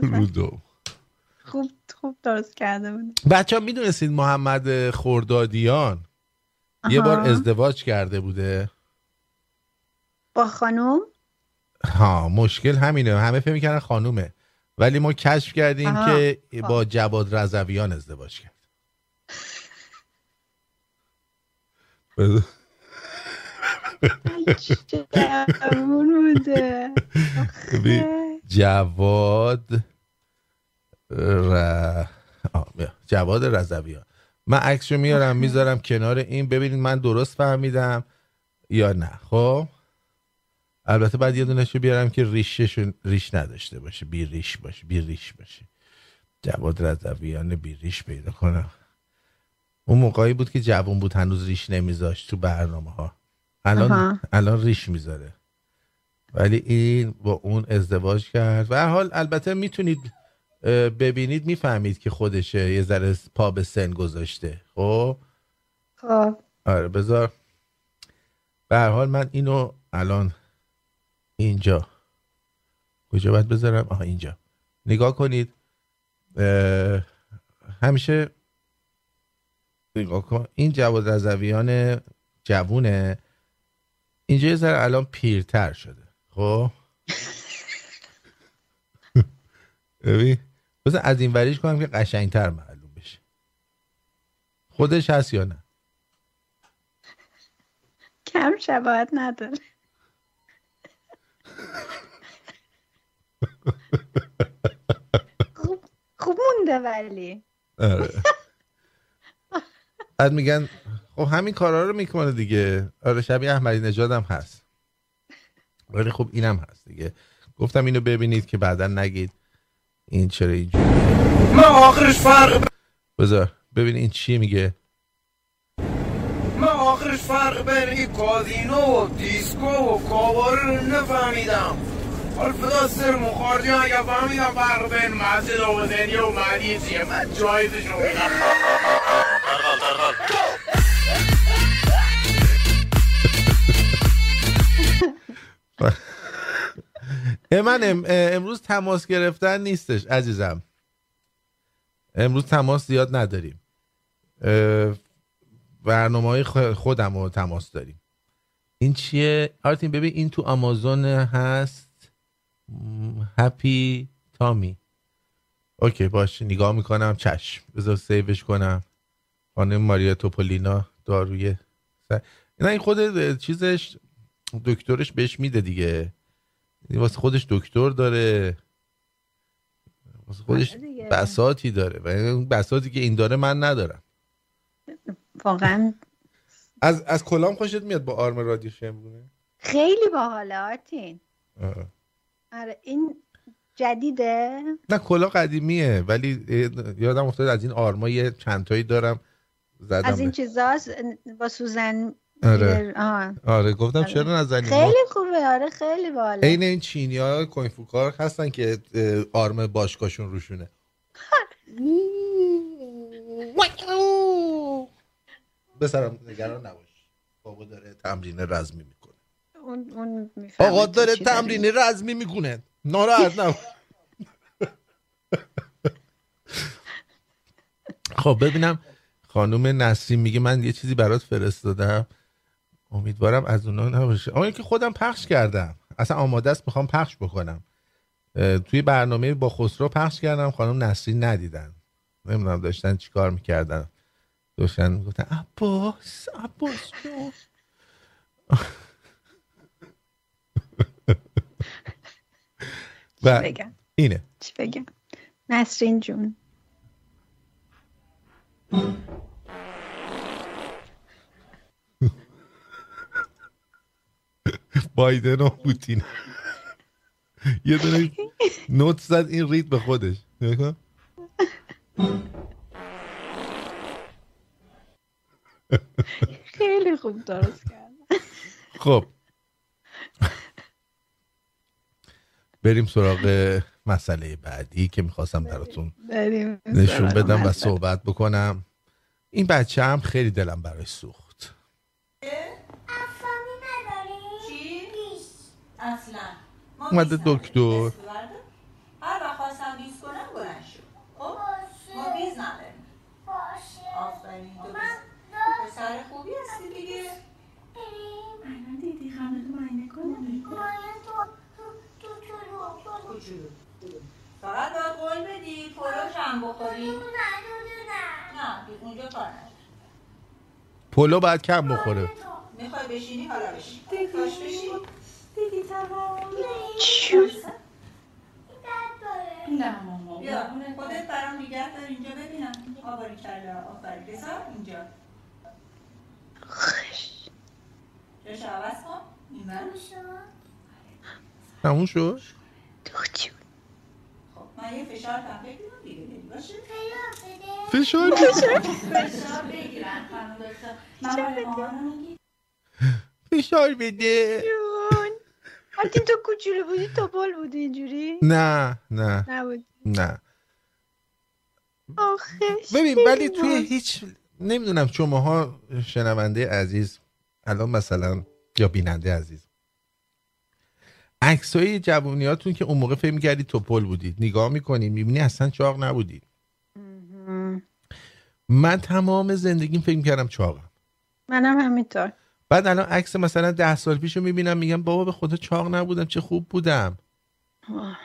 Speaker 1: ترودو
Speaker 2: خوب خوب درست کرده بود
Speaker 1: بچه ها می‌دونستید محمد خوردادیان یه. بار ازدواج کرده بوده؟
Speaker 2: با خانوم؟
Speaker 1: ها مشکل همینه. همه فکر می‌کنن خانومه. ولی ما کشف کردیم
Speaker 2: آها.
Speaker 1: که
Speaker 2: خب.
Speaker 1: با جواد رضویان ازدواج کرد. جواد ر... جواد رضویان. من عکسشو میارم می‌ذارم کنار این. ببینید من درست فهمیدم یا نه. خب؟ البته بعد یه دونشو بیارم که ریششون ریش نداشته باشه. بی ریش باشه بی ریش باشه. جواد رضویان بی ریش پیدا کنم اون موقعی بود که جوون بود هنوز ریش نمیذاشت تو برنامه ها الان
Speaker 2: آها.
Speaker 1: الان ریش می‌ذاره. ولی این با اون ازدواج کرد. و حال البته می‌تونید ببینید می‌فهمید که خودشه. یه ذره پا به سن گذاشته. خب؟
Speaker 2: خب.
Speaker 1: آره بذار. به هر حال من اینو الان اینجا. کجا باید بذارم؟ آها اینجا. نگاه کنید. همیشه نگاه کن. این جواد رضویان جوونه. اینجا یه ذره الان پیرتر شده. خب؟ ببین از این وریش کنم که قشنگتر معلوم بشه. خودش هست یا نه؟
Speaker 2: کم شباهت نداره. خوب خوب مونده ولی.
Speaker 1: آره. بعد میگن خب همین کارا رو می‌کنه دیگه. آره شبیه احمدی نژاد هم هست. ولی خب اینم هست دیگه. گفتم اینو ببینید که بعدا نگید. این چرا اینجوری
Speaker 11: من آخرش فرق
Speaker 1: بذار ببین این چی میگه.
Speaker 11: آخرش فرق بین این کازینو و دیسکو و کاباره رو نفهمیدم.
Speaker 12: حالا فدا سرمون خارجی ها اگه فهمیدم فرق بین مسجد آبادانی و مهدی چیه من جایزشون میدم.
Speaker 1: من ام- امروز تماس گرفتن نیستش عزیزم. امروز تماس زیاد نداریم. برنامه های خودم رو تماس داریم. این چیه؟ آرتین ببین این تو آمازون هست. هپی تامی. اوکی باش نگاه می‌کنم. چشم. بذار سیوش کنم. خانم ماریا توپولینا داروی سر... نه این خود چیزش دکترش بهش میده دیگه. این واسه خودش دکتر داره. واسه خودش
Speaker 2: دیگه.
Speaker 1: بساتی داره. و بساتی که این داره من ندارم.
Speaker 2: واقعا
Speaker 1: از از کلام خوشت میاد با آرم رادیو شمرونه
Speaker 2: خیلی باحاله آرتین. آره این جدیده؟
Speaker 1: نه کلا قدیمیه ولی یادم افتاد از این آرما یه چندتایی دارم زدم.
Speaker 2: از این
Speaker 1: به-
Speaker 2: چیزاست با سوزن
Speaker 1: آره.
Speaker 2: آه.
Speaker 1: آره گفتم چرا نزنیم ما
Speaker 2: خیلی خوبه آره خیلی باحاله.
Speaker 1: عین این چینی ها کوینفوکار هستن که آرم باشگاهشون روشونه. بسرم نگران نباش. بابا داره تمرین رزمی می‌کنه.
Speaker 2: اون اون
Speaker 1: آقا داره تمرین رزمی می‌کنه ناراحت نباش. خب ببینم خانم نسرین میگه من یه چیزی برات فرستادم. امیدوارم از اونا نباشه. آن که خودم پخش کردم. اصلا آماده است می‌خوام پخش بکنم. توی برنامه با خسرو پخش کردم خانم نسرین ندیدن. نمی‌دونم داشتن چیکار می‌کردن. داشتن می‌گفتن عباس عباس جون. و
Speaker 2: بگم؟
Speaker 1: اینه.
Speaker 2: چی بگم؟ نسرین جون.
Speaker 1: بایدن و پوتین. یه دونه نوت زد این رید به خودش نگاه کن.
Speaker 2: خیلی خوب درست کرد
Speaker 1: خب. بریم سراغ مسئله بعدی که می‌خواستم براتون نشون بدم و. صحبت بکنم. این بچه هم خیلی دلم برای سوخت.
Speaker 13: اصلا.
Speaker 1: اومده. دکتر
Speaker 13: دست ببرده. هر وقت خواستم بیز کنم بلند شد خب ما بیز نداریم آفرین تو پسر خوبی هستی دیگه؟ الان دیدی خمه تو معنی کوچولو. فقط باید قول بدی پلو کم بخوری. نه دیگه اونجا کار نداری.
Speaker 1: پلو باید کم بخوره.
Speaker 13: می‌خوای بشینی؟ حالا بشین. باش بشین دیدی تمام؟ نه ماما بیا خودت برام نگه دار اینجا ببینم. آباری کلا آفرین. بذار اینجا. جاش عوض کن.
Speaker 1: تموم شد؟
Speaker 13: خب من یه فشار کم بگیرم دیگه بری باشه.
Speaker 1: فشار؟
Speaker 13: فشار بگیرم خانم دکتر. من برای مامانم میگی
Speaker 1: فشار بده.
Speaker 2: آرتین تو کوچولو بودی تو بول بودی اینجوری؟
Speaker 1: نه نه.
Speaker 2: نبود
Speaker 1: نه.
Speaker 2: آخه
Speaker 1: ببین ولی توی. هیچ نمی‌دونم شماها شنونده عزیز الان مثلا یا بیننده عزیز. عکسای جوونیاتون که اون موقع فکر می‌کردی توپل بودید نگاه می‌کنی می‌بینی اصلا چاق نبودید من تمام زندگیم فکر می‌کردم چاقم.
Speaker 2: منم همینطور.
Speaker 1: بعد الان عکس مثلا ده سال پیش رو می‌بینم میگم بابا به خدا چاق نبودم چه خوب بودم.
Speaker 2: آه.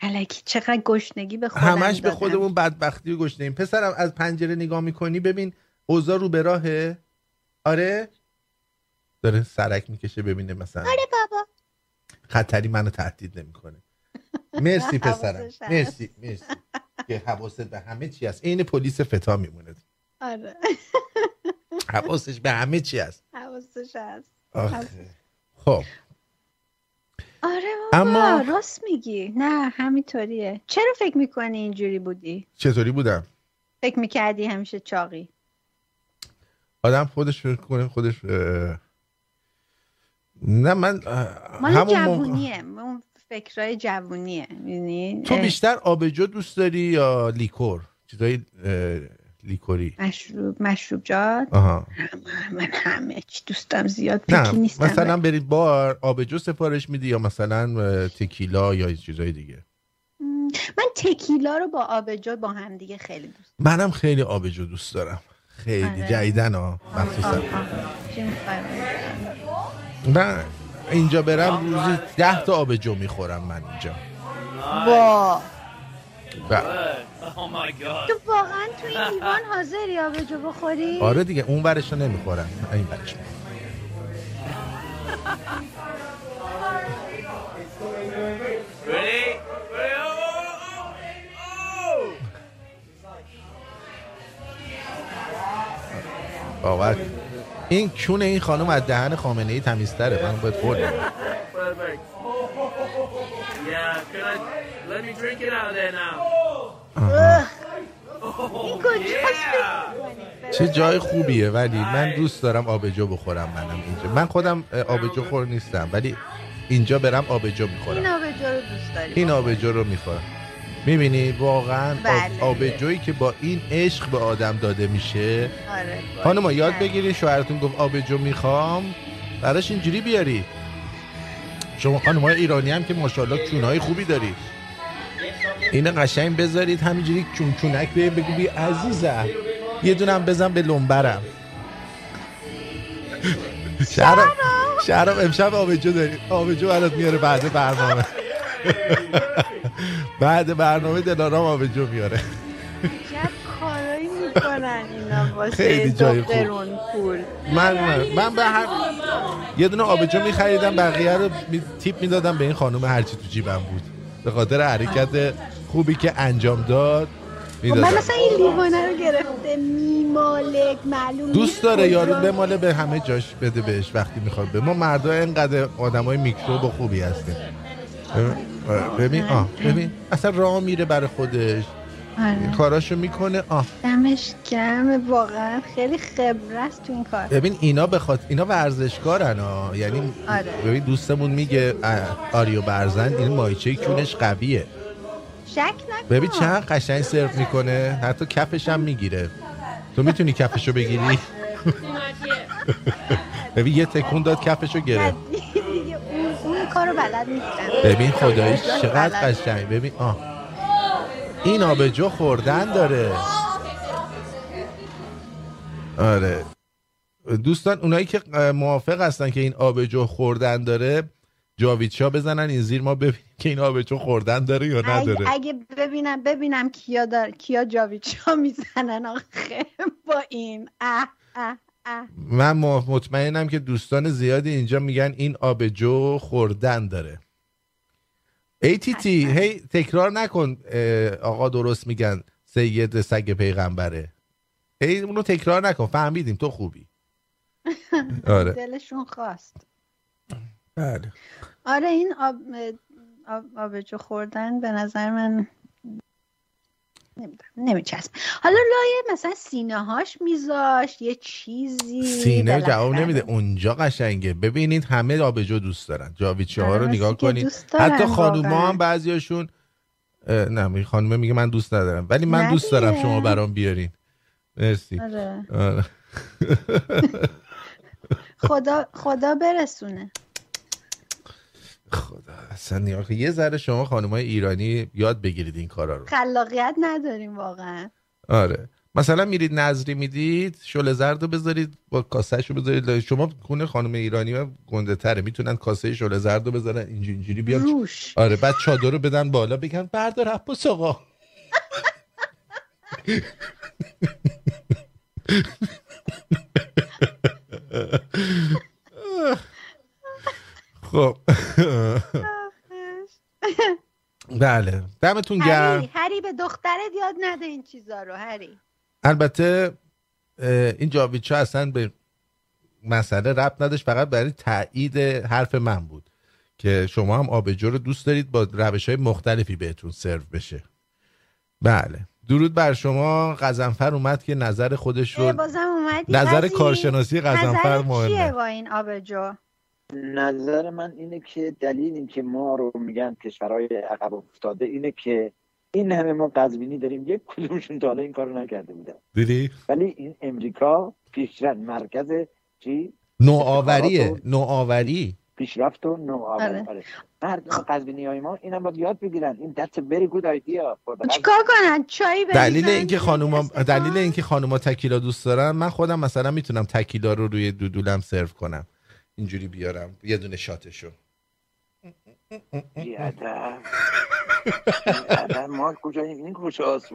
Speaker 2: الکی چقدر گشنگی به خودم
Speaker 1: همش به. خودمون بدبختی و گشنیم پسرم از پنجره نگاه می‌کنی ببین اوضاع رو به راهه. آره؟ داره سرک می‌کشه ببینه مثلا.
Speaker 2: آره بابا.
Speaker 1: خطری منو تهدید نمی‌کنه. مرسی پسرم. مرسی مرسی. که حواست به همه چی هست. عین پلیس فتا میمونه.
Speaker 2: آره.
Speaker 1: حواسش به همه چی هست.
Speaker 2: حواسش هست.
Speaker 1: آخه. خب.
Speaker 2: آره بابا
Speaker 1: اما-
Speaker 2: راست میگی. نه همینطوریه. چرا فکر می‌کنی اینجوری بودی؟
Speaker 1: چطوری بودم؟
Speaker 2: فکر می‌کردی همیشه چاقی.
Speaker 1: آدم خودش فکر کنه خودش نه من
Speaker 2: مال
Speaker 1: موقع-
Speaker 2: جوونیه. اون فکرای جوونیه می‌دونی؟
Speaker 1: تو بیشتر آبجو دوست داری یا لیکور؟ چیزای لیکوری.
Speaker 2: مشروب مشروبجات
Speaker 1: آها.
Speaker 2: من همه چی دوستم زیاد
Speaker 1: نه
Speaker 2: نیستم.
Speaker 1: مثلا برید بار آبجو سفارش میدی یا مثلا تکیلا یا چیزای دیگه؟
Speaker 2: من تکیلا رو با آبجو با هم دیگه خیلی دوست
Speaker 1: منم خیلی آبجو دوست دارم. خیلی
Speaker 2: آره.
Speaker 1: جدیدن ها مخصوصا؟ من اینجا برم روزی ده تا آبجو می‌خورم من اینجا.
Speaker 2: با. تو واقعا تو این لیوان حاضری آبجو بخوری؟
Speaker 1: آره دیگه اون برش رو نمی‌خورم. این?
Speaker 12: Oh, oh, oh,
Speaker 1: باور کن. این کون این خانم از دهن خامنه ای تمیزتره. من باید خوردم
Speaker 12: let me drink it out of there now?
Speaker 2: این کجاست
Speaker 1: چه جای خوبیه ولی من دوست دارم آبجو بخورم منم اینجا. من خودم آبجو خور نیستم ولی اینجا برم آبجو
Speaker 2: این
Speaker 1: می‌خورم
Speaker 2: آبجو رو دوست داری.
Speaker 1: این آبجو رو می‌خورم. می‌بینی واقعا
Speaker 2: بله.
Speaker 1: آبجویی که با این عشق به آدم داده میشه.
Speaker 2: آره.
Speaker 1: خانم یاد بگیری شوهرتون گفت آبجو می‌خوام. براش اینجوری بیاری. شما خانم های ایرانی هم که ماشاءالله کونهای خوبی دارید این قشنگ بذارید همینجوری چون چونک به بگو بی عزیزم. یه دونم بزن به لنبرم. شهرام شهرام. امشب آبجو داریم آبجو برات میاره بعد برنامه. بعد برنامه دلارام آبجو میاره.
Speaker 2: می‌کنن اینا واسه
Speaker 1: خیلی جای خوب.
Speaker 2: پول.
Speaker 1: من من, من به هر یه دونه آبجو میخریدم بقیه رو می... تیپ می‌دادم به این خانم هرچی تو جیبم بود. به خاطر حرکت خوبی که انجام داد.
Speaker 2: خب من مثلا این لیوانه رو گرفته میمالک معلوم
Speaker 1: دوست داره یارو. بماله به همه جاش بده بهش وقتی می‌خواد. به ما مردا اینقدر آدمای میکروب و خوبی هستیم ببین آه. ببین. اصلا راه میره برای خودش.
Speaker 2: آره.
Speaker 1: کاراشو می‌کنه. آه.
Speaker 2: دمش گرمه واقعا خیلی خبره است تو این کار.
Speaker 1: ببین اینا بخواد اینا ورزشکارن ها. یعنی
Speaker 2: آره.
Speaker 1: ببین دوستمون میگه آریو برزن این مایچه کونش قویه.
Speaker 2: شک نکن.
Speaker 1: ببین چقدر قشنگ سرو می‌کنه. حتی کفش هم می‌گیره. تو می‌تونی کفشو بگیری؟ ببین یه تکون داد کفشو گرفت.
Speaker 2: اون, کارو بلد نیستم.
Speaker 1: ببین خداییش
Speaker 2: کجاش
Speaker 1: چقدر قشنگ. ببین آه. این آبجو خوردن داره. آره. دوستان اونایی که موافق هستن که این آبجو خوردن داره جاویدشا بزنن این زیر ما ببینیم که این آبجو خوردن داره یا نداره.
Speaker 2: اگه ببینم ببینم کیا دار کیا جاویدشا می‌زنن آخه. با این. اه اه اه.
Speaker 1: من مطمئنم که دوستان زیادی اینجا میگن این آبجو خوردن داره. ATT هی تکرار نکن آقا درست میگن سید سگ پیغمبره. هی اونو تکرار نکن فهمیدیم تو خوبی. آره.
Speaker 2: دلشون خواست.
Speaker 1: بله.
Speaker 2: آره این آب آب آبجو خوردن به نظر من نمیچسب حالا لایه مثلا سینه هاش میذاشت یه چیزی
Speaker 1: سینه. جواب نمیده اونجا قشنگه ببینید همه آبجو دوست دارن جاویدچه ها
Speaker 2: آره،
Speaker 1: رو
Speaker 2: راستی
Speaker 1: نگاه کنید حتی خانوما. هم بعضیاشون نه خانومه میگه من دوست ندارم ولی من دوست دارم. شما برام بیارین مرسی
Speaker 2: آره.
Speaker 1: آره.
Speaker 2: خدا خدا برسونه
Speaker 1: اصلا نگاه کن. یه ذره شما خانمای ایرانی یاد بگیرید این کارا رو.
Speaker 2: خلاقیت نداریم واقعا.
Speaker 1: آره. مثلا میرید نظری می‌دید شل زرد رو بذارید با کاسهش رو بذارید. شما خونه خانم ایرانی ها گنده تره. می‌تونن کاسه شل زرد رو بذارن اینجوری اینجوری بیان.
Speaker 2: روش.
Speaker 1: آره بعد چادر رو بدن بالا بگن بردار عباس آقا. خب. بله. دمتون گرم.
Speaker 2: هری هری به دخترت یاد نده این چیزا رو هری.
Speaker 1: البته این جاویدچا اصلا به مسئله ربط نداشت فقط برای تایید حرف من بود که شما هم آبجو رو دوست دارید با روش های مختلفی بهتون سرو بشه. بله. درود بر شما. قزنفر اومد که نظر خودش رو
Speaker 2: بازم اومدی.
Speaker 1: نظر. کارشناسی قزنفر مهمه.
Speaker 2: با این آبجو
Speaker 5: نظر من اینه که دلیل این که ما رو میگن کشورهای عقب افتاده اینه که این همه ما قزوینی داریم. یک کدومشون تا حالا این کارو نکرده بودن.
Speaker 1: دیدی؟
Speaker 5: ولی این امریکا پیشرفت مرکز چی؟
Speaker 1: نوآوریه. نوآوری.
Speaker 5: پیشرفت و نوآوری.
Speaker 2: آره.
Speaker 5: آره. مردم قزوینی های ما اینم باید یاد بگیرن. این that's a very good idea. for the
Speaker 2: چیکار کنن؟ چای
Speaker 1: دلیل اینکه خانوما دلیل اینکه خانوما تکیلا دوست دارن من خودم مثلا می‌تونم تکیلا رو روی دودولم سرو کنم. اینجوری بیارم. یه دونه شاتشو.
Speaker 5: بیادب بیادب ما کجاییم این کجاست.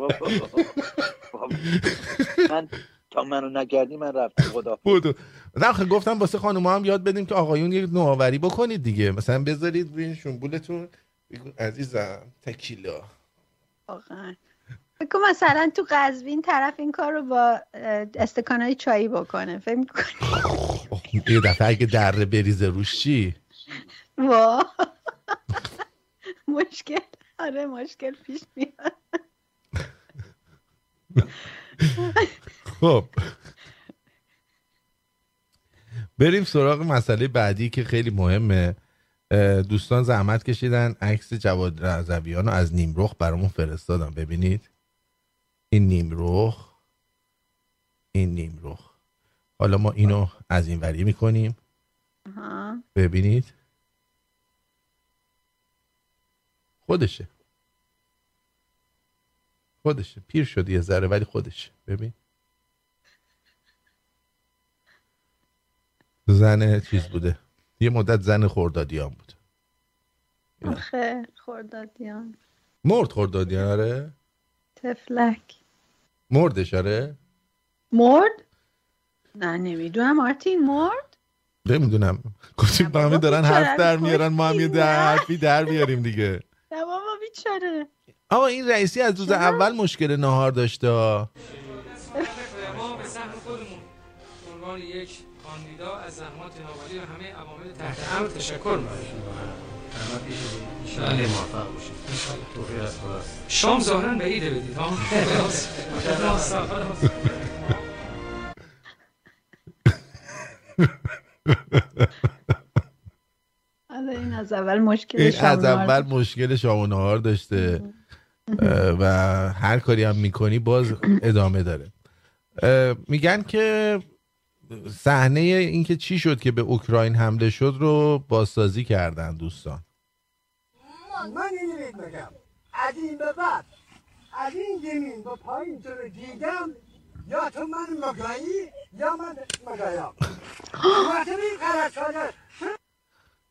Speaker 5: من تا منو نگردی من رفتم. خدا.
Speaker 1: بودو نه گفتم واسه خانوما هم یاد بدیم که آقایون یه نوآوری بکنید دیگه. مثلا بذارید روی این شنبولتون عزیزم تکیلا.
Speaker 2: واقعا. فکر مثلا تو قزوین طرف این کار رو با استکانهای چایی بکنه. فکر می‌کنی؟
Speaker 1: یه دفعه اگه دره بریزه روش چی؟
Speaker 2: وا. مشکل. آره مشکل پیش میاد.
Speaker 1: خب. بریم سراغ مسئله بعدی که خیلی مهمه. دوستان زحمت کشیدن. عکس جواد رضویان رو از نیمرخ برامون فرستادن ببینید. این نیمرخ این نیمرخ حالا ما اینو از این وری می‌کنیم. ببینید. خودشه. خودشه. پیر شد یه ذره ولی خودشه. ببین. زن چیز بوده. یه مدت زن خوردادیان بود.
Speaker 2: آخه خوردادیان.
Speaker 1: مرد خوردادیان آره.
Speaker 2: تفلک.
Speaker 1: مردش آره
Speaker 2: مرد؟ نه نمی‌دونم. آرتین مرد؟
Speaker 1: نمی‌دونم. گفتیم با همه دارن حرف در میارن ما هم یه. حرفی در بیاریم دیگه.
Speaker 2: نه بابا بیچاره.
Speaker 1: آقا این رئیسی از روز اول مشکل نهار داشته. ها.
Speaker 14: ما به سهم خودمون عنوان یک کاندیدا از زحمات ناوری و همه عوامل تحت امر تشکر می‌کنیم
Speaker 15: انشاءالله موفق
Speaker 14: شام ظاهرا به ایده بدید ها؟
Speaker 2: این از اول مشکل
Speaker 1: این
Speaker 2: شام
Speaker 1: از
Speaker 2: نهار
Speaker 1: اول مشکل شام و نهار داشته. و هر کاری هم می‌کنی باز ادامه داره. میگن که صحنه اینکه چی شد که به اوکراین حمله شد رو بازسازی کردن دوستان.
Speaker 16: من اینو بهت بگم. از این به بعد از این زمین با پایین تو رو دیدم یا تو من مگایی یا من مگایم وقتی این قرصانه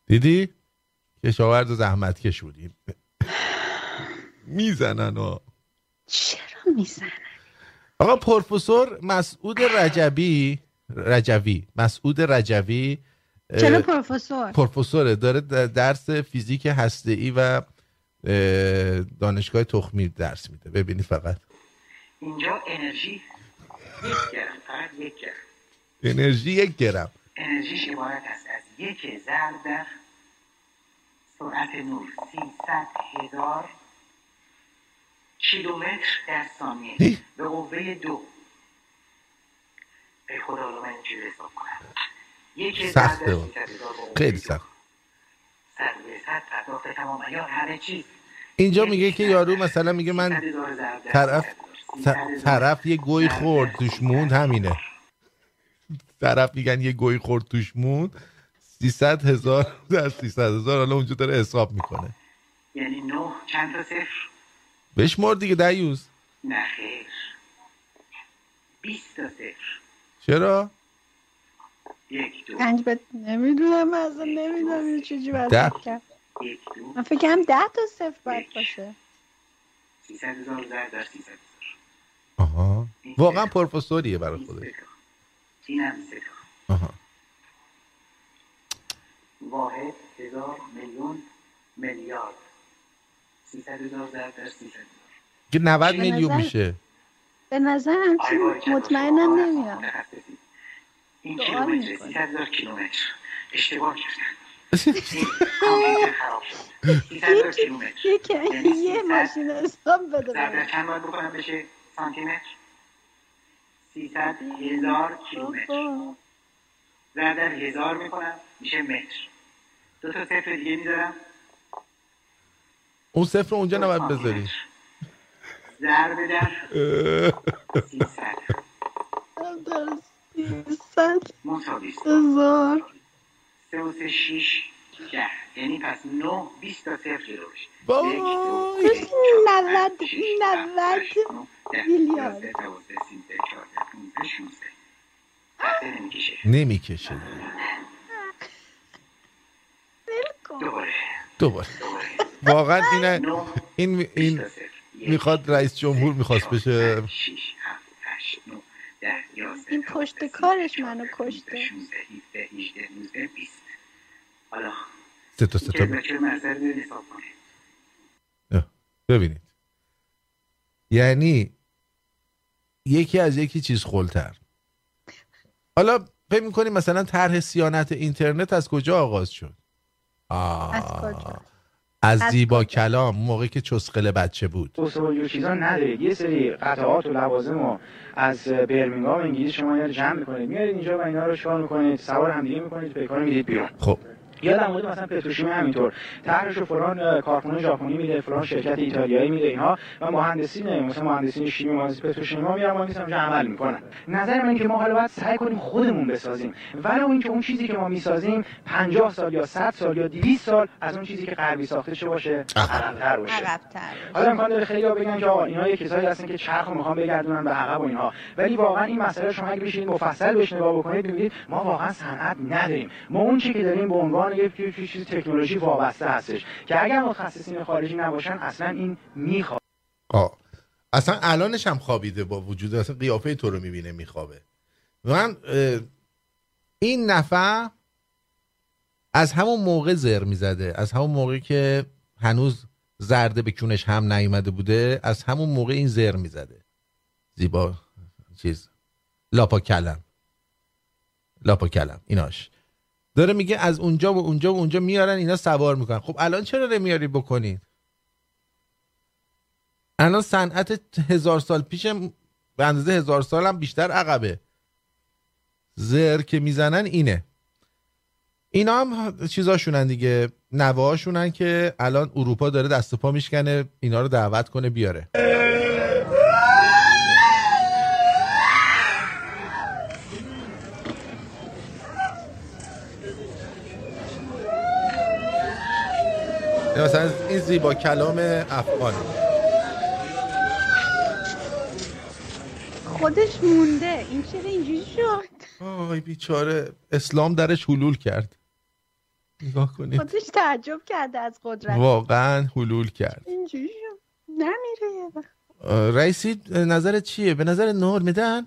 Speaker 1: دیدی؟ کشاورز زحمت کش بودیم می‌زنن ها.
Speaker 2: چرا می‌زنن؟
Speaker 1: آقا پروفسور مسعود رجبی رجوی مسعود رجوی
Speaker 2: چرا پروفسور؟
Speaker 1: پروفسوره. داره درس فیزیک هسته‌ای و اه، دانشگاه تخمی درس میده. ببینی فقط.
Speaker 17: اینجا انرژی یک گرم فقط یک گرم.
Speaker 1: انرژی یک گرم.
Speaker 17: انرژیش عبارت است از یک ضرب در سرعت نور. 300 هزار کیلومتر در ثانیه. به قوه دو. به خدا رو من اینجوری حساب کنم.
Speaker 1: سخته
Speaker 17: در
Speaker 1: ها.
Speaker 17: 300 هزار به قوه
Speaker 1: خیلی. سخت. اینجا میگه که یارو مثلا میگه من
Speaker 17: 300 هزار ضرب در
Speaker 1: طرف
Speaker 17: 300 هزار.
Speaker 1: ط- طرف یه گوی خورد توش موند همینه. طرف میگن یه گوی خورد توش موند. 300 هزار در 300 هزار حالا اونجا داره حساب می‌کنه.
Speaker 17: یعنی نه چند تا صفر؟
Speaker 1: بشمار دیگه دیوز
Speaker 17: نه خیر. 20 تا صفر.
Speaker 1: چرا؟
Speaker 17: یک دو.
Speaker 2: پنج بد نمی‌دونم اصلا نمی‌دونم چجوری باید کرد. من فکر ده تا صفر باید باشه.
Speaker 17: 300 هزار ضرب در 300 هزار.
Speaker 1: آها. واقعا پروفسوریه برای خودش.
Speaker 17: اینم سه تا.
Speaker 1: آها.
Speaker 17: واحد هزار میلیون میلیارد. 300 هزار ضرب در 300 هزار.
Speaker 1: که 90
Speaker 2: به
Speaker 1: میلیون
Speaker 2: نظر-
Speaker 1: میشه.
Speaker 2: به نظرم مطمئنم نمیاد.
Speaker 17: این کیلومتر. 300 کیلومتر. اشتباه کردن. کامپیوتر خراب شد. 300 هزار کیلومتر. یعنی
Speaker 2: یه
Speaker 17: 300
Speaker 2: ماشین حساب بده.
Speaker 17: چند باید بکنم بشه سانتیمتر. 300 هزار کیلومتر.
Speaker 2: بابا.
Speaker 17: ضرب در هزار می‌کنم میشه متر. دو تا صفر دیگه می‌ذارم.
Speaker 1: اون صفر اونجا نباید بذاری.
Speaker 17: ضرب در. سیصد.
Speaker 2: صد. هزار.
Speaker 17: سه و سه شیش. ده. یعنی پس نه بیست تا صفر جلو بشه. یک
Speaker 2: نود میلیارد.
Speaker 17: نمی‌کشه.
Speaker 1: نمی‌کشه
Speaker 17: دوباره.
Speaker 1: دوباره. واقعا این این این می‌خواد رئیس جمهور می‌خواست بشه.
Speaker 2: این پشت کارش منو کشته.
Speaker 1: سه تا تا. ببینید. یعنی یکی از یکی چیز خلتر حالا فکر می‌کنیم مثلا طرح سیانت اینترنت از کجا آغاز شد؟ آه.
Speaker 2: از کجا؟
Speaker 1: از زیبا؟ کلام موقعی که چسقله بچه بود.
Speaker 18: و چیزا ندارید یه سری قطعات و لوازم رو از برمینگام انگلیس شما اینا رو جمع می‌کنید. میارید اینجا و اینا رو چیکار می‌کنید؟ سوار همدیگه می‌کنید پیکار می‌دید بیرون.
Speaker 1: خب.
Speaker 18: یا در مورد مثلا پتروشیمی همینطور. طرحش رو فلان کارخونه ژاپنی میده فلان شرکت ایتالیایی میده اینها و مهندسی نه مثلا مهندسی شیمی مهندسی پتروشیمی. میرن مهندسی اونجا عمل می‌کنن. نظر من اینه که ما حالا باید سعی کنیم خودمون بسازیم. ولو اینکه اون چیزی که ما می‌سازیم 50 سال یا 100 سال یا 200 سال از اون چیزی که غربی ساخته چه باشه؟ عقب‌تر. باشه. حالا امکان داره خیلی بگن که آقا اینا یه کسایی هستن که چرخ رو می‌خوان بگردونن به عقب و اینها. ولی واقعا این مسئله شما اگه بشینید مفصل بهش نگاه بکنید ببینید ما واقعا صنعت نداریم. ما اون چی که داریم به عنوان یه چیز تکنولوژی وابسته هستش. که اگر متخصصین خارجی نباشن اصلا این می‌خواد.
Speaker 1: اصلا الانش هم خوابیده با وجود اصلا قیافه تو رو می‌بینه میخوابه. من این نفر از همون موقع زر می‌زده. از همون موقع که هنوز زرده به کونش هم نیومده بوده از همون موقع این زر می‌زده. زیبا چیز. لاپا کلم لاپا کلم ایناش. داره میگه از اونجا و اونجا و اونجا میارن اینا سوار می‌کنن. خب الان چرا نمیاری بکنید الان صنعت هزار سال پیش به اندازه هزار سال هم بیشتر عقبه. زر که می‌زنن اینه. اینا هم چیزاشونن دیگه. نوهاشونن که الان اروپا داره دست پا میشکنه اینا رو دعوت کنه بیاره. مثلا این زیبا کلام افغان.
Speaker 2: خودش مونده. این چرا اینجوری شد؟
Speaker 1: آی بیچاره. اسلام درش حلول کرد. نگاه کنید.
Speaker 2: خودش تعجب کرده از قدرت.
Speaker 1: واقعا حلول کرد.
Speaker 2: اینجوری شد. نمیره. یه وقت.
Speaker 1: رئیسی نظرت چیه؟ به نظر نور میدن؟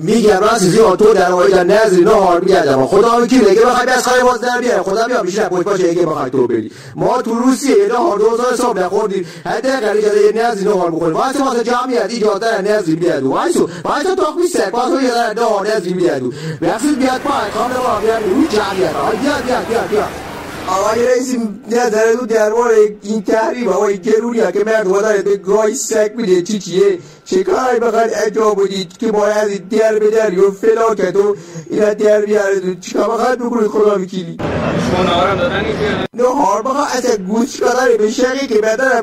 Speaker 19: میگم راست زیاد تو در مورد نظر اینا حال میگردم. خدا کی بگه بخوای از خواهی باز در بیاره خدا بیا بیشتر. پشت باشه اگه بخوای تو بری. ما تو روسیه اینا حال دوزار حساب نخوردیم. حتی جده یه نظر اینا حال بخوریم واسه واسه جمعیت ایجاد در نظر میاد وایسو. وایسو تا خوی سر واسه یه در نه نظر میاد وقتی بیاد پای کامل ما بیاد. رو جمعیت. بیاد بیاد بیاد بیاد. آقای رئیس نظر تو درباره این تحریم آقای گرونی که مرد به گای سگ میده. چی چیه؟ چه کاری بخواد انجام بدید که باید از در به در و فلاکت و اینا در بیاره چی کار بخواد بکنید؟ خدا وکیلی.
Speaker 14: نهارم دادن که
Speaker 19: نهار بخواد اصلا گوش کاره به شقی که بدن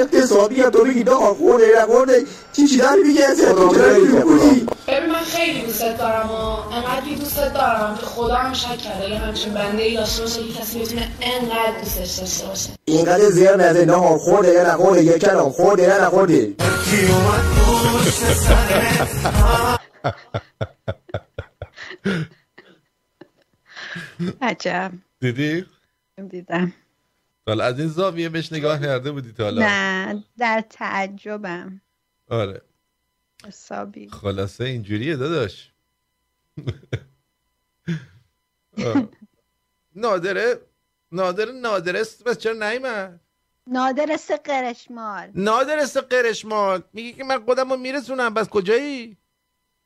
Speaker 19: اقتصادی هم تو بگی نهار خورده نخورده چی چی داری میگه می‌کنی؟
Speaker 8: ببین من خیلی دوستت دارم و انقدری دوستت دارم که خدا هم شک کرده یه همچین بنده ای داشته باشه که کسی بتونه انقدر دوستش داشته باشه.
Speaker 19: اینقدر زیر نزه نهار خورده یا نخورده یا کلام خورده یا نخورده
Speaker 2: عجب.
Speaker 1: دیدی؟
Speaker 2: دیدم.
Speaker 1: حالا از این زاویه بهش نگاه کرده بودی تا حالا.
Speaker 2: نه در تعجبم.
Speaker 1: آره.
Speaker 2: حسابی.
Speaker 1: خلاصه اینجوریه داداش. آه. نادره؟ نادره نادرست؟ بس چرا نیمد
Speaker 2: نادرس قرشمال
Speaker 1: نادرست قرشمال میگه که من خودم رو میرسونم. بس کجایی؟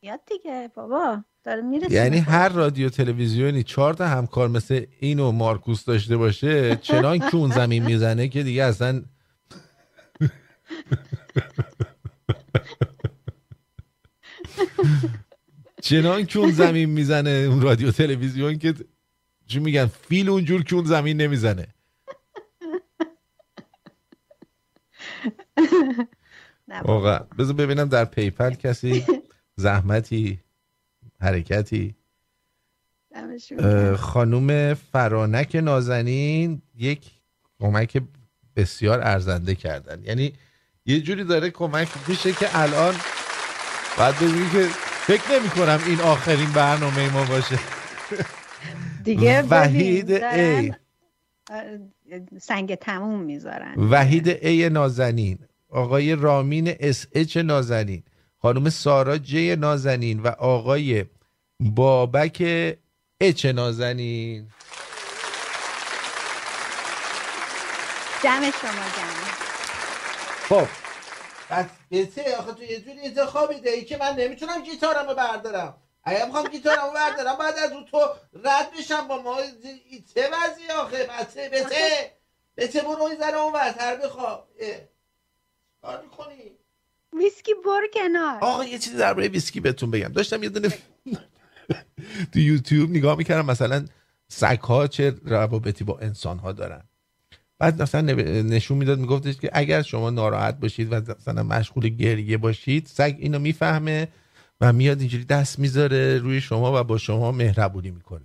Speaker 2: یاد دیگه بابا. داره می‌رسه
Speaker 1: یعنی هر رادیو تلویزیونی چهار تا همکار مثل این و مارکوس داشته باشه چنان کون زمین می‌زنه که دیگه اصلا چنان کون زمین می‌زنه اون رادیو تلویزیون که چی میگن فیل اونجور که اون زمین نمی‌زنه. واقعا بذار ببینم در پیپل کسی زحمتی حرکتی. خانوم فرانک نازنین یک کمک بسیار ارزنده کردن. یعنی یه جوری داره کمک میشه که الان باید بگی که فکر نمی کنم این آخرین برنامه ما باشه.
Speaker 2: دیگه
Speaker 1: وحید ای.
Speaker 2: سنگ تموم می‌ذارن.
Speaker 1: وحید A نازنین آقای رامین SH نازنین خانم سارا G نازنین و آقای بابک H نازنین.
Speaker 2: دم شما گرم
Speaker 1: خب. پس بته آخه تو یه جوری انتخابی دهی که من نمی‌تونم گیتارمو بردارم. اگه می‌خوام گیتارمو بردارم باید از رو تو رد بشم با ما. چه وضعی آخه؟ بته بته بته برو این زنه اون وزتر بخواب. کار می‌کنی؟
Speaker 2: ویسکی برو کنار.
Speaker 1: آقا یه چیزی درباره ویسکی بهتون بگم. داشتم یه دونه تو یوتیوب نگاه می‌کردم مثلا سگ ها چه روابطی با انسان ها دارن. بعد مثلا نشون می‌داد میگفتش که اگر شما ناراحت باشید و مثلا مشغول گریه باشید سگ اینو می‌فهمه. و میاد اینجوری دست می‌ذاره روی شما و با شما مهربونی می‌کنه.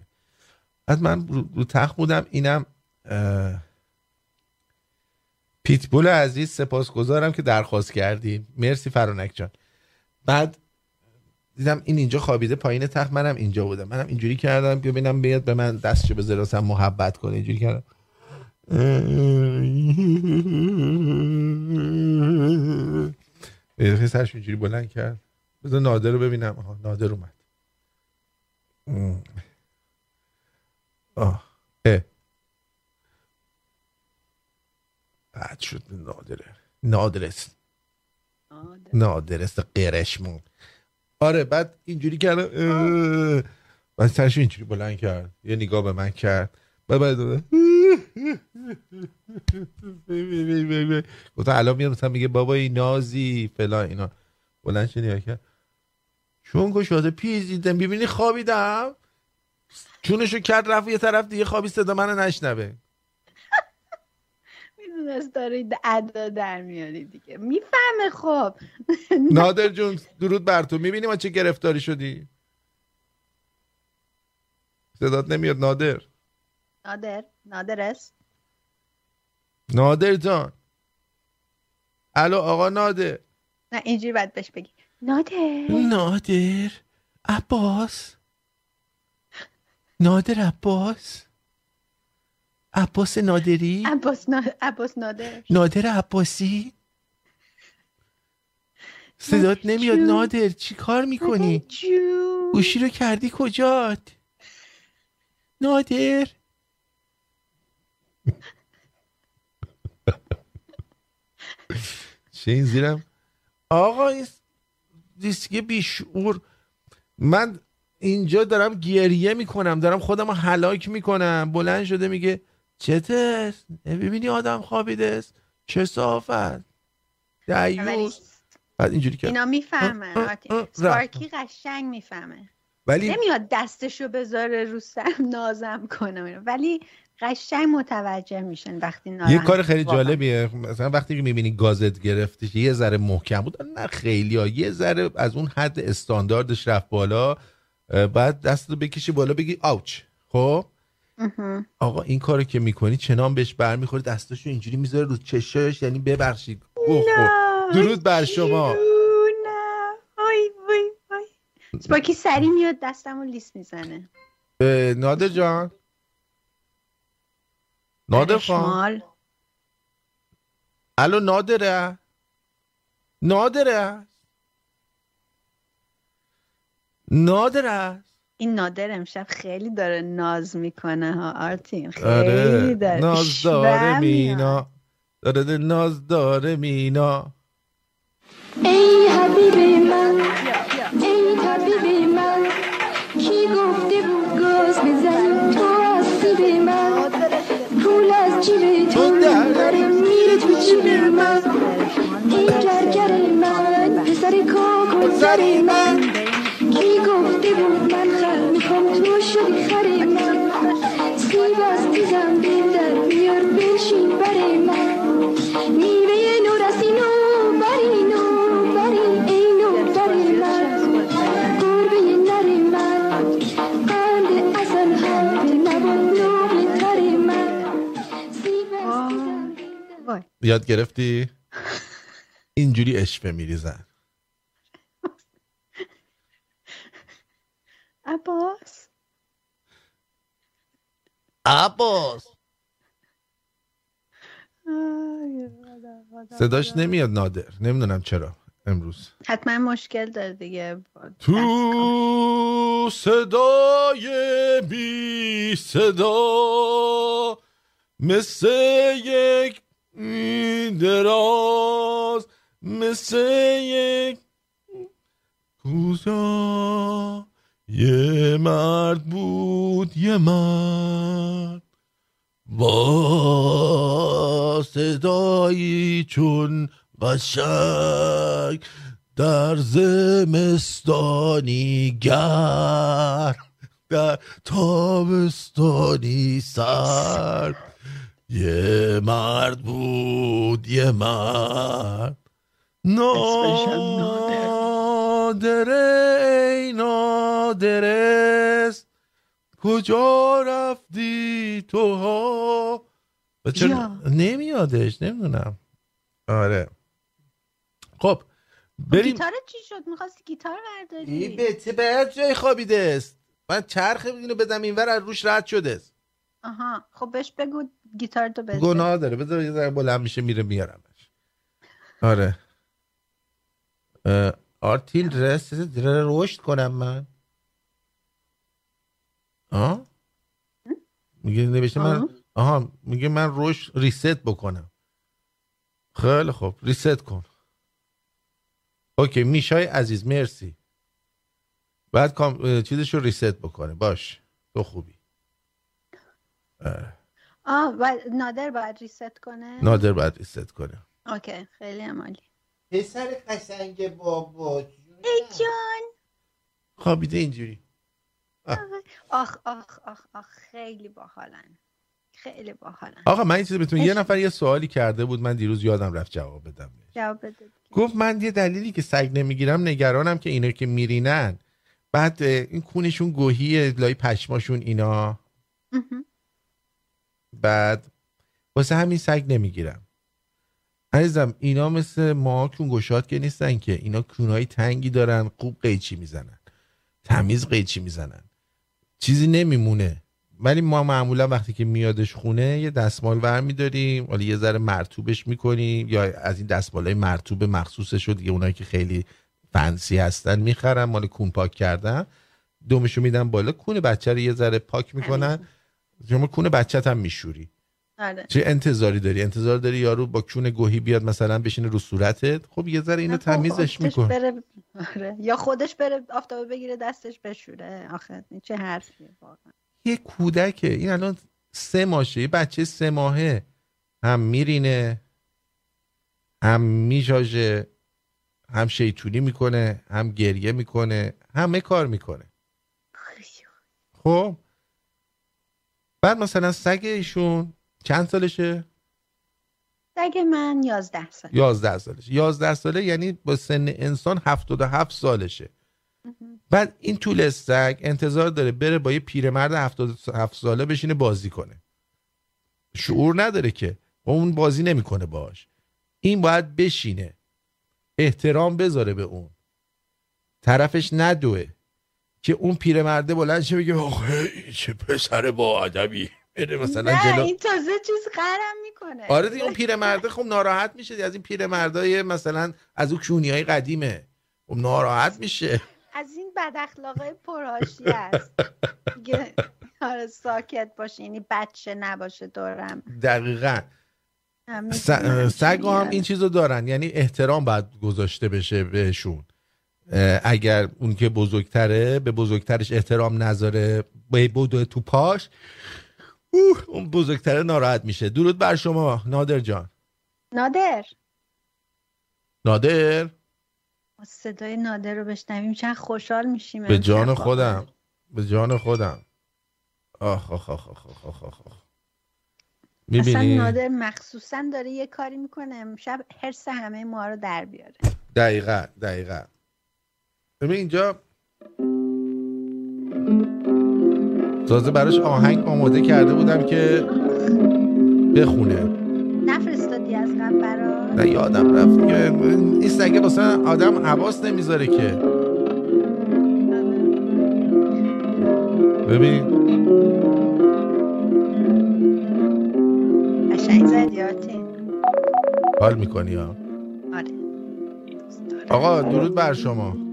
Speaker 1: بعد من رو, تخت بودم اینم پیتبول عزیز سپاسگزارم که درخواست کردیم مرسی فرانک جان. بعد دیدم این اینجا خوابیده پایین تخت منم اینجا بودم. منم اینجوری کردم که ببینم بیاد به من دستشو بذاره واسم محبت کنه. اینجوری کردم. سرش اینجوری بلند کرد. بذار نادر رو ببینم. آها نادر اومد. آه. اه. بد شد نادره. نادرست نادرست قرشمون. آره بعد اینجوری کردم اه. بعد سرش اینجوری بلند کرد. یه نگاه به من کرد. بعد بعد گفتم الان میاد مثلا میگه بابای نازی فلان اینا. بلند شد نگاه کرد. چون گشاده پیزیدم ببینی خوابیدم. چونشو کرد رفت یه طرف دیگه خوابی صدا منو نشنوه.
Speaker 2: می‌دونست داری ادا در میاری دیگه. می‌فهمه خب
Speaker 1: نادر جون درود بر تو. می‌بینی ما چه گرفتاری شدی؟ صدات نمیاد نادر.
Speaker 2: نادر نادر است
Speaker 1: نادر جان. الو آقا نادر.
Speaker 2: نه اینجوری باید بهش بگی. نادر.
Speaker 1: نادر. عباس. نادر عباس. عباس نادری؟
Speaker 2: عباس, نا... عباس نادر.
Speaker 1: نادر عباسی؟ صدات نمیاد. نادر چی کار می‌کنی؟ گوشی رو کردی کجات؟ نادر. چه این زیرم؟ آقا این دیسک بیشعور. من اینجا دارم گریه می‌کنم دارم خودم رو هلاک می‌کنم. بلند شده میگه چته؟ ببینی آدم خوابیده است. چه صافت دیوز بعد اینجوری کرد.
Speaker 2: اینا می‌فهمن. سپارکی قشنگ می‌فهمه.
Speaker 1: ولی
Speaker 2: نمیاد دستشو بذاره رو سرم نازم کنه. ولی قشنگ متوجه میشن وقتی ناراحت
Speaker 1: یه کار خیلی
Speaker 2: واقعا.
Speaker 1: جالبیه. مثلا وقتی که می‌بینی گازت گرفتش یه ذره محکم بود نه خیلی ها یه ذره از اون حد استانداردش رفت بالا. بعد دست رو بکشی بالا بگی آوچ خب. آقا این کارو که می‌کنی چنان بهش برمیخوره؟ دستاشو اینجوری می‌ذاره رو چشاش یعنی ببخشید. درود بر شما.
Speaker 2: سپارکی سری میاد دستمو لیس می‌زنه.
Speaker 1: اه، نادر جان. نادر خان.
Speaker 2: شمال
Speaker 1: الو نادره؟ نادره؟ نادره؟
Speaker 2: این نادر امشب خیلی داره ناز می‌کنه ها آرتین. خیلی
Speaker 1: آره
Speaker 2: داره.
Speaker 1: ناز داره. مینا. داره داره ناز داره مینا.
Speaker 20: ای حبیبی من ای حبیبی من کی گفته بود گاز بزن تو هستی من. جیبه تو داره میره تو جیب من. این گرگر من پسر کاکو زری من. کی گفته بود من خر؟ می‌خوام تو شدی خری من. سیب از تیزم بیندر میار بشین بر من.
Speaker 1: یاد گرفتی؟ اینجوری اشوه میریزن.
Speaker 2: عباس.
Speaker 1: عباس. صداش. نمیاد نادر. نمی‌دونم چرا امروز.
Speaker 2: حتما مشکل داره دیگه.
Speaker 1: تو صدای بی صدا مثل یک دراز مثل یک کوزا. یه مرد بود یه مرد. با صدایی چون قشنگ در زمستانی گرم در تابستانی سرد. یه مرد بود یه مرد. نادر. ای نادرست کجا رفتی تو ها چرا
Speaker 2: یا.
Speaker 1: نمیادش؟ نمی‌دونم. آره. خب بریم.
Speaker 2: گیتار چی شد؟ می‌خواستی گیتار برداری؟
Speaker 1: این بته به جای خوابیده است. من چرخ اینو بدم اینور از روش رد شده است.
Speaker 2: آها. خب بهش بگو گیتار تو بزن.
Speaker 1: گناه داره. بذار یه ذره بلند میشه میره میارمش. آره. آرتیل رس داره رشد کنم من. آه؟ میگه نوشته من آها میگه من رشد ریست بکنم. خیلی خوب. ریست کن. اوکی میشای عزیز مرسی. بعد کام... اه، چیزشو ریست بکنه. باش. تو خوبی.
Speaker 2: آه و نادر باید ریست کنه؟
Speaker 1: نادر باید ریست کنه.
Speaker 2: اوکی خیلی هم عالی
Speaker 19: پسر قشنگ بابا
Speaker 2: ای جان.
Speaker 1: خوابیده اینجوری.
Speaker 2: آخ آخ آخ آخ خیلی باحالن. خیلی باحالن.
Speaker 1: آقا من این چیز بهتون یه نفر یه سوالی کرده بود من دیروز یادم رفت جواب بدم
Speaker 2: جواب بده.
Speaker 1: گفت من یه دلیلی که سگ نمی‌گیرم نگرانم که اینا که میرینن. بعد این کونشون گوهی لای پشماشون اینا. بعد واسه همین سگ نمی‌گیرم. عزیزم اینا مثل ما کون گشاد که نیستن که. اینا کونهای تنگی دارن خوب قیچی می‌زنن. تمیز قیچی می‌زنن. چیزی نمیمونه. ولی ما معمولا وقتی که میادش خونه یه دستمال ور میداریم حالا یه ذره مرتوبش می‌کنیم یا از این دستمال های مرتوب مخصوصش رو دیگه اونایی که خیلی فنسی هستن می‌خرن مال کون پاک کردن. دومشو میدن بالا. کون بچه رو یه ذره پاک می‌کنن. شما کون بچت هم میشوری.
Speaker 2: آره
Speaker 1: چه انتظاری داری؟ انتظار داری یارو با کون گوهی بیاد مثلا بشینه رو صورتت؟ خب یه ذره اینو تمیزش
Speaker 2: خودش
Speaker 1: میکن
Speaker 2: بره آره. یا خودش بره آفتابه بگیره دستش بشوره. آخه چه حرفیه واقعا.
Speaker 1: یه کودکه. این الان سه ماشه. یه بچه سه ماهه. هم میرینه هم میژاژه هم شیطونی می‌کنه هم گریه می‌کنه همه کار می‌کنه. خب؟ بعد مثلا سگ ایشون چند سالشه؟
Speaker 2: سگ من یازده سال
Speaker 1: یازده سالشه. یازده ساله یعنی با سن انسان هفتاد و هفت سالشه. بعد این طول سگ انتظار داره بره با یه پیرمرد هفتاد و هفت ساله بشینه بازی کنه. شعور نداره که. با اون بازی نمی‌کنه باش این باید بشینه. احترام بذاره به اون. طرفش ندوه. که اون پیرمرده بلند شه بگه آخه چه پسر با ادبی. بره مثلا
Speaker 2: نه
Speaker 1: جلو.
Speaker 2: این تازه چیز قرم می‌کنه.
Speaker 1: آره دیگه اون پیرمرده خب ناراحت میشه از این پیرمردای مثلا از اون کونی های قدیمه. خب ناراحت میشه.
Speaker 2: از این بد اخلاقای پرهاشی است. آره ساکت باشه یعنی بچه نباشه دورم.
Speaker 1: دقیقا. س- سگ هم. این چیزو دارن یعنی احترام باید گذاشته بشه بهشون. اگر اون که بزرگتره به بزرگترش احترام نذاره به بوده تو پاش اوه، اون بزرگتره ناراحت میشه. درود بر شما نادر جان.
Speaker 2: نادر.
Speaker 1: نادر؟
Speaker 2: صدای نادر رو بشنویم. چند خوشحال میشیم
Speaker 1: به جان خودم. به جان خودم. آخ آخ آخ آخ آخ آخ آخ
Speaker 2: اصلا
Speaker 1: می‌بینی؟
Speaker 2: نادر مخصوصا داره یه کاری می‌کنه امشب حرس همه ما رو در بیاره.
Speaker 1: دقیقا دقیقا. ببین اینجا تازه براش آهنگ آماده کرده بودم که بخونه.
Speaker 2: نفرستادی از قبل
Speaker 1: نه یادم رفت. که این سگه آدم حواس نمی‌ذاره که. ببین.
Speaker 2: قشنگ زدی آرتین
Speaker 1: حال می‌کنی ها؟
Speaker 2: آره.
Speaker 1: آقا درود بر شما.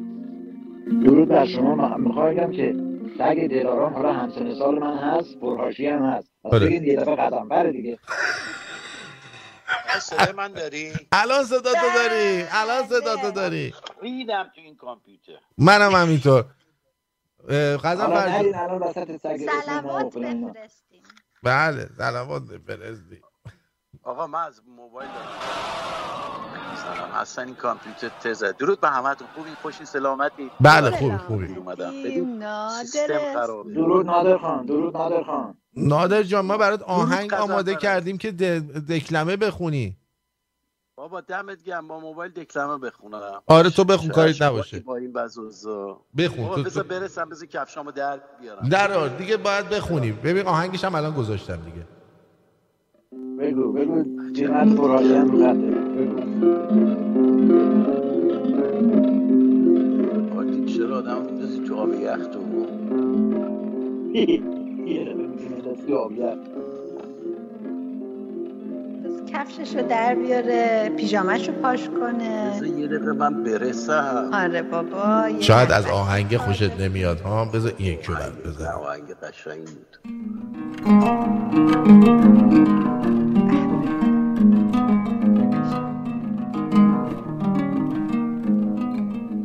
Speaker 5: درود بر شما می‌خوام بگم که سگ دلارام حالا همسن سال من هست پرهاشی هم هست. پس
Speaker 1: آره.
Speaker 5: بگید یه دفعه قدم بره دیگه.
Speaker 21: صدای من داری؟
Speaker 1: الان صدا تو داری. الان صدا تو داری.
Speaker 21: ریدم تو این کامپیوتر.
Speaker 1: منم همینطور. فرج
Speaker 5: نرین الان وسط سگ
Speaker 2: سلامات. بفرستیم
Speaker 1: بله سلامات بفرستی
Speaker 21: آقا من از موبایل دارم. سلام. اصلا این کامپیوتر تزه. درود به همتون. خوبی خوشی سلامتی؟
Speaker 1: بله خوبی خوبی
Speaker 5: درود نادر خان درود نادر خان.
Speaker 1: نادر جان ما برات آهنگ آماده. کردیم که دکلمه بخونی.
Speaker 21: بابا دمت گرم. با موبایل دکلمه بخونم.
Speaker 1: آره تو بخون کاریت
Speaker 21: اشتباهی
Speaker 1: نباشه.
Speaker 21: با این وضع
Speaker 1: بخون.
Speaker 21: بابا بذار برسم بذار کفشامو در بیارم.
Speaker 1: در آر دیگه باید بخونی. ببین آهنگش هم الان گذاشتم دیگه.
Speaker 5: بگو بگو. چقدر رو خطه بگو
Speaker 21: آرتین چرا آدم میندازی تو آب یخ تو
Speaker 5: آبیت.
Speaker 2: کفششو در بیاره پیژامشو پاش کنه.
Speaker 21: بذار یه دقیقه من برسم.
Speaker 2: آره بابا
Speaker 1: شاید از آهنگ خوشت نمیاد ها؟ بذار این یکی رو
Speaker 21: نه
Speaker 1: بزنم
Speaker 21: آهنگ قشنگ بود.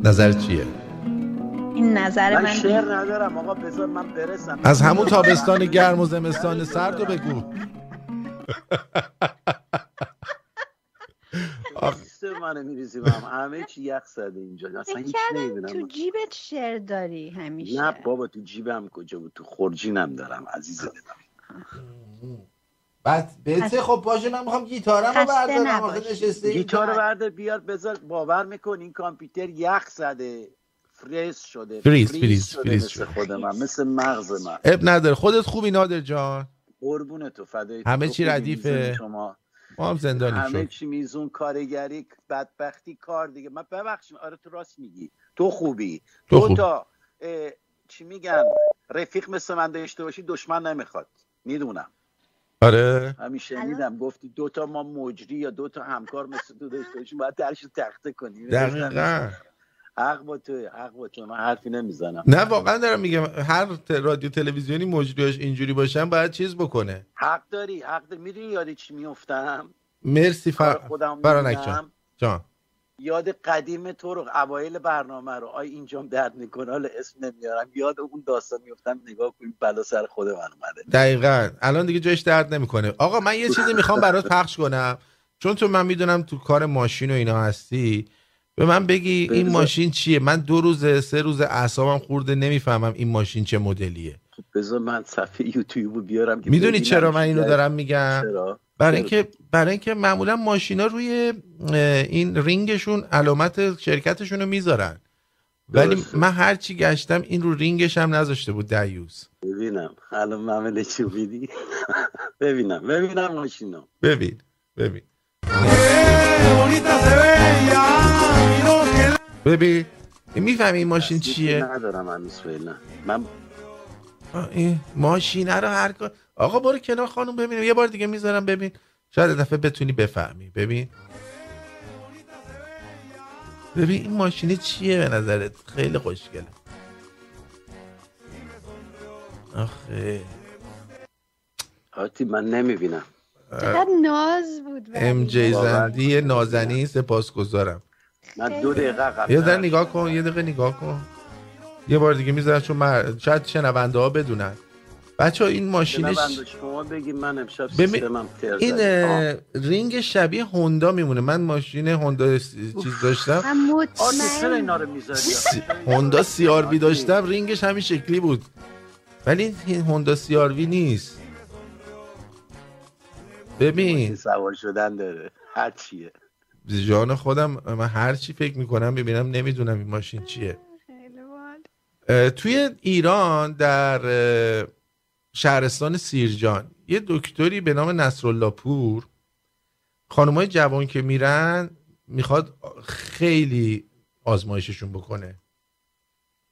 Speaker 1: نظر چیه؟
Speaker 2: این نظر
Speaker 21: من
Speaker 2: من
Speaker 21: شعر ندارم. آقا بذار من برسم.
Speaker 1: از همون تابستان گرم و زمستان سرد رو بگو. آخ.
Speaker 21: سیستم منو میریزی به هم. همه چی یخ زده اینجا. اصلا هیچ نمی‌بینم
Speaker 2: تو جیبت شعر داری همیشه.
Speaker 21: نه بابا تو جیبم کجا بود؟ تو خورجینم دارم. عزیز دلم
Speaker 1: بعد بهت خب باشه من می‌خوام گیتارم رو
Speaker 2: خسته
Speaker 1: بردارم. آخه نشسته
Speaker 21: گیتار. بردار بیار بذار باور میکن این کامپیوتر یخ زده فریز شده
Speaker 1: freeze، freeze،
Speaker 21: شده
Speaker 1: فریز
Speaker 21: مثل
Speaker 1: شده.
Speaker 21: خود من مثل مغز من
Speaker 1: اب نداره خودت خوبی نادر جان
Speaker 21: قربون تو فدای تو.
Speaker 1: همه چی ردیفه.
Speaker 21: شما
Speaker 1: ما هم زندانی
Speaker 21: همه
Speaker 1: شد
Speaker 21: چی میزون کارگری بدبختی کار دیگه من ببخشید آره تو راست میگی تو خوبی
Speaker 1: تو
Speaker 21: تو
Speaker 1: خوب.
Speaker 21: تا چی میگن رفیق مثل من داشته باشی دشمن نمی‌خواد می‌دونم
Speaker 1: آره.
Speaker 21: همیشه شنیدم گفتی دو تا ما مجری یا دو تا همکار مثل تو داشته باشیم باید درش رو تخته کنی.
Speaker 1: دقیقا.
Speaker 21: حق با تو حق با تو من حرفی نمی‌زنم.
Speaker 1: نه واقعا دارم میگم هر رادیو تلویزیونی مجریاش اینجوری باشن باید چیز بکنه.
Speaker 21: حق داری حق داری. می‌دونی یاد چی میفتم
Speaker 1: مرسی فر...
Speaker 21: خودم
Speaker 1: فرانک. جان. جان.
Speaker 21: یاد قدیم تو رو اوایل برنامه رو. آی اینجام درد می‌کنه. حالا اسم نمیارم. یاد اون داستان میفتم نگاه کنیم. بلا سر خود من اومده.
Speaker 1: دقیقا. الان دیگه جاش درد نمی‌کنه. آقا من یه چیزی می‌خوام برات پخش کنم. چون تو من می‌دونم تو کار ماشین و اینا هستی به من بگی این. ماشین چیه؟ من دو روزه سه روز اعصابم خورده نمی‌فهمم این ماشین چه مدلیه.
Speaker 21: بذار من صفحه یوتیوب رو بیارم
Speaker 1: می‌دونی چرا من اینو. دارم میگم؟
Speaker 21: چرا؟
Speaker 1: برای؟ اینکه برای اینکه معمولا ماشینا روی این رینگشون علامت شرکتشون رو می‌ذارن. ولی. من هر چی گشتم این رو رینگش هم نذاشته بود دیوز.
Speaker 21: ببینم. الان معامله چی میدی ببینم. ببینم ماشینو
Speaker 1: ببین. ببین. ببین. می‌فهمی این ماشین چیه؟
Speaker 21: ندارم هنوز فعلا من
Speaker 1: این ماشینه رو هر کار آقا برو کنار خانم ببینم یه بار دیگه می‌ذارم ببین. شاید دفعه بتونی بفهمی. ببین. ببین این ماشینه چیه به نظرت؟ خیلی خوشگله. آخه.
Speaker 21: آتی من نمی‌بینم.
Speaker 2: چقدر ناز بود.
Speaker 1: ام جی زندی نازنین سپاسگزارم.
Speaker 21: من دو دقیقه قبل
Speaker 1: یه ذره نگاه کن یه دقیقه نگاه کن. یه بار دیگه می‌ذارم چون من شاید شنونده ها بدونن. بچه این ماشینش
Speaker 21: شما بگیم من امشب سیستمم
Speaker 1: این رینگ شبیه هوندا میمونه. من ماشین هوندا س- چیز داشتم. هوندا سی آر وی داشتم. رینگش همین شکلی بود. ولی این هوندا سی آر وی نیست. ببین.
Speaker 21: سوار شدن داره. هر چیه.
Speaker 1: جان خودم من هر چی فکر می‌کنم ببینم نمی‌دونم این ماشین چیه. توی ایران در اه، شهرستان سیرجان. یه دکتری به نام نصرالله پور خانمای جوان که میرن می‌خواد خیلی آزمایششون بکنه.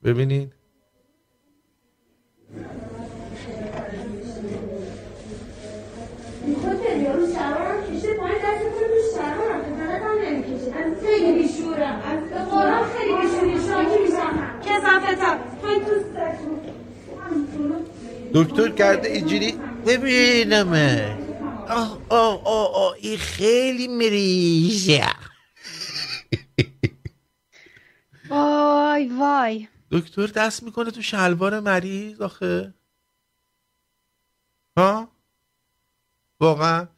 Speaker 1: ببینید
Speaker 20: یارو شلوارم کشته پایین دست می‌کنه تو شلوارم خجالت هم نمی‌کشه من خیلی بیشورم از به قرآن خیلی بیشوری شاکی میشم کسافتم توی دوستتون
Speaker 1: دکتر کرده اینجوری ببینمه. آه آه آه آه این خیلی مریضه.
Speaker 2: وای وای.
Speaker 1: دکتر دست می‌کنه تو شلوار مریض آخه. ها؟ واقعا؟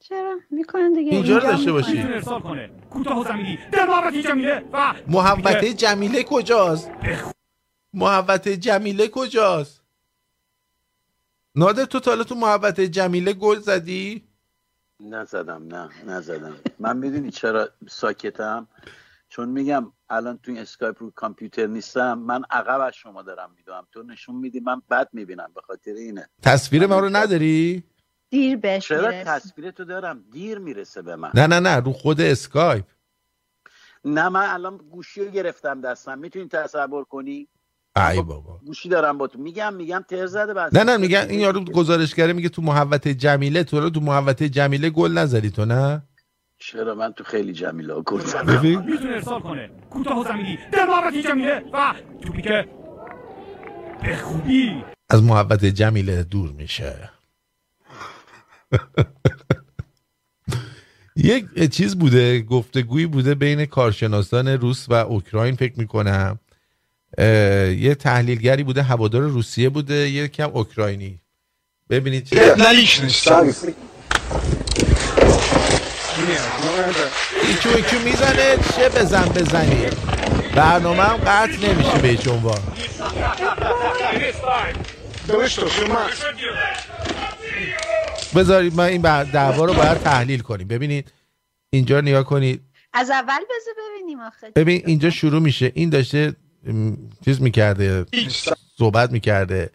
Speaker 2: چرا؟ می‌کنن دیگه.
Speaker 1: اینجا رو داشته باشی.
Speaker 7: ارسال کنه. کوتاه زمینی. در جمیله و
Speaker 1: جمیله کجاست؟ محبت جمیله کجاست؟ نادر تو تا حالا تو محبت جمیله گل زدی؟
Speaker 21: نزدم نه نزدم. من می‌دونی چرا ساکتم؟ چون میگم الان تو این اسکایپ رو کامپیوتر نیستم من عقب از شما دارم می‌دونم تو نشون میدی من بد می‌بینم به خاطر اینه.
Speaker 1: تصویر ما رو نداری؟
Speaker 2: دیر بهش
Speaker 21: چرا. تصویر تو دارم؟ دیر می‌رسه به من.
Speaker 1: نه نه نه رو خود اسکایپ.
Speaker 21: نه من الان گوشی رو گرفتم دستم. می‌تونی تصور کنی؟
Speaker 1: ای بابا.
Speaker 21: گوشی دارم با تو. میگم میگم تر زده بس
Speaker 1: نه نه میگن این یارو گزارشگره میگه تو محوت جمیله تو رو تو محوت جمیله گل نزدی تو نه؟
Speaker 21: چرا من تو خیلی جمیله ها گل زدم؟
Speaker 7: می‌تونه ارسال کنه. کوتاه زمینی. در محبت جمیله و توپی که به خوبی.
Speaker 1: از محبت جمیله دور میشه. یک چیز بوده گفتگویی بوده بین کارشناسان روس و اوکراین فکر می‌کنم. یه تحلیلگری بوده هوادار روسیه بوده یه کم اوکراینی. ببینید چه ایچو ایچو می‌زنه چه بزن بزنی. برنامه هم قطع نمیشه به هیچ عنوان. بذارید من این دعوا رو باید تحلیل کنیم. ببینید اینجا نگاه کنید.
Speaker 2: از اول بذار ببینیم آخه.
Speaker 1: ببین اینجا شروع میشه. این داشته چیز می‌کرده صحبت می‌کرده.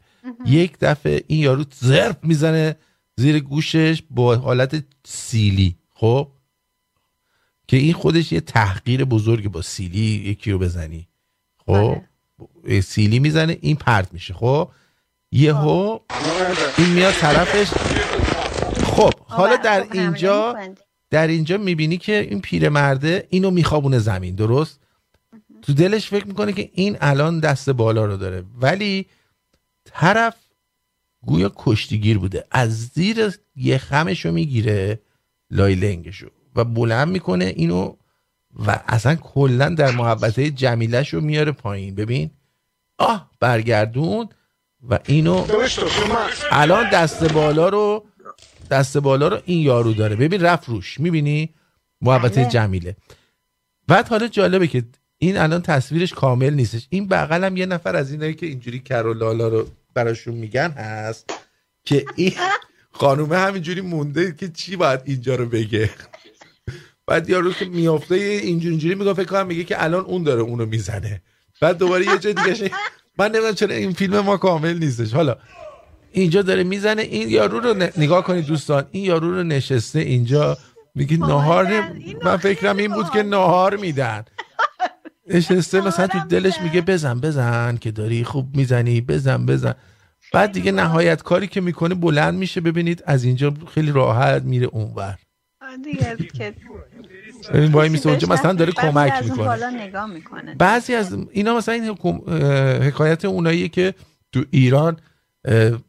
Speaker 1: یک دفعه این یارو زرپ می‌زنه زیر گوشش با حالت سیلی خب؟ که این خودش یه تحقیر بزرگ با سیلی یکی رو بزنی خب؟ سیلی می‌زنه این پرت میشه خب؟ یهو این میاد طرفش. خب حالا در اینجا در اینجا می‌بینی که این پیرمرده اینو میخوابونه زمین درست؟ تو دلش فکر می‌کنه که این الان دست بالا رو داره. ولی طرف گویا کشتیگیر بوده. از زیر یه خمشو می‌گیره لای لنگشو و بلند می‌کنه اینو و اصلا کلا در محبته جمیلش رو میاره پایین. ببین؟ آه برگردون و اینو الان دست بالا رو دست بالا رو این یارو داره. ببین رفت روش. می‌بینی؟ محبت
Speaker 2: بله.
Speaker 1: جمیله. بعد حالا جالبه که این الان تصویرش کامل نیستش. این بغل هم یه نفر از اینایی که اینجوری کرولالا رو براشون میگن هست که این خانومه همینجوری مونده که چی باید اینجا رو بگه. بعد یارو که میافته اینجوری میگه فکر کنم میگه که الان اون داره اونو می‌زنه. بعد دوباره یه جای دیگه من نمی‌دونم چرا این فیلم ما کامل نیستش. حالا اینجا داره می‌زنه این یارو رو نگاه کنید دوستان این یارو رو نشسته اینجا میگه نهار نمی- من فکرم این بود که نهار میدن. نشسته مثلا تو دلش میگه. بزن بزن که داری خوب می‌زنی بزن بزن. بعد دیگه نهایت کاری که می‌کنه بلند میشه ببینید از اینجا خیلی راحت میره اونور. ببین وای میسه اونجا مثلا داره کمک می‌کنه. بعضی از اینا مثلا این حکایت اوناییه که تو ایران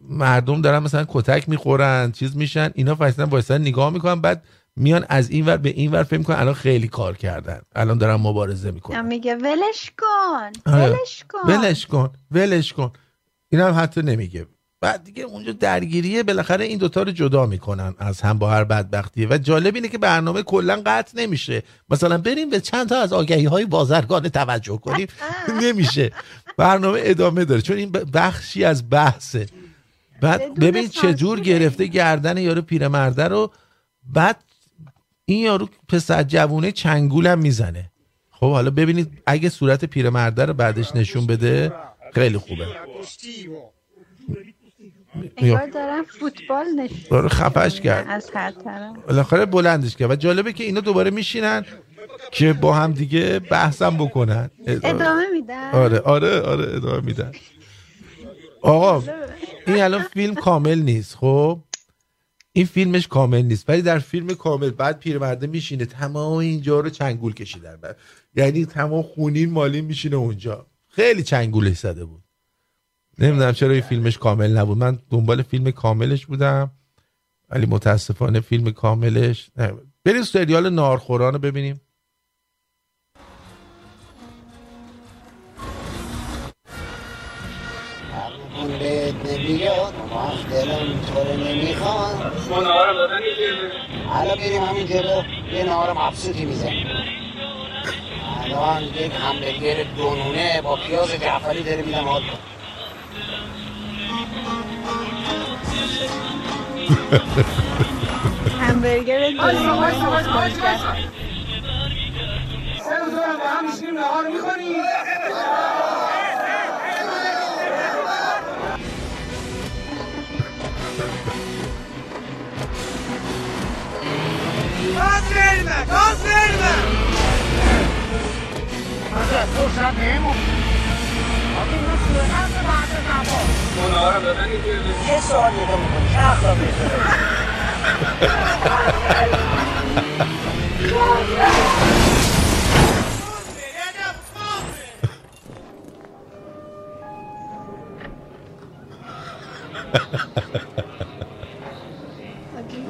Speaker 1: مردم دارن مثلا کتک می‌خورن چیز میشن اینا فاصلا وایسن نگاه می‌کنن بعد میان از این ور به این ور فکر می‌کنن الان خیلی کار کردن. الان دارن مبارزه می‌کنن.
Speaker 2: میگه ولش کن.
Speaker 1: آره.
Speaker 2: ولش کن.
Speaker 1: ولش کن. ولش کن. این هم حتی نمیگه. بعد دیگه اونجا درگیریه. بالاخره این دوتا رو جدا می‌کنن از هم با هر بدبختیه. و جالب اینه که برنامه کلا قطع نمیشه. مثلا بریم به چند تا از آگهی های بازرگان توجه کنیم. نمیشه. برنامه ادامه داره. چون این بخشی از بحثه. بعد ببین چجور گرفته گردن یارو پیرمرده رو. بعد این یارو پسر جوونه چنگول هم می‌زنه. خب حالا ببینید اگه صورت پیرمرده رو بعدش نشون بده خیلی خوبه.
Speaker 2: انگار دارم فوتبال نشون
Speaker 1: داره خفش کرد.
Speaker 2: از هر طرف.
Speaker 1: بالاخره بلندش کرد. و جالبه که اینا دوباره میشینن که با هم دیگه بحثم بکنن.
Speaker 2: ادامه میدن؟
Speaker 1: آره آره آره ادامه میدن. آقا این الان فیلم کامل نیست خب؟ این فیلمش کامل نیست ولی در فیلم کامل بعد پیرمرده میشینه تمام اینجا رو چنگول کشیدن بعد. یعنی تمام خونین مالین میشینه اونجا. خیلی چنگولش زده بود. نمی‌دونم چرا این فیلمش کامل نبود. من دنبال فیلم کاملش بودم ولی متاسفانه فیلم کاملش نه. بریم سریال نارخوران رو ببینیم.
Speaker 22: اون بهت نمیاد آخ دلم تو رو نمی‌خواد حالا بریم همین جلو. یه نهار مبسوطی می‌زنیم. الان یک همبرگر دونونه با پیاز جعفری داره میدم حال کن.
Speaker 2: همبرگر دونونه.
Speaker 16: سه روز دارم با هم میشینیم نهار می‌خوریم Confirma! Confirma! Mas é puxa mesmo?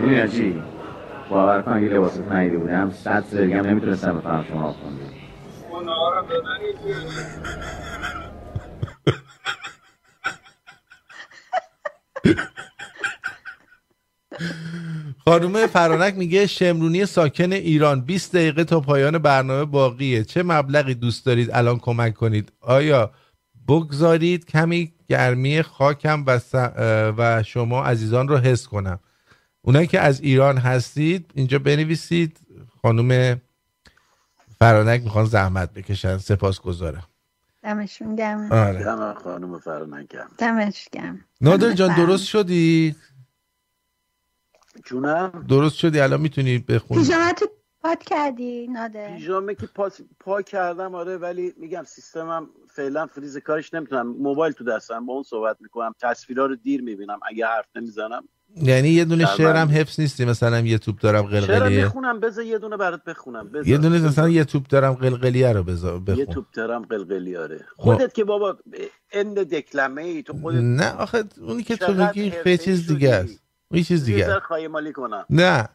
Speaker 15: Yeah, gee. باور کن اگه لباست ندیده بودم صد سرگم نمی‌تونستم بفهم شما
Speaker 14: دادن
Speaker 1: خانم فرانک میگه شمرونی ساکن ایران 20 دقیقه تا پایان برنامه باقیه. چه مبلغی دوست دارید الان کمک کنید؟ آیا بگذارید؟ کمی گرمی خاکم و, و شما عزیزان رو حس کنم. اونایی که از ایران هستید اینجا بنویسید. خانم فرانک می‌خوان زحمت بکشن. سپاس گذارم
Speaker 2: دمشون گرم.
Speaker 1: آره.
Speaker 21: دم خانم فرانکم.
Speaker 2: دمش گرم.
Speaker 1: نادر جان درست شدی؟
Speaker 21: جونم؟
Speaker 1: درست شدی؟ الان می‌تونی بخونی.
Speaker 2: پیژامتو پات کردی نادر.
Speaker 21: پیژامه که پا, پا کردم آره ولی میگم سیستمم فعلا فریز کارش نمی‌تونم. موبایل تو دستم با اون صحبت می‌کنم. تصویرها رو دیر می‌بینم اگه حرف نمی‌زنم.
Speaker 1: یعنی یه دونه. شعرم حفظ نیستی مثلا یه توپ دارم قلقلیه.
Speaker 21: می‌خونم؟ بذار یه دونه برات بخونم. بذار.
Speaker 1: یه دونه مثلا یه توپ دارم قلقلیه رو بذار
Speaker 21: یه
Speaker 1: بخون.
Speaker 21: توپ ترم قلقلی آره. خودت که بابا اند دکلمه ای تو خودت
Speaker 1: نه آخه اونی که تو میگی خیلی چیز. دیگه است. اون یه چیز
Speaker 21: یه
Speaker 1: دیگه است.
Speaker 21: خواهی مالی کنم.
Speaker 1: نه.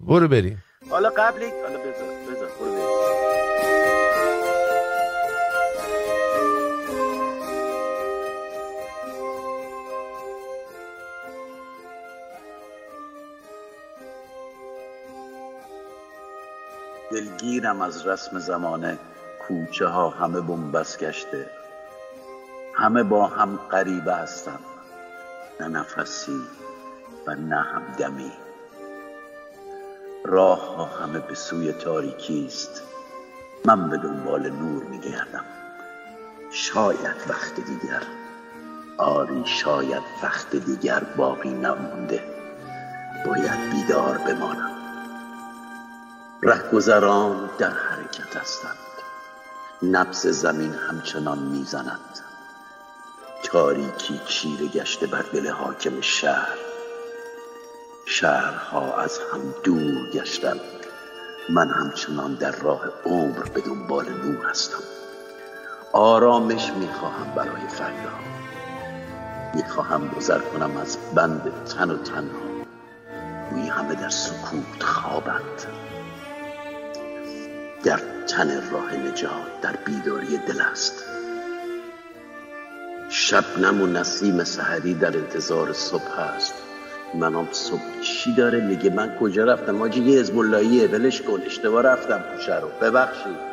Speaker 1: برو بریم.
Speaker 21: حالا قبل حالا بذار. دلگیرم از رسم زمانه کوچه ها همه بنبست گشته. همه با هم غریبه هستند. نه نفسی و نه همدمی راه ها همه به سوی تاریکی است. من به دنبال نور میگردم. شاید وقت دیگر. آری شاید وقت دیگر باقی نمانده. باید بیدار بمانم. رهگذران در حرکت هستند. نبض زمین همچنان می‌زند. تاریکی چیره گشته بر دل حاکم شهر. شهرها از هم دور گشتند. من همچنان در راه عمر به دنبال نور هستم. آرامش می‌خواهم برای فردا. می‌خواهم گذر کنم از بند تن و تنها. گویی همه در سکوت خوابند. در تن راه نجات در بیداری دل است. شبنم و نسیم سحری در انتظار صبح است. منم صبح چی داره؟ میگه من کجا رفتم؟ آجی یه حزب ولش کن اشتباه رفتم کوچه رو. ببخشید.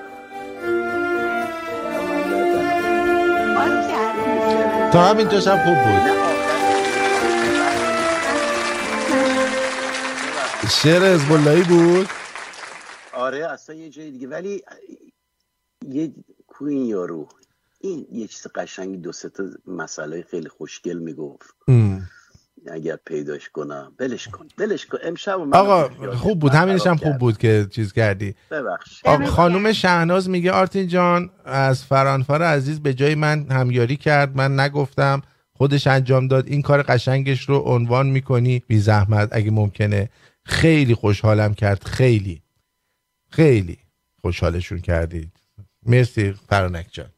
Speaker 1: تا همین هم خوب بود. شعر حزب بود؟
Speaker 21: آره اصلا یه جای دیگه. ولی یه کو این یارو این یه چیز قشنگی دو سه تا مسئله خیلی خوشگل می‌گفت. اگر پیداش کنم. بلش کن بلش کن. امشب من
Speaker 1: آقا خوب بود. همینش هم خوب بود که چیز کردی.
Speaker 21: ببخش
Speaker 1: آقا خانوم شهناز میگه آرتین جان از فرانفر عزیز به جای من همیاری کرد. من نگفتم خودش انجام داد. این کار قشنگش رو عنوان می‌کنی. بی زحمت اگه ممکنه. خیلی خوشحالم کرد. خیلی. خیلی خوشحالشون کردید. مرسی فرانک جان.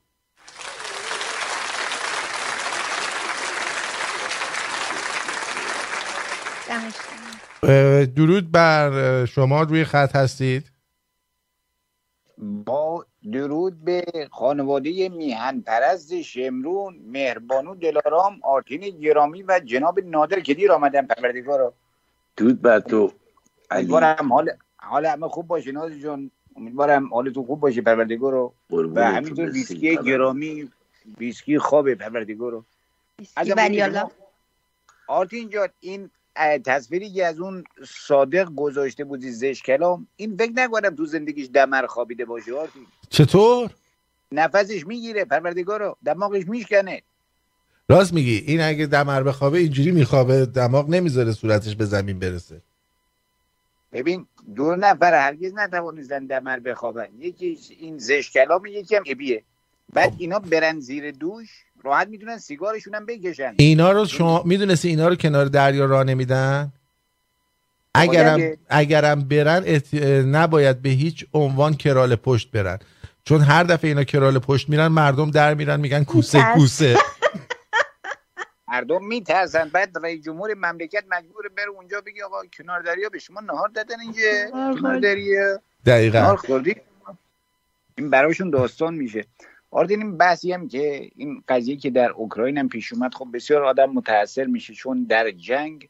Speaker 1: درود بر شما روی خط هستید؟
Speaker 23: با درود به خانواده میهن پرست شمرون مهربانو دلارام آرتین گرامی و جناب نادر که دیر آمدن پروردگارا.
Speaker 21: درود بر تو علی.
Speaker 23: امیدوارم حال حال همه خوب باشه نادر جان امیدوارم حالتون خوب باشه پروردگارا
Speaker 21: قربونت
Speaker 23: و همینطور ویسکی
Speaker 21: پروردگار.
Speaker 23: گرامی ویسکی از
Speaker 2: ولی الله.
Speaker 23: آرتین جان این تصویری که از اون صادق گذاشته بودی زش کلام این فکر نکنم تو زندگیش دمر خوابیده باشه آرتین.
Speaker 1: چطور؟
Speaker 23: نفسش می‌گیره پروردگارا دماغش میشکنه.
Speaker 1: راست میگی. این اگه دمر بخوابه اینجوری میخوابه دماغ نمی‌ذاره صورتش به زمین برسه.
Speaker 23: ببین دو نفر هرگز نتوانستن دمر بخوابن. یکی این زش کلام یکی هم ابیه. بعد اینا برن زیر دوش راحت می‌تونن سیگارشون هم بکشن.
Speaker 1: اینا رو شما می‌دونستی اینا رو کنار دریا راه نمیدن؟ اگرم
Speaker 23: باید-
Speaker 1: اگرم برن ات- نباید به هیچ عنوان کرال پشت برن. چون هر دفعه اینا کرال پشت میرن مردم در میرن میگن کوسه. کوسه.
Speaker 23: مردم میترسن. بعد رئیس جمهور مملکت مجبور بره اونجا بگی آقا کنار دریا به شما نهار دادن اینجا. کنار دریا.
Speaker 1: دقیقا.
Speaker 23: نهار خوردی. این براشون داستان میشه. آردین این بحثی هم که این قضیه که در اوکراین هم پیش اومد خب بسیار آدم متاثر میشه چون در جنگ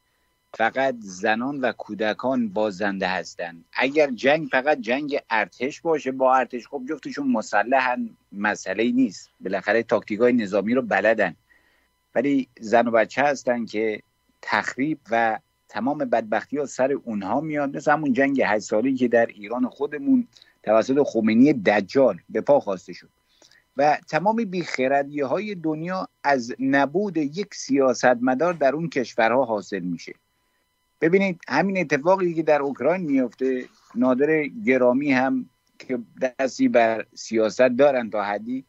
Speaker 23: فقط زنان و کودکان بازنده هستند اگر جنگ فقط جنگ ارتش باشه با ارتش خب جفتشون مسلحن مسئله نیست. بالاخره تاکتیک های نظامی رو بلدن. ولی زن و بچه هستن که تخریب و تمام بدبختی ها سر اونها میاد. مثل همون جنگ هشت سالی که در ایران خودمون توسط خمینی دجال به پا خواسته شد. و تمام بیخردی های دنیا از نبود یک سیاستمدار در اون کشورها حاصل میشه. ببینید همین اتفاقی که در اوکراین میفته نادر گرامی هم که دستی بر سیاست دارن تا حدی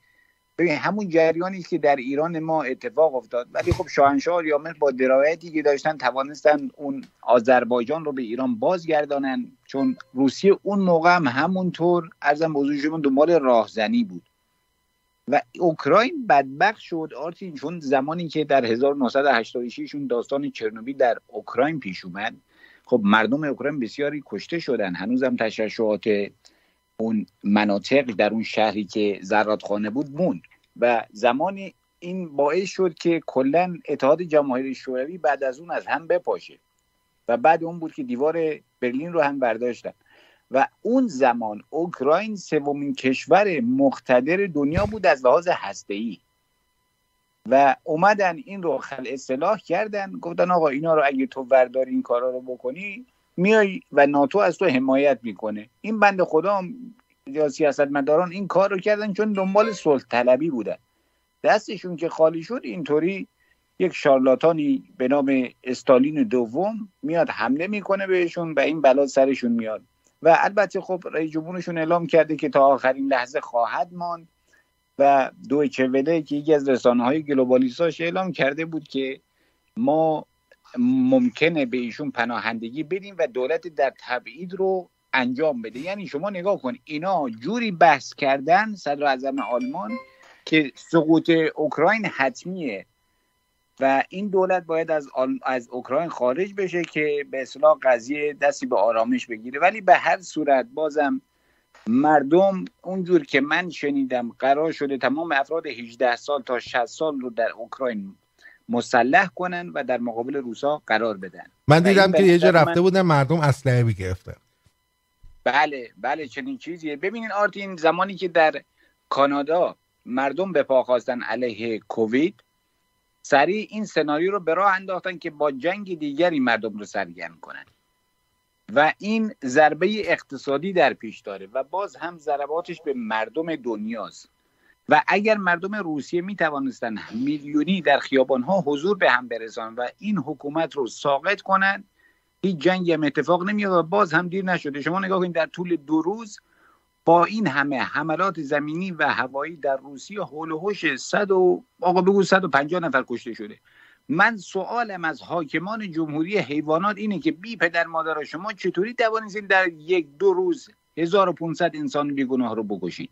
Speaker 23: ببین همون جریانی که در ایران ما اتفاق افتاد ولی خب شاهنشاه یامر با درایتی که داشتن توانستن اون آذربایجان رو به ایران بازگردانن چون روسیه اون موقع هم همونطور ارزم بزرگ شما دنبال راهزنی بود. و اوکراین بدبخت شد آرتین چون زمانی که در 1986 اون داستان چرنوبیل در اوکراین پیش اومد خب مردم اوکراین بسیاری کشته شدن هنوزم تشعشعات اون مناطق در اون شهری که زرادخانه بود موند و زمانی این باعث شد که کلا اتحاد جماهیر شوروی بعد از اون از هم بپاشه و بعد اون بود که دیوار برلین رو هم برداشتن. و اون زمان اوکراین سومین کشور مقتدر دنیا بود از لحاظ هسته‌ای. و اومدن این رو خل اصلاح کردن گفتن آقا اینا رو اگه تو ورداری این کارا رو بکنی میای و ناتو از تو حمایت می‌کنه. این بند خدا یا سیاستمداران این کار رو کردن چون دنبال صلح طلبی بودن. دستشون که خالی شد اینطوری یک شارلاتانی به نام استالین دوم میاد حمله می‌کنه بهشون و این بلا سرشون میاد. و البته خب رئیس جمهورشون اعلام کرده که تا آخرین لحظه خواهد ماند و دویچه وله که یکی از رسانه های گلوبالیستاش اعلام کرده بود که ما ممکنه به ایشون پناهندگی بدیم و دولت در تبعید رو انجام بده. یعنی شما نگاه کن اینا جوری بحث کردن صدر اعظم آلمان که سقوط اوکراین حتمیه و این دولت باید از آل- از اوکراین خارج بشه که به اصطلاح قضیه دستی به آرامش بگیره. ولی به هر صورت بازم مردم اونجور که من شنیدم قرار شده تمام افراد 18 سال تا 60 سال رو در اوکراین مسلح کنن و در مقابل روسا قرار بدن.
Speaker 1: من دیدم که یه جا رفته
Speaker 23: من-
Speaker 1: بودن مردم اسلحه می‌گرفتن
Speaker 23: بله بله چنین چیزیه. ببینین آرتین زمانی که در کانادا مردم به پا خواستن علیه کووید سریع این سناریو رو به راه انداختن که با جنگ دیگری مردم رو سرگرم کنن. و این ضربه اقتصادی در پیش داره و باز هم ضرباتش به مردم دنیاست. و اگر مردم روسیه می توانستن میلیونی در خیابان ها حضور به هم برسان و این حکومت رو ساقط کنند هیچ جنگی هم اتفاق نمیاد و باز هم دیر نشده. شما نگاه کنید در طول دو روز با این همه حملات زمینی و هوایی در روسیه هول و هوش 100 و آقا بگو 150 نفر کشته شده. من سوالم از حاکمان جمهوری حیوانات اینه که بی پدر مادر شما چطوری توانستین در یک دو روز 1500 انسان بیگناه رو بکشید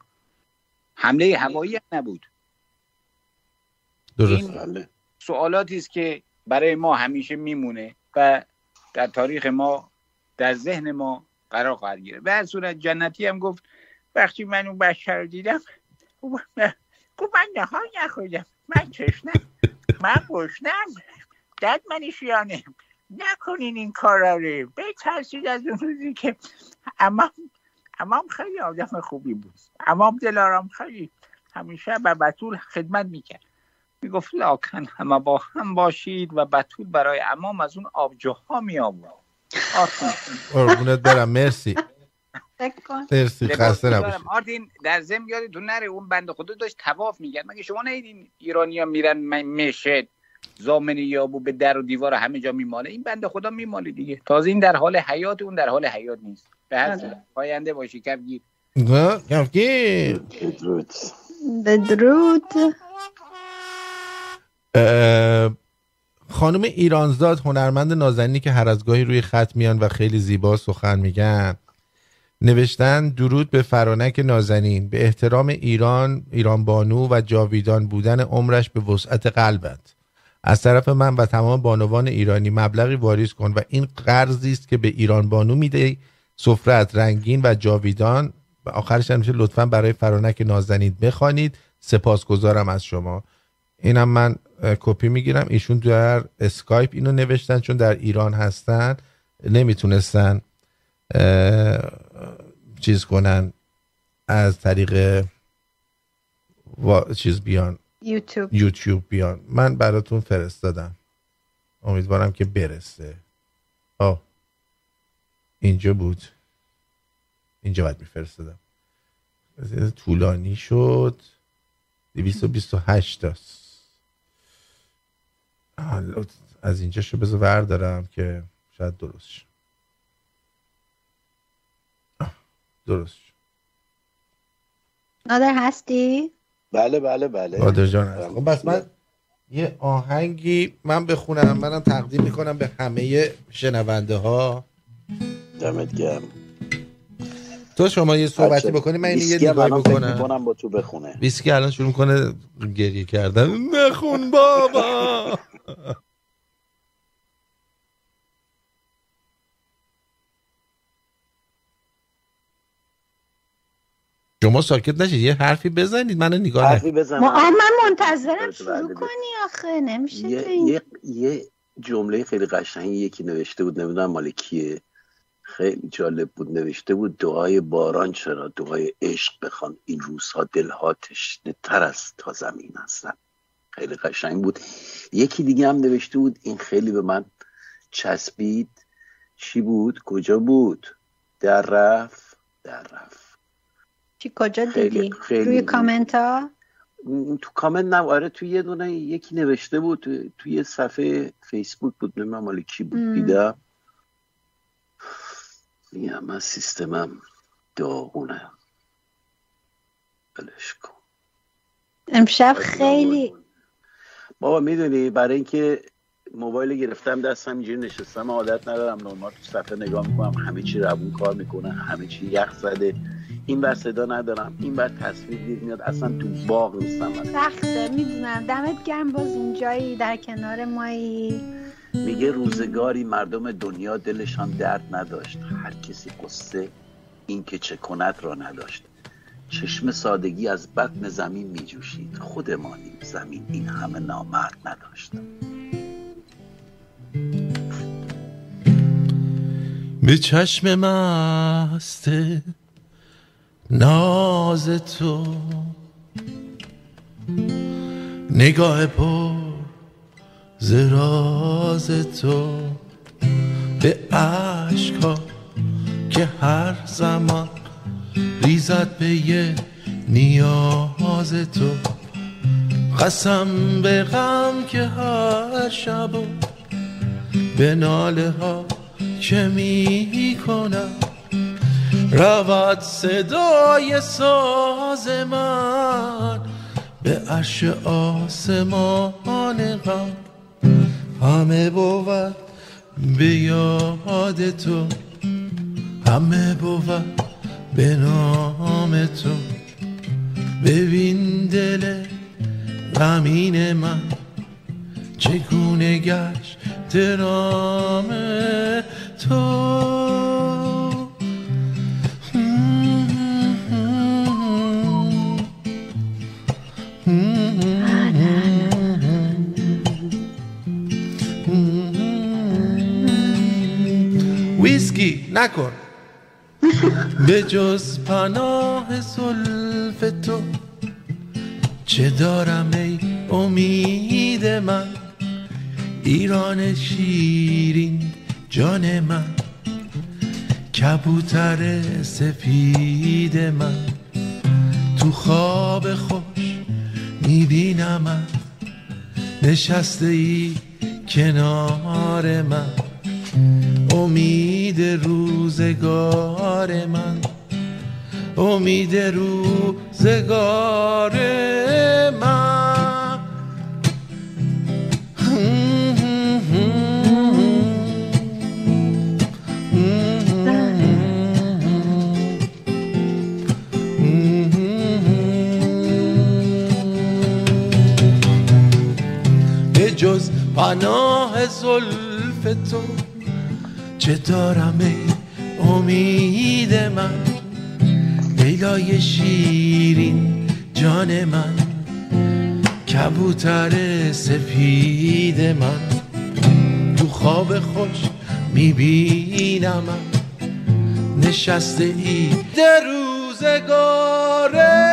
Speaker 23: حمله هوایی هم نبود.
Speaker 1: درست.
Speaker 23: این سوالاتی است که برای ما همیشه میمونه و در تاریخ ما در ذهن ما قرار خواهد گیره به هر صورت جنتی هم گفت وقتی من اون بشر رو دیدم گفت من نهار نخوردم من تشنم. من گشنم. دد منی شیانه نکنین این کارا رو. بترسید از اون روزی که امام امام خیلی آدم خوبی بود. امام دلارام خیلی همیشه به بطول خدمت می‌کرد. می‌گفت لاکن همه با هم باشید و بطول برای امام از اون آبجوها می آورد
Speaker 1: قربونت برم. مرسی. مرسی. خسته نباشید.
Speaker 23: آرتین در زم یادتون نره اون بنده خدا داشت تواف میگرد مگه شما نیدین ایرانی ها میرن مشهد زامن یابو به در و دیوار همه جا میماله؟ این بنده خدا میماله دیگه. تازه این در حال حیات اون در حال حیات نیست. به هر صورت پاینده باشی کفگیر
Speaker 1: نه کفگیر
Speaker 2: بدرود.
Speaker 1: اه، خانم ایرانزاد هنرمند نازنینی که هر از گاهی روی خط میان و خیلی زیبا سخن میگن. نوشتن درود به فرانک نازنین. به احترام ایران ایران بانو و جاویدان بودن عمرش به وسعت قلبت. از طرف من و تمام بانوان ایرانی مبلغی واریز کن و این قرضی است که به ایران بانو میده سفرت رنگین و جاویدان. و آخرش هم میشه لطفا برای فرانک نازنین بخوانید. سپاسگزارم از شما. اینم من کپی می‌گیرم. ایشون در اسکایپ اینو نوشتن چون در ایران هستن. نمی‌تونستن چیز کنن. از طریق وا- چیز بیان.
Speaker 2: یوتیوب.
Speaker 1: یوتیوب بیان. من براتون فرستادم. امیدوارم که برسه. آه. اینجا بود. اینجا باید میفرستادم. طولانی شد. 228 تاست آه، لط- از اینجا شو بذار وردارم که شاید درست شد درست شد
Speaker 2: نادر هستی؟
Speaker 21: بله بله بله.
Speaker 1: قادر جان هست خب بس من یه آهنگی من بخونم منم تقدیم می‌کنم به همه شنونده ها.
Speaker 21: دمت گرم.
Speaker 1: تو شما یه صحبتی بکنی من اینو یه نگاهی بکنم
Speaker 21: می‌کنم. با تو بخونه.
Speaker 1: ویسکی الان شروع کنه گریه کردن. نخون بابا. شما ساکت نشید یه حرفی بزنید منو نگاه
Speaker 21: حرفی بزن
Speaker 2: من منتظرم
Speaker 21: بله،
Speaker 2: شروع
Speaker 21: بله.
Speaker 2: کنی آخه نمیشه
Speaker 21: یه, یه جمله خیلی قشنگی یکی نوشته بود نمی‌دونم مال کیه. خیلی جالب بود نوشته بود دعای باران چرا دعای عشق بخوان این روزها دلها تشنه تر از تا زمین هستن. خیلی قشنگ بود. یکی دیگه هم نوشته بود این خیلی به من چسبید. چی بود؟ کجا بود؟ در رفت در رفت
Speaker 2: چی کجا دیدی؟
Speaker 21: خیلی
Speaker 2: روی. کامنت ها؟
Speaker 21: تو کامنت نه. آره تو یه دونه یکی نوشته بود تو, یه صفحه فیسبوک بود نمی‌دونم مال کی بود. دیدم میگم من سیستمم داغونه. بلش کن.
Speaker 2: امشب خیلی
Speaker 21: بابا می‌دونی برای اینکه موبایل گرفتم دستم اینجوری نشستم عادت ندارم نرمال تو صفحه نگاه می‌کنم. همه چی روون کار می‌کنه همه چی یخ زده. این بر صدا ندارم این بر تصویر دیر میاد. اصلا تو باغ نیستم.
Speaker 2: سخته می‌دونم. دمت گرم باز اینجایی در کنار مایی.
Speaker 21: میگه روزگاری مردم دنیا دلشان درد نداشت. هر کسی قصه این که چه کند را نداشت. چشم سادگی از بطن زمین میجوشید. خودمانیم زمین این همه نامرد نداشت.
Speaker 1: به چشم مست ناز تو نگاه پر زراز تو به عشقا که هر زمان ریزد به یه نیاز تو. قسم به غم که هر شب و به ناله ها که می کنم. رود صدای ساز من به عرش آسمان غم. همه بود به یاد تو. همه بود به نام تو. ببین دل غمین من چگونه گشت درام تو. ویسکی نکن. به جز پناه زلف تو چه دارم ای امید من؟ ایران شیرین جان من کبوتر سفید من. تو خواب خوش می‌بینم نشسته ای کنار من. امید روزگار من امید روزگار من. به جز پناه زلف تو چه دارم ای امید من؟ لیلای شیرین جان من کبوتر سفید من. تو خواب خوش می‌بینم نشسته ای در روزگار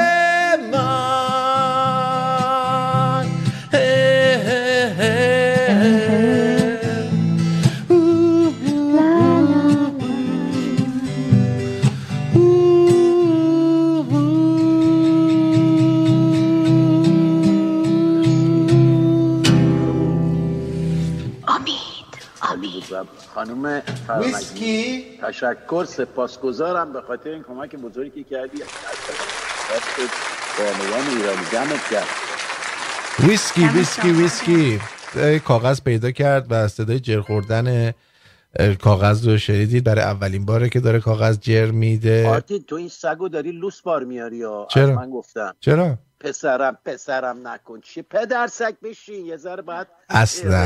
Speaker 21: خانم
Speaker 1: ویسکی؟
Speaker 21: تشکر سپاسگزارم. به خاطر این کمک بزرگی که کردی. بانوان ایرانی دمت کرد
Speaker 1: ویسکی ویسکی ویسکی. یه کاغذ پیدا کرد و صدای جر خوردن کاغذ رو شنیدید. برای اولین باره که داره کاغذ جر میده.
Speaker 21: آرتی تو این سگو داری لوس بار میاری یا؟
Speaker 1: چرا؟
Speaker 21: من گفتم.
Speaker 1: چرا؟
Speaker 21: پسرم پسرم نکن. چی پدر سگ بشین یه ذره بعد
Speaker 1: اصلا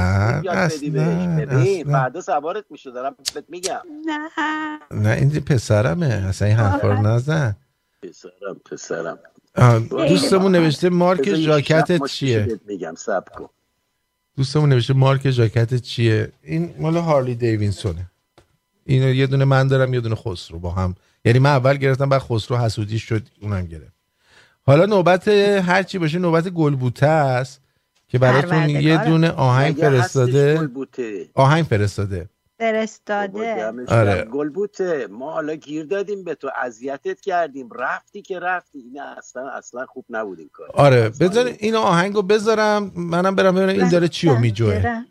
Speaker 1: اصلا
Speaker 21: ببین فردا سوارت میشه دارم بهت میگم.
Speaker 2: نه.
Speaker 1: نه این پسرمه. اصلا این حرفا رو نزن.
Speaker 21: پسرم پسرم.
Speaker 1: دوستمون نوشته مارک
Speaker 21: مشتش
Speaker 1: چیه؟
Speaker 21: بهت میگم سب کن.
Speaker 1: دوستمون نوشته مارک ژاکتت چیه؟ این مال هارلی دیوینسونه. اینو یه دونه من دارم یه دونه خسرو با هم. یعنی من اول گرفتم بعد خسرو حسودی شد اونم گرفت. حالا نوبت هر چی باشه نوبت گلبوته است که براتون یه. دونه آهنگ فرستاده. آهنگ فرستاده.
Speaker 2: فرستاده.
Speaker 1: آره.
Speaker 21: گلبوته ما حالا گیر دادیم به تو اذیتت کردیم. رفتی که رفتی. این اصلا اصلا خوب نبود این کار.
Speaker 1: آره. بذار این آهنگو بذارم. منم برم ببینم این داره چی رو میجوه.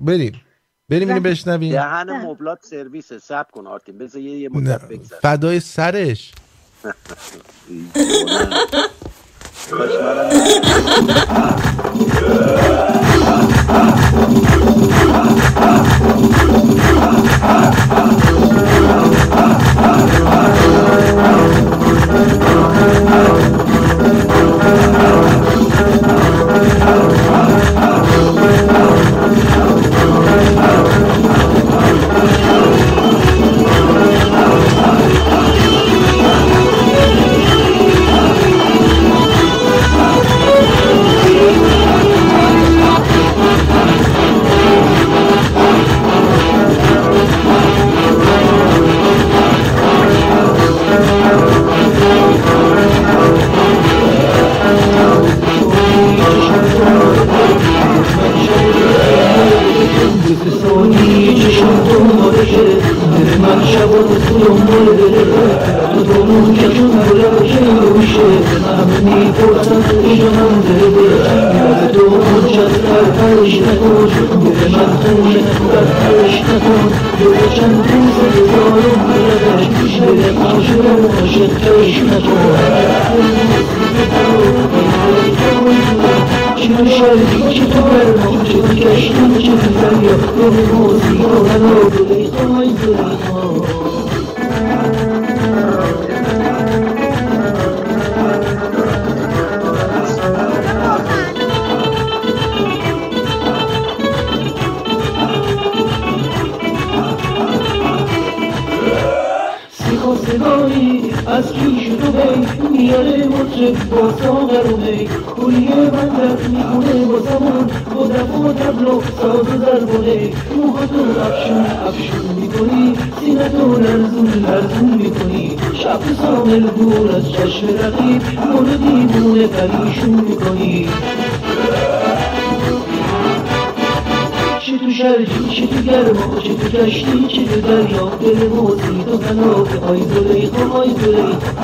Speaker 1: بریم. بریم اینو بشنویم.
Speaker 21: دهن مبلات سرویس سب کن آرتین. بذار یه مدت بگذر
Speaker 1: فدای سرش.
Speaker 24: 거짓말하네. سونی چشم دنبال شده دل من شبات دنبال تو دنبال چشم بله بشه روشه همه می‌پرسن ایشانم دل بده تو خوش از پرپرش نکن دل من خونه پرپرش از پیش تو بی میاره مطرب با ساغر و می کولی بندر می‌خونه با زمان با دف و تبلو ساز و زربانه موهاتو افشون افشون می‌کنی سینتو لرزون لرزون می‌کنی شب سامل دور از چشم رقیب مورد دیوونه پریشون می‌کنی چه تو شرجی چه تو گرما چه تو کشتی چه تو دریا دل موزی تو فنا آی زلیخا آی زلیخا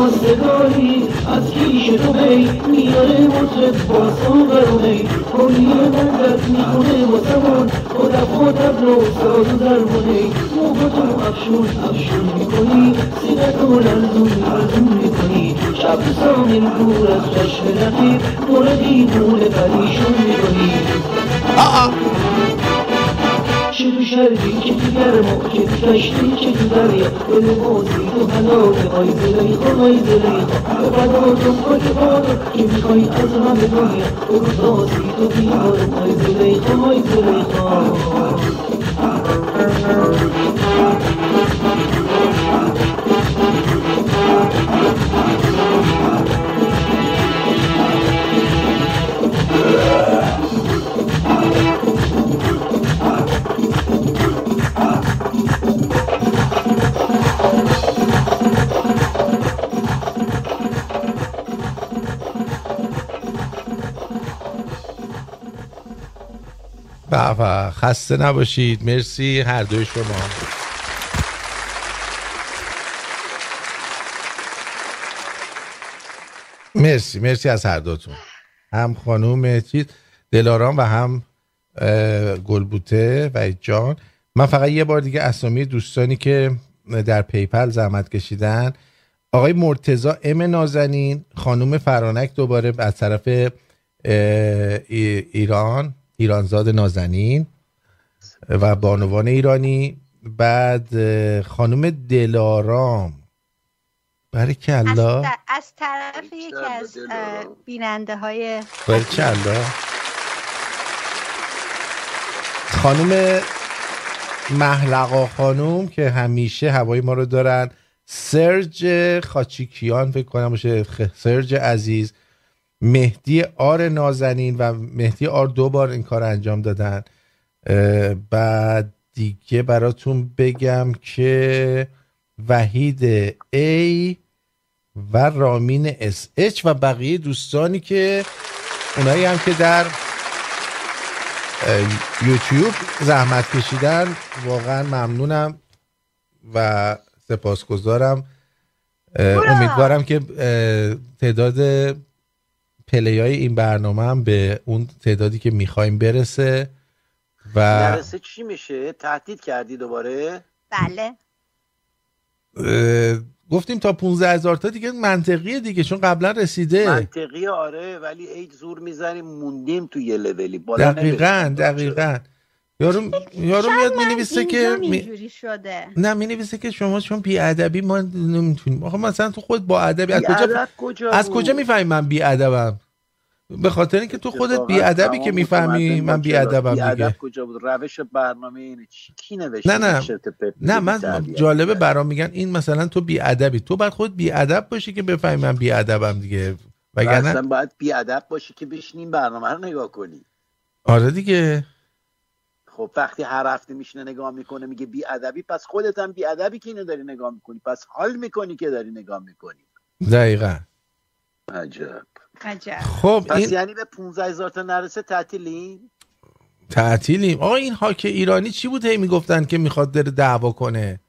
Speaker 24: خواستگاری از کیش تو بی میاره مطرب با ساغر و می. کلی بندت می‌خونه با سمان با دف و تبل و ساز و زربونه موهاتو افشون افشون می‌کنی سینتو لرزون لرزون می‌کنی. شب سامن دور از چشم رقیب پریشون می‌کنی. چه تو شرقی چه تو گرما چه تو کشتی چه تو دریا دل موزی تو هلاک آی زلیخا آی زلیخا تو بدا خاک بادا چه می‌خوای از همه دنیا برو تازی تو بیارم آی زلیخا آی زلیخا
Speaker 1: به خسته نباشید. مرسی هر دوی شما. مرسی مرسی از هر دوتون. هم خانوم چیز دلارام و هم گلبوته و جان. من فقط یه بار دیگه اسامی دوستانی که در پیپل زحمت کشیدن. آقای مرتزا ام نازنین خانوم فرانک دوباره از طرف ایران ایرانزاد نازنین. و بانوان ایرانی. بعد اه، خانوم دلارام. برای
Speaker 2: از,
Speaker 1: کلا
Speaker 2: ط- از طرف یکی از بیننده های
Speaker 1: برای کلا خانوم محلقا خانوم که همیشه هوای ما رو دارن. سرج خاچیکیان فکر کنم باشه. سرج عزیز. مهدی آر نازنین و مهدی آر دو بار این کار انجام دادن. بعد دیگه براتون بگم که وحید ای و رامین اس اچ و بقیه دوستانی که اونایی هم که در یوتیوب زحمت کشیدن واقعا ممنونم و سپاسگزارم. امیدوارم که تعداد پلی های این برنامه هم به اون تعدادی که می‌خوایم برسه. و
Speaker 21: نرسه چی میشه؟ تهدید کردی دوباره؟
Speaker 2: بله.
Speaker 1: گفتیم تا 15 هزار تا دیگه منطقیه دیگه چون قبلا رسیده.
Speaker 21: منطقی آره ولی ای زور می‌زنیم موندیم تو یه لولی. بالا
Speaker 1: دقیقا. دقیقا. یارو یارو میاد می‌نویسه که می...
Speaker 2: شده.
Speaker 1: نه می‌نویسه که شما چون بی ادبی ما نمی‌تونیم. آخه مثلا تو خود با ادبی از کجا از؟ کجا می‌فهمی من بی ادبم به خاطر اینکه تو خودت بی ادبی که می‌فهمی من بی. ادبم
Speaker 21: بی‌ادب
Speaker 1: دیگه
Speaker 21: کجا بود؟ روش برنامه اینه چی؟ کی نوشته
Speaker 1: نه نه. نه
Speaker 21: بی
Speaker 1: من؟ جالبه برام میگن این مثلا تو بی ادبی تو بعد خود بی ادب باشی که بفهمی من بی ادبم دیگه
Speaker 21: اصلا
Speaker 1: وگرنه
Speaker 21: باید بیادب باشی که بشینیم برنامه رو نگاه کنی.
Speaker 1: آره دیگه.
Speaker 21: خب وقتی هر هفته میشینه نگاه می‌کنه میگه بیادبی پس خودت هم بیادبی که اینو داری نگاه می‌کنی. پس حال می‌کنی که داری نگاه می‌کنی.
Speaker 1: دقیقا.
Speaker 21: عجب.
Speaker 2: عجب.
Speaker 1: خب
Speaker 21: پس
Speaker 1: این
Speaker 21: یعنی به 15 هزار تا نرسه تعطیلیم؟
Speaker 1: تعطیلیم. آقا این هاک ایرانی چی بود هی می‌گفتن که می‌خواد داره دعوا کنه؟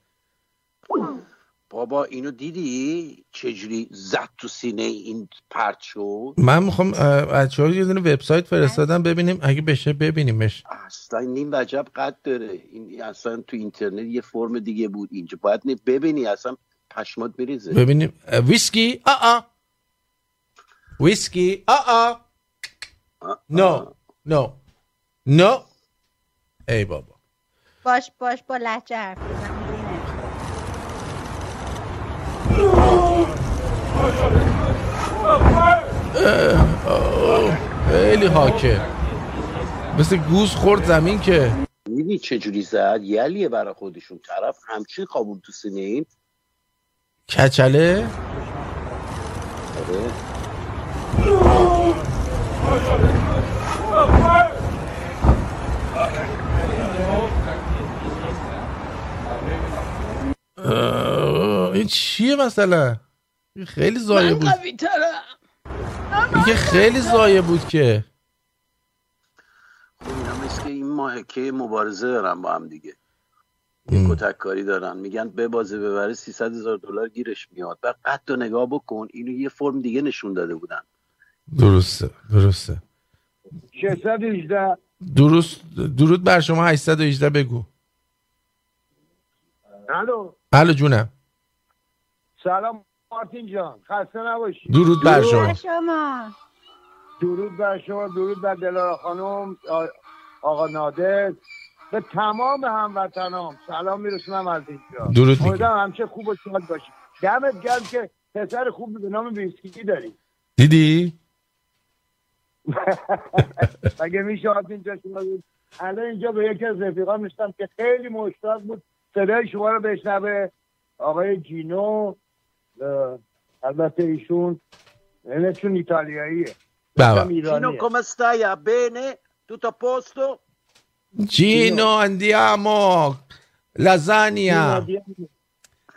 Speaker 21: بابا اینو دیدی؟ چجوری زد تو سینه این پرت شد؟
Speaker 1: من می‌خوام بچه ها یه دونه وبسایت فرستادم ببینیم. اگه بشه ببینیمش.
Speaker 21: اصلا نیم وجب قد داره. این اصلا تو اینترنت یه فرم دیگه بود اینجا. باید نی- ببینی اصلا پشمات میریزه
Speaker 1: ببینیم. ویسکی؟ آ آ ویسکی آ آ نو نو نو ای بابا
Speaker 2: باش باش با لحجه حرف بزن
Speaker 1: خیلی هاکه مثل گوز خورد زمین که.
Speaker 21: میدی چجوری زد؟ یلیه برای خودشون. طرف همچین خوابون تو سینه این.
Speaker 1: کچله؟
Speaker 21: آره.
Speaker 1: این چیه مثلا؟ این خیلی زایه بود. که خیلی زایه بود که.
Speaker 21: خب مثل که این ماه که مبارزه دارن با هم دیگه. یه کتک کاری دارن. میگن ببازه ببره 300 هزار دلار گیرش میاد. بعد قد و نگاه بکن اینو یه فرم دیگه نشون داده بودن.
Speaker 1: درسته درسته.
Speaker 25: 618
Speaker 1: درست درود بر شما 818 بگو.
Speaker 25: الو؟
Speaker 1: الو جونم.
Speaker 25: سلام مارتین جان خسته نباشی.
Speaker 1: درود بر شما.
Speaker 2: شما.
Speaker 25: درود بر شما درود بر دلارا خانم آقا نادر. به تمام هموطنام سلام میرسونم از اینجا
Speaker 1: درود میگم.
Speaker 25: امیدوارم همیشه خوب و شاد باشی. دمت گرم که پسر خوب به نام ویسکی داری.
Speaker 1: دیدی؟
Speaker 25: اگه میشه مارتین جان شما بود. الان اینجا به یکی از رفیقان نشتم که خیلی مشتاق بود صدای شما رو بشنوه آقای جینو البته ایشون نشون ایتالیاییه
Speaker 1: بله.
Speaker 21: Gino come stai? A bene? Tutto a posto?
Speaker 1: Gino andiamo lasagna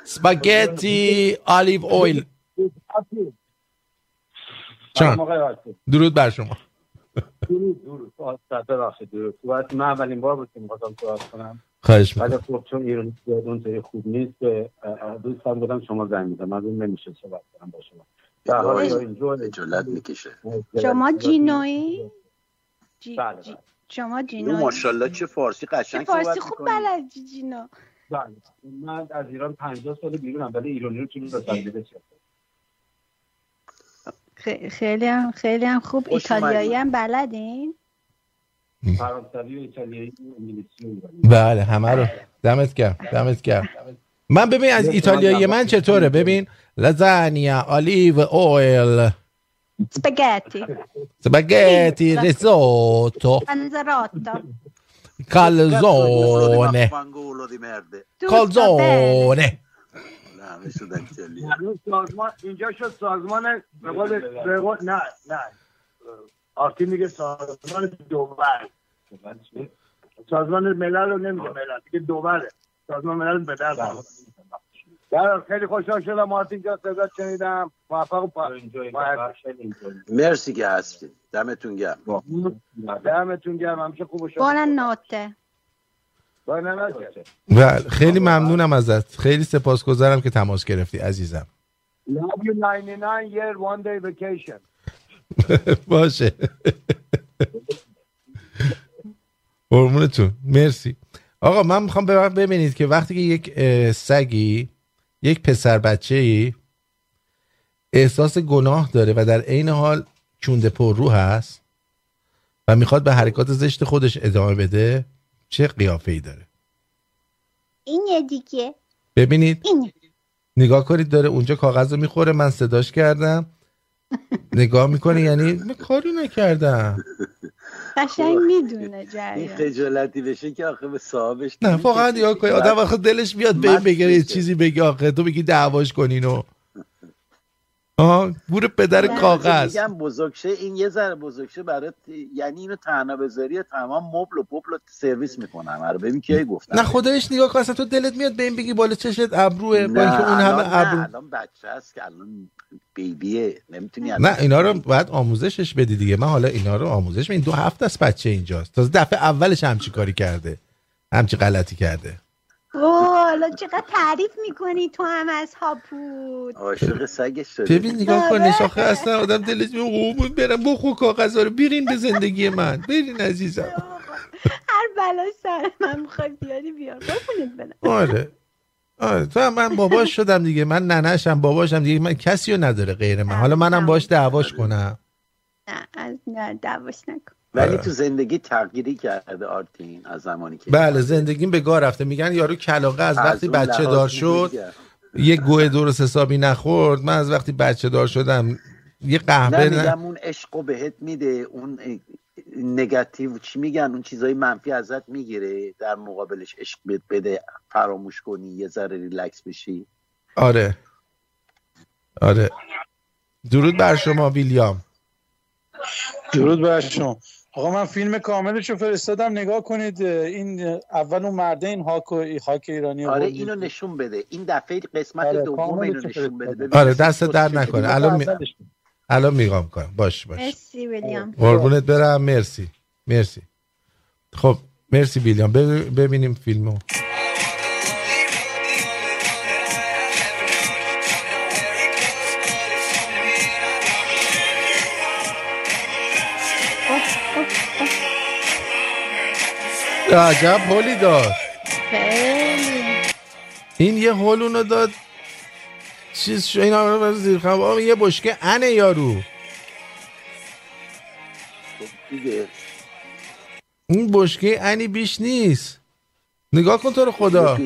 Speaker 1: spaghetti olive oil جان. درود بر شما.
Speaker 25: درود درود. ببخشید درود. تو من اولین بار بود که می‌خواستم صحبت کنم.
Speaker 1: خواهش
Speaker 25: ولی خب چون ایرانی زیاد اونطوری خوب نیست که اه، دوستم بودم شما زنگ میدم من اون نمیشه صحبت کنم با شما.
Speaker 21: خجالت می‌کشه.
Speaker 2: شما جینویی جی-
Speaker 25: بله
Speaker 2: جی- شما جینویی
Speaker 21: ماشاءالله چه فارسی
Speaker 2: چه
Speaker 21: قشنگ
Speaker 2: فارسی خوب. بلدی جینو
Speaker 25: بله. من از ایران 50 سال بیرونم ولی ایرانی رو تو
Speaker 2: خیلی هم خیلی هم خوب. ایتالیایی. هم بلدین؟
Speaker 25: فرانسوی و ایتالیایی و انگلیسی و ایرانی.
Speaker 1: بله همه رو. دمت گرم دمت گرم. من ببین از ایتالیایی من چطوره؟ ببین لازانیا اولیو اویل
Speaker 2: سپاگتی
Speaker 1: سپاگتی risotto.
Speaker 2: پنزراتا
Speaker 1: calzone.
Speaker 21: Fanculo همه شدن.
Speaker 25: هنوز سازمان اینجا شد سازمان نه نه. آرتی میگه سازمان دوبر. سازمان ملل رو نمیگه ملل میگه دوبره. سازمان ملل به در نخورد. در خیلی خوشحال شدم. مارتین جان صدات شنیدم. موفق و پا...
Speaker 21: مرسی که هستید. دمتون گرم.
Speaker 25: دمتون گرم. همیشه خوب و شاد
Speaker 2: بانن
Speaker 25: نمک.
Speaker 1: بله خیلی ممنونم ازت. خیلی سپاسگزارم که تماس گرفتی عزیزم.
Speaker 25: Love you 99 year one day vacation.
Speaker 1: باشه. قربونتون. مرسی. آقا من می‌خوام ببینید که وقتی که یک سگی یک پسر بچه ای احساس گناه داره و در عین حال چونده پر رو هست و می‌خواد به حرکات زشت خودش ادامه بده چه قیافه ای داره؟
Speaker 2: این یه دیگه.
Speaker 1: ببینید.
Speaker 2: این.
Speaker 1: نگاه کنید داره اونجا کاغذ رو می‌خوره من صداش کردم. نگاه می‌کنه یعنی من کاری نکردم.
Speaker 2: قشنگ می‌دونه
Speaker 21: این
Speaker 2: جریان
Speaker 21: خجالتی بشه که آخه به صاحبش
Speaker 1: نه واقعا نگاه کنید آدم آخه دلش به این
Speaker 21: مست
Speaker 1: بگه یه. چیزی بگه. آخه تو بگی دعواش کنین و آه گور پدر کاغذ.
Speaker 21: میگم بزرگ شه این یه ذره بزرگ شه برات یعنی اینو تنها بذاری تمام مبل و پبل رو سرویس می‌کنم. آره ببین کی گفتم.
Speaker 1: نه خودش نگاه کن اصلا تو دلت میاد به این بگی بالا چشت ابروه با اینکه اون همه
Speaker 21: نه،
Speaker 1: ابرو
Speaker 21: الان بچه هست که الان بیبیه نمی‌تونی
Speaker 1: نه اینا رو باید آموزشش بدی دیگه. من حالا اینا رو آموزش این دو هفته است بچه اینجاست. تازه دفعه اولش همچی کاری کرده؟ همچی غلطی کرده؟
Speaker 2: حالا چقدر تعریف می‌کنی؟ تو هم از هاپوت
Speaker 21: عاشق سگش شده
Speaker 1: ببین نگاه کنش آخه اصلا آدم دلش میاد قربون برم بخور کاغذا رو. برین به زندگی من. برین عزیزم.
Speaker 2: هر بلا سر من می‌خوای بیاری بیار. برم
Speaker 1: آره. آره تو هم من باباش شدم دیگه. من ننشم باباشم دیگه. من کسی رو نداره غیر من. حالا منم باش دعواش کنم.
Speaker 2: نه از نه دعواش نکن.
Speaker 21: ولی
Speaker 1: آره.
Speaker 21: تو زندگی تغییری کرده آرتین از زمانی که
Speaker 1: بله زندگیم به گاه رفته. میگن یارو کلاقه از وقتی بچه دار شد. یه گوه درست حسابی نخورد. من از وقتی بچه دار شدم یه قهوه
Speaker 21: نه
Speaker 1: نه.
Speaker 21: میگم اون عشق رو بهت میده. اون نگاتیو چی میگن؟ اون چیزای منفی ازت می‌گیره. در مقابلش عشق بهت بده. فراموش کنی. یه ذره ریلکس بشی.
Speaker 1: آره. آره. درود بر شما ویلیام.
Speaker 26: درود بر شما. آقا من فیلم کاملش رو فرستادم نگاه کنید این اول اون مرده این هاک و هاک ایرانی
Speaker 21: آره. اینو نشون بده. این دفعه قسمت
Speaker 26: آره،
Speaker 21: دوم اینو
Speaker 26: رو
Speaker 21: نشون بده.
Speaker 1: آره دست در. نکنه. الان می... الان میگم کنم باش باش.
Speaker 2: مرسی ویلیام.
Speaker 1: قربونت برم. مرسی. مرسی. خب مرسی ویلیام. بب- ببینیم فیلمو. عجب هولی داد
Speaker 2: خیلی.
Speaker 1: این یه هول اونو داد. چیز شو این همه زیر آقا یه بشکه انه یارو.
Speaker 21: دیگه
Speaker 1: این بشکه انی بیش نیست. نگاه کن تو رو خدا.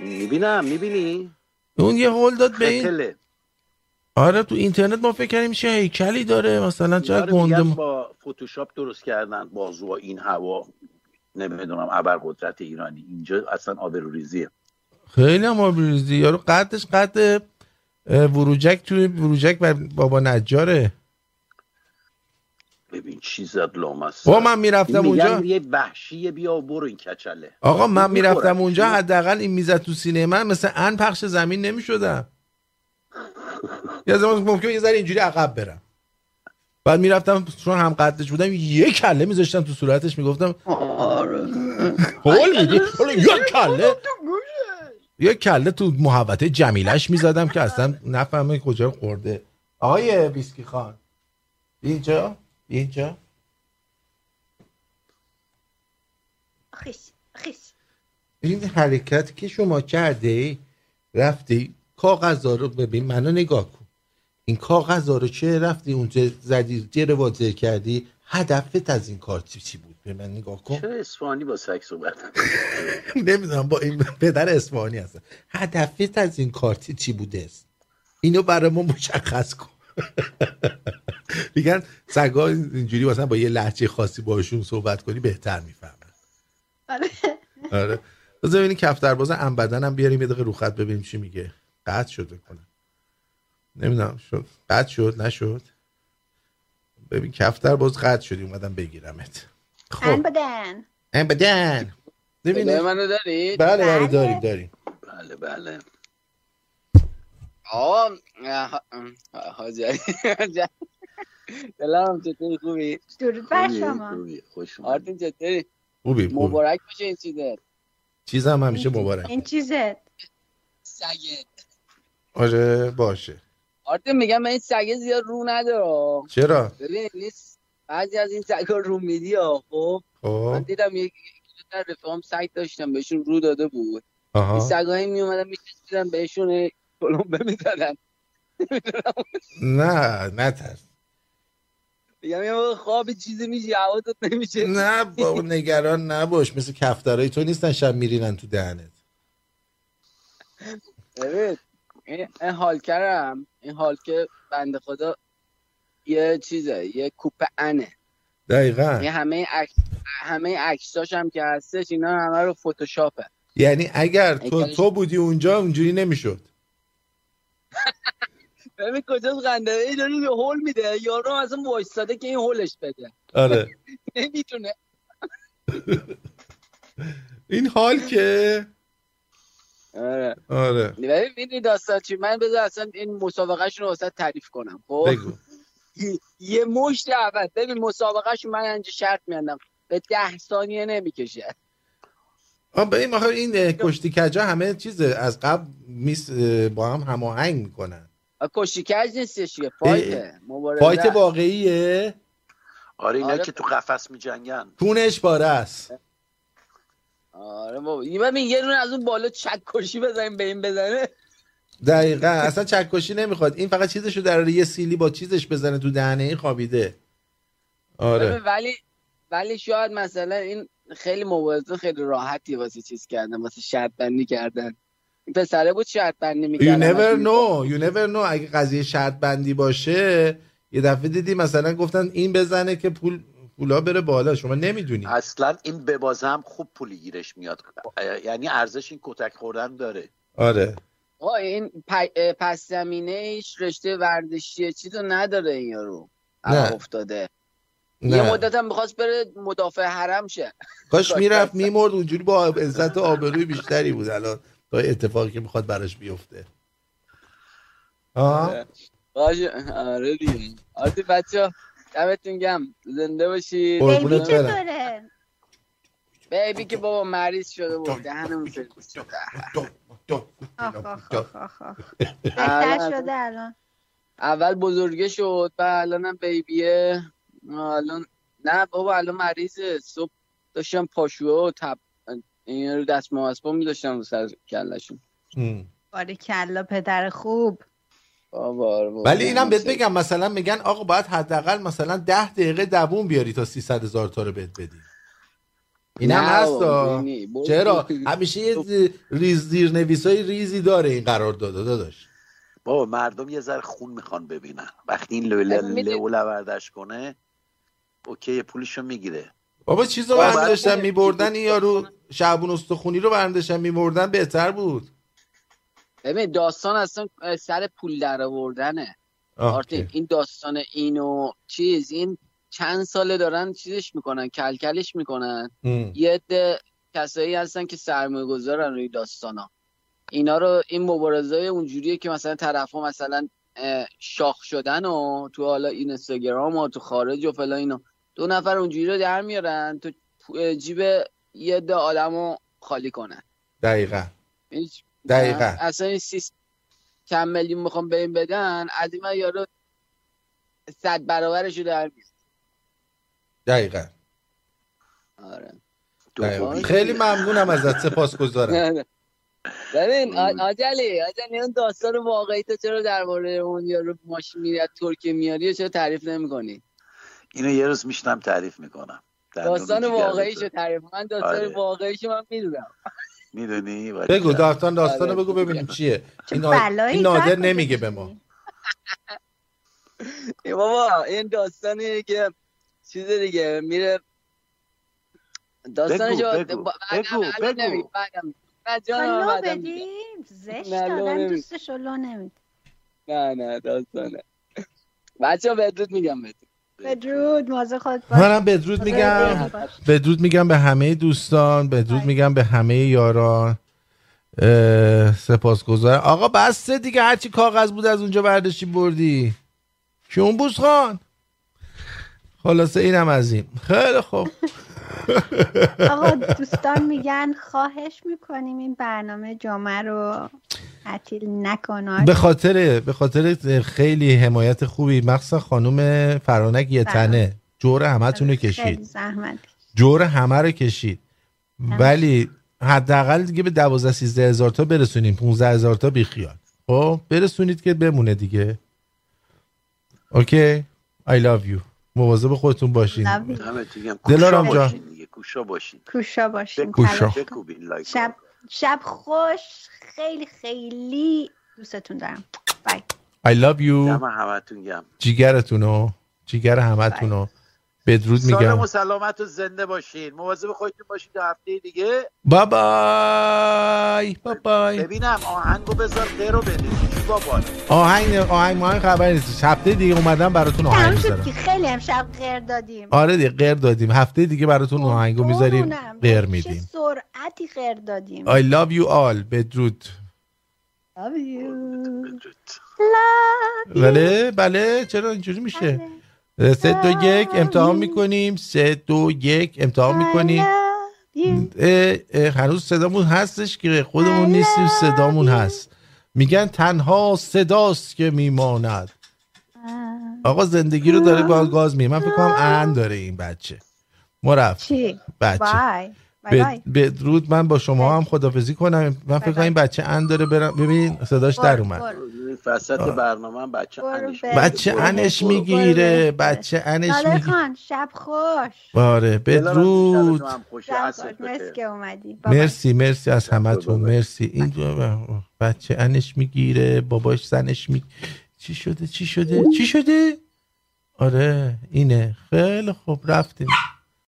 Speaker 21: می‌بینم می‌بینی؟
Speaker 1: اون یه هول داد به این. آره تو اینترنت ما فکر کردیم چه هیکلی داره. مثلا چه گنده
Speaker 21: با فتوشاپ درست کردن بازو این هوا. نمی‌دونم ابرقدرت ایرانی. اینجا اصلا آبروریزیه.
Speaker 1: خیلی هم آبریزی یارو قدش قد وروجک توی وروجک و بابا نجاره.
Speaker 21: ببین چی زد لامصب.
Speaker 1: با من می‌رفتم اونجا.
Speaker 21: یه وحشیه بیا برو این کچله.
Speaker 1: آقا من. می‌رفتم اونجا حداقل این می‌زد تو سینه من مثل ان پخش زمین نمی‌شدم. یه زمان ممکن یه ذره اینجوری عقب برم. بعد می‌رفتم چون هم قدش بودم یه کله میذاشتم تو صورتش می‌گفتم هول میدی حالا یه کله. یه کله تو محوطه جمیلش می‌زدم که اصلا نفهمه کجا خورده. آقای ویسکی خان اینجا اینجا
Speaker 2: خیش خیش
Speaker 1: این حرکت که شما کرده رفتی کاغذا رو ببین منو نگاه کن. این کاغذا رو چه رفتی اونجا زدی جر واضح کردی؟ هدفت از این کار چی چی بود؟ به من نگاه کن.
Speaker 21: چرا اسفانی با سگ صحبت
Speaker 1: نمی‌دونم با این پدر اسفانی هستم هدفت از این کارتی چی بوده است؟ اینو برای ما مشخص کن. میگن سگا اینجوری مثلا با یه لحجه خاصی باشون صحبت کنی بهتر می‌فهمن.
Speaker 2: آره.
Speaker 1: آره. بذار ببینیم کفترباز ام بدن هم بیاریم یه دقیقه رو خط ببینیم چی میگه. قطع شد کنه. نمی‌دونم شد. قطع شد؟ نشد؟ ببین کفترباز قطع شدی اومدم بگیرمت.
Speaker 2: ان بدن.
Speaker 1: ام بدن.
Speaker 21: صدای
Speaker 1: ببینیم
Speaker 21: منو دارید؟
Speaker 1: بله بله داریم داریم.
Speaker 21: بله بله.
Speaker 27: آقا حاجی دلم چطوری؟ خوبی؟
Speaker 2: درود بر شما.
Speaker 27: آرتین چطوری؟
Speaker 1: خوبی
Speaker 27: مبارک باشه این چیزت.
Speaker 1: چیزم همیشه مبارک
Speaker 2: این چیزت.
Speaker 27: سگت.
Speaker 1: آره باشه.
Speaker 27: آرتین میگم من این سگه زیاد رو نداره
Speaker 1: چرا؟
Speaker 27: ببین نیست بعضی از این سگا رو میدی ها خب.
Speaker 1: خب.
Speaker 27: من دیدم یک دو تا رفیقام سگ داشتم بهشون رو داده بود.
Speaker 1: آها.
Speaker 27: این سگایی می اومدن میکشیدن بهشون کلمبه می‌زدن.
Speaker 1: نه نه ترس.
Speaker 27: میگم یه خواب چیزی میشه حواست نمیشه.
Speaker 1: نه بابا نگران نباش مثل کفترهای تو نیستن شب میرینن تو دهنت.
Speaker 27: ببین این این هالکرم این هالکه بنده خدا یه چیزه یه کوپه انه.
Speaker 1: دقیقا.
Speaker 27: یه همه عکس همه عکساش هم که هستش اینا همه رو فتوشاپه.
Speaker 1: یعنی اگر تو
Speaker 27: اگرش-
Speaker 1: تو بودی اونجا اونجوری نمی‌شد.
Speaker 27: ببین کجاست خنده. ای داره یه هول میده. یارو اصلا وایستاده که این هولش بده.
Speaker 1: آره.
Speaker 27: نمی‌تونه.
Speaker 1: این حال که.
Speaker 27: آره.
Speaker 1: آره.
Speaker 27: می‌دونی داستان چی؟ من بذار اصلا این مسابقهشون رو واسه تعریف کنم خب؟
Speaker 1: بگو.
Speaker 27: یه- یه مشت اول ببین مسابقهشون من اینجا شرط میاندم. به ده ثانیه نمی‌کشه.
Speaker 1: آه به این آخه این اه، کشتی کجا همه چیز از قبل میس با هم هماهنگ می‌کنن.
Speaker 27: کشتی کج نیستش که. فایته. مبارزه.
Speaker 1: فایت
Speaker 27: است.
Speaker 1: واقعیه؟
Speaker 21: آره اینا
Speaker 27: آره.
Speaker 21: که تو قفس میجنگن.
Speaker 1: کونش باره است.
Speaker 27: آره بابا. یه ببین یه دونه از اون بالا چک کشی بزنیم به این بزنه.
Speaker 1: دقیقا. اصلا چکشی نمی‌خواد. این فقط چیزشو در یه سیلی با چیزش بزنه تو دهنه این خوابیده. آره.
Speaker 27: ولی ولی شاید مثلا این خیلی مبارزه خیلی راحتی واسه چیز کردن واسه شرط بندی کردن. این پسره بود شرط بندی
Speaker 1: you
Speaker 27: می‌کردن
Speaker 1: never know. You never know. اگه قضیه شرط بندی باشه یه دفعه دیدی مثلا گفتن این بزنه که پول پولا بره بالا. شما نمی‌دونی.
Speaker 21: اصلا این ببازه هم خوب پولی گیرش میاد. یعنی ارزش این کتک خوردن داره.
Speaker 1: آره.
Speaker 27: آه این پس زمینهش رشته ورزشی چیزو نداره این یارو.
Speaker 1: نه.
Speaker 27: افتاده.
Speaker 1: نه.
Speaker 27: یه مدت هم می‌خواست بره مدافع حرم شه.
Speaker 1: کاش می‌رفت میمرد اونجوری با عزت و آبروی بیشتری بود. الان تا اتفاقی که می‌خواد براش بیفته. آه.
Speaker 27: باشه آره دیگه. آره بچه دمتون گم زنده باشید.
Speaker 1: قربونت
Speaker 2: بیبی. چطوره؟
Speaker 27: بیبی که بابا مریض شده بود. دهنمون سرویس شده
Speaker 2: آخ آخ آخ آخ آخ.
Speaker 27: الان
Speaker 2: بهتر شده الان.
Speaker 27: اول بزرگه شد و الانم بیبیه. الان نه بابا الان مریضه صبح داشتم پاشوه و تب این رو دست مواسبا می داشتم رو سر کلشون
Speaker 2: باری کلا پدر خوب.
Speaker 27: آره.
Speaker 1: ولی اینم بهت بگم مثلا میگن آقا باید حداقل مثلا ده دقیقه دووم بیاری تا 300 هزار تا رو بهت بدی اینم
Speaker 27: نه
Speaker 1: هست. چرا؟ همیشه یه ریز زیر نویسای ریزی داره این قرار داده داداش.
Speaker 21: بابا مردم یه ذره خون می‌خوان ببینن. وقتی این لوله لوردش کنه okay پولشو می‌گیره.
Speaker 1: بابا چیز رو. میبردن این یارو شعبون استخونی رو برمیداشتن میبردن بهتر بود.
Speaker 27: ببین داستان اصلا سر پول در آوردنه این داستان اینو چیز این چند ساله دارن چیزش می‌کنن کلکلش می‌کنن
Speaker 1: ام.
Speaker 27: یه عده کسایی هستن که سرمایه گذارن روی داستانا اینا رو این مبارزه اونجوریه که مثلا طرف ها مثلا شاخ شدن و تو حالا این اینستاگرام و تو خارج و فلان اینا دو نفر اونجوری رو در میارن تو جیب یه عده آدم رو خالی کنن
Speaker 1: دقیقا دقیقاً.
Speaker 27: اصلا این سیست چند میلیون می‌خوام به این بدن از این یارو صد برابرش رو در میاره.
Speaker 1: دقیقا.
Speaker 27: آره.
Speaker 1: دقیقاً. خیلی ممنونم ازت سپاسگزارم.
Speaker 27: ببین آجلی آجلی اون داستان واقعی تو چرا درباره اون یارو ماشین میری از ترکیه میاری چرا تعریف نمی‌کنی؟
Speaker 21: اینو یه روز میشنم تعریف می‌کنم.
Speaker 27: داستان واقعیشو تعریف من داستان
Speaker 21: آره.
Speaker 27: واقعیشو من می‌دونم.
Speaker 21: می‌دونی؟
Speaker 1: بگو داستان داستان
Speaker 27: آره.
Speaker 1: بگو ببینیم چیه. این, این نادر نمیگه به ما.
Speaker 27: ای بابا این داستانی که چیز دیگه میره داستانش
Speaker 21: بگو، بگو، بگو،
Speaker 2: لو. بدیم. زشت
Speaker 27: نه،
Speaker 2: آدم. دوستش لو
Speaker 27: نه نه داستانه. بچه ها بدرود میگم بهتون.
Speaker 2: بدرود مواظب خود
Speaker 1: منم بدرود میگم. بدرود میگم به همه دوستان. بدرود میگم به همه یاران. سپاسگزارم. آقا بسته دیگه هرچی کاغذ بود از اونجا برداشتی بردی. کیون خان؟ خلاصه اینم از این. خیلی خوب.
Speaker 2: آقا دوستان میگن خواهش می‌کنیم این برنامه جمعه رو تعطیل نکنن
Speaker 1: به خاطر به خاطر خیلی حمایت خوبی مخصوصا خانم فرانک یه تنه. جور همتون رو کشید. جور همه رو کشید. ولی حداقل دیگه به 12 13 هزار تا برسونیم. 15 هزار تا بیخیال خب برسونید که بمونه دیگه. اوکی؟ I love you. مواظب خودتون باشین.
Speaker 21: کوشا
Speaker 1: جان.
Speaker 21: کوشا باشین.
Speaker 2: کوشا باشین.
Speaker 1: کوشا.
Speaker 2: شب شب خوش. خیلی خیلی دوستتون دارم. بای
Speaker 1: I love you. جیگرتونو جیگر همتونو. بدرود میگم.
Speaker 21: و سلامت و زنده باشین. مواظب خودتون باشین تا هفته دیگه.
Speaker 1: بای بای بای بای
Speaker 21: ببینم آهنگو بذار غیر رو بده بابا
Speaker 1: آهنگ آهنگ ماهنگ خبری نیست. هفته دیگه اومدم براتون آهنگ می‌ذارم.
Speaker 2: که خیلی امشب غیر دادیم.
Speaker 1: آره دیگه غیر دادیم. هفته دیگه براتون آهنگو می‌ذاریم. غیر
Speaker 2: چه
Speaker 1: میدیم.
Speaker 2: سرعتی غیر دادیم.
Speaker 1: I love you all. بدرود.
Speaker 2: Love you.
Speaker 1: بله بله. چرا اینجوری میشه؟ سه دو یک امتحان می‌کنیم. سه دو یک امتحان می‌کنیم. اه، اه، هنوز صدامون هستش که خودمون نیستیم صدامون هست. میگن تنها صداست که میماند. آقا زندگی رو داره با گاز میه من فکر کنم ان داره این بچه. ما رفت
Speaker 2: چی؟
Speaker 1: بچه. بدرود من با شما هم خدافزی کنم. من فکر کنم این بچه ان داره برم. ببین صداش در اومد.
Speaker 21: وسط
Speaker 1: آه.
Speaker 21: برنامه هم بچه انش
Speaker 1: بچه انش می‌گیره. بچه انش می‌گیره
Speaker 2: خان شب خوش.
Speaker 1: آره بدرود. مرسی مرسی از همتون. مرسی. این بچه انش می‌گیره. باباش زنش می چی شده؟ چی شده؟ چی شده؟ آره اینه. خیلی خوب. رفتیم.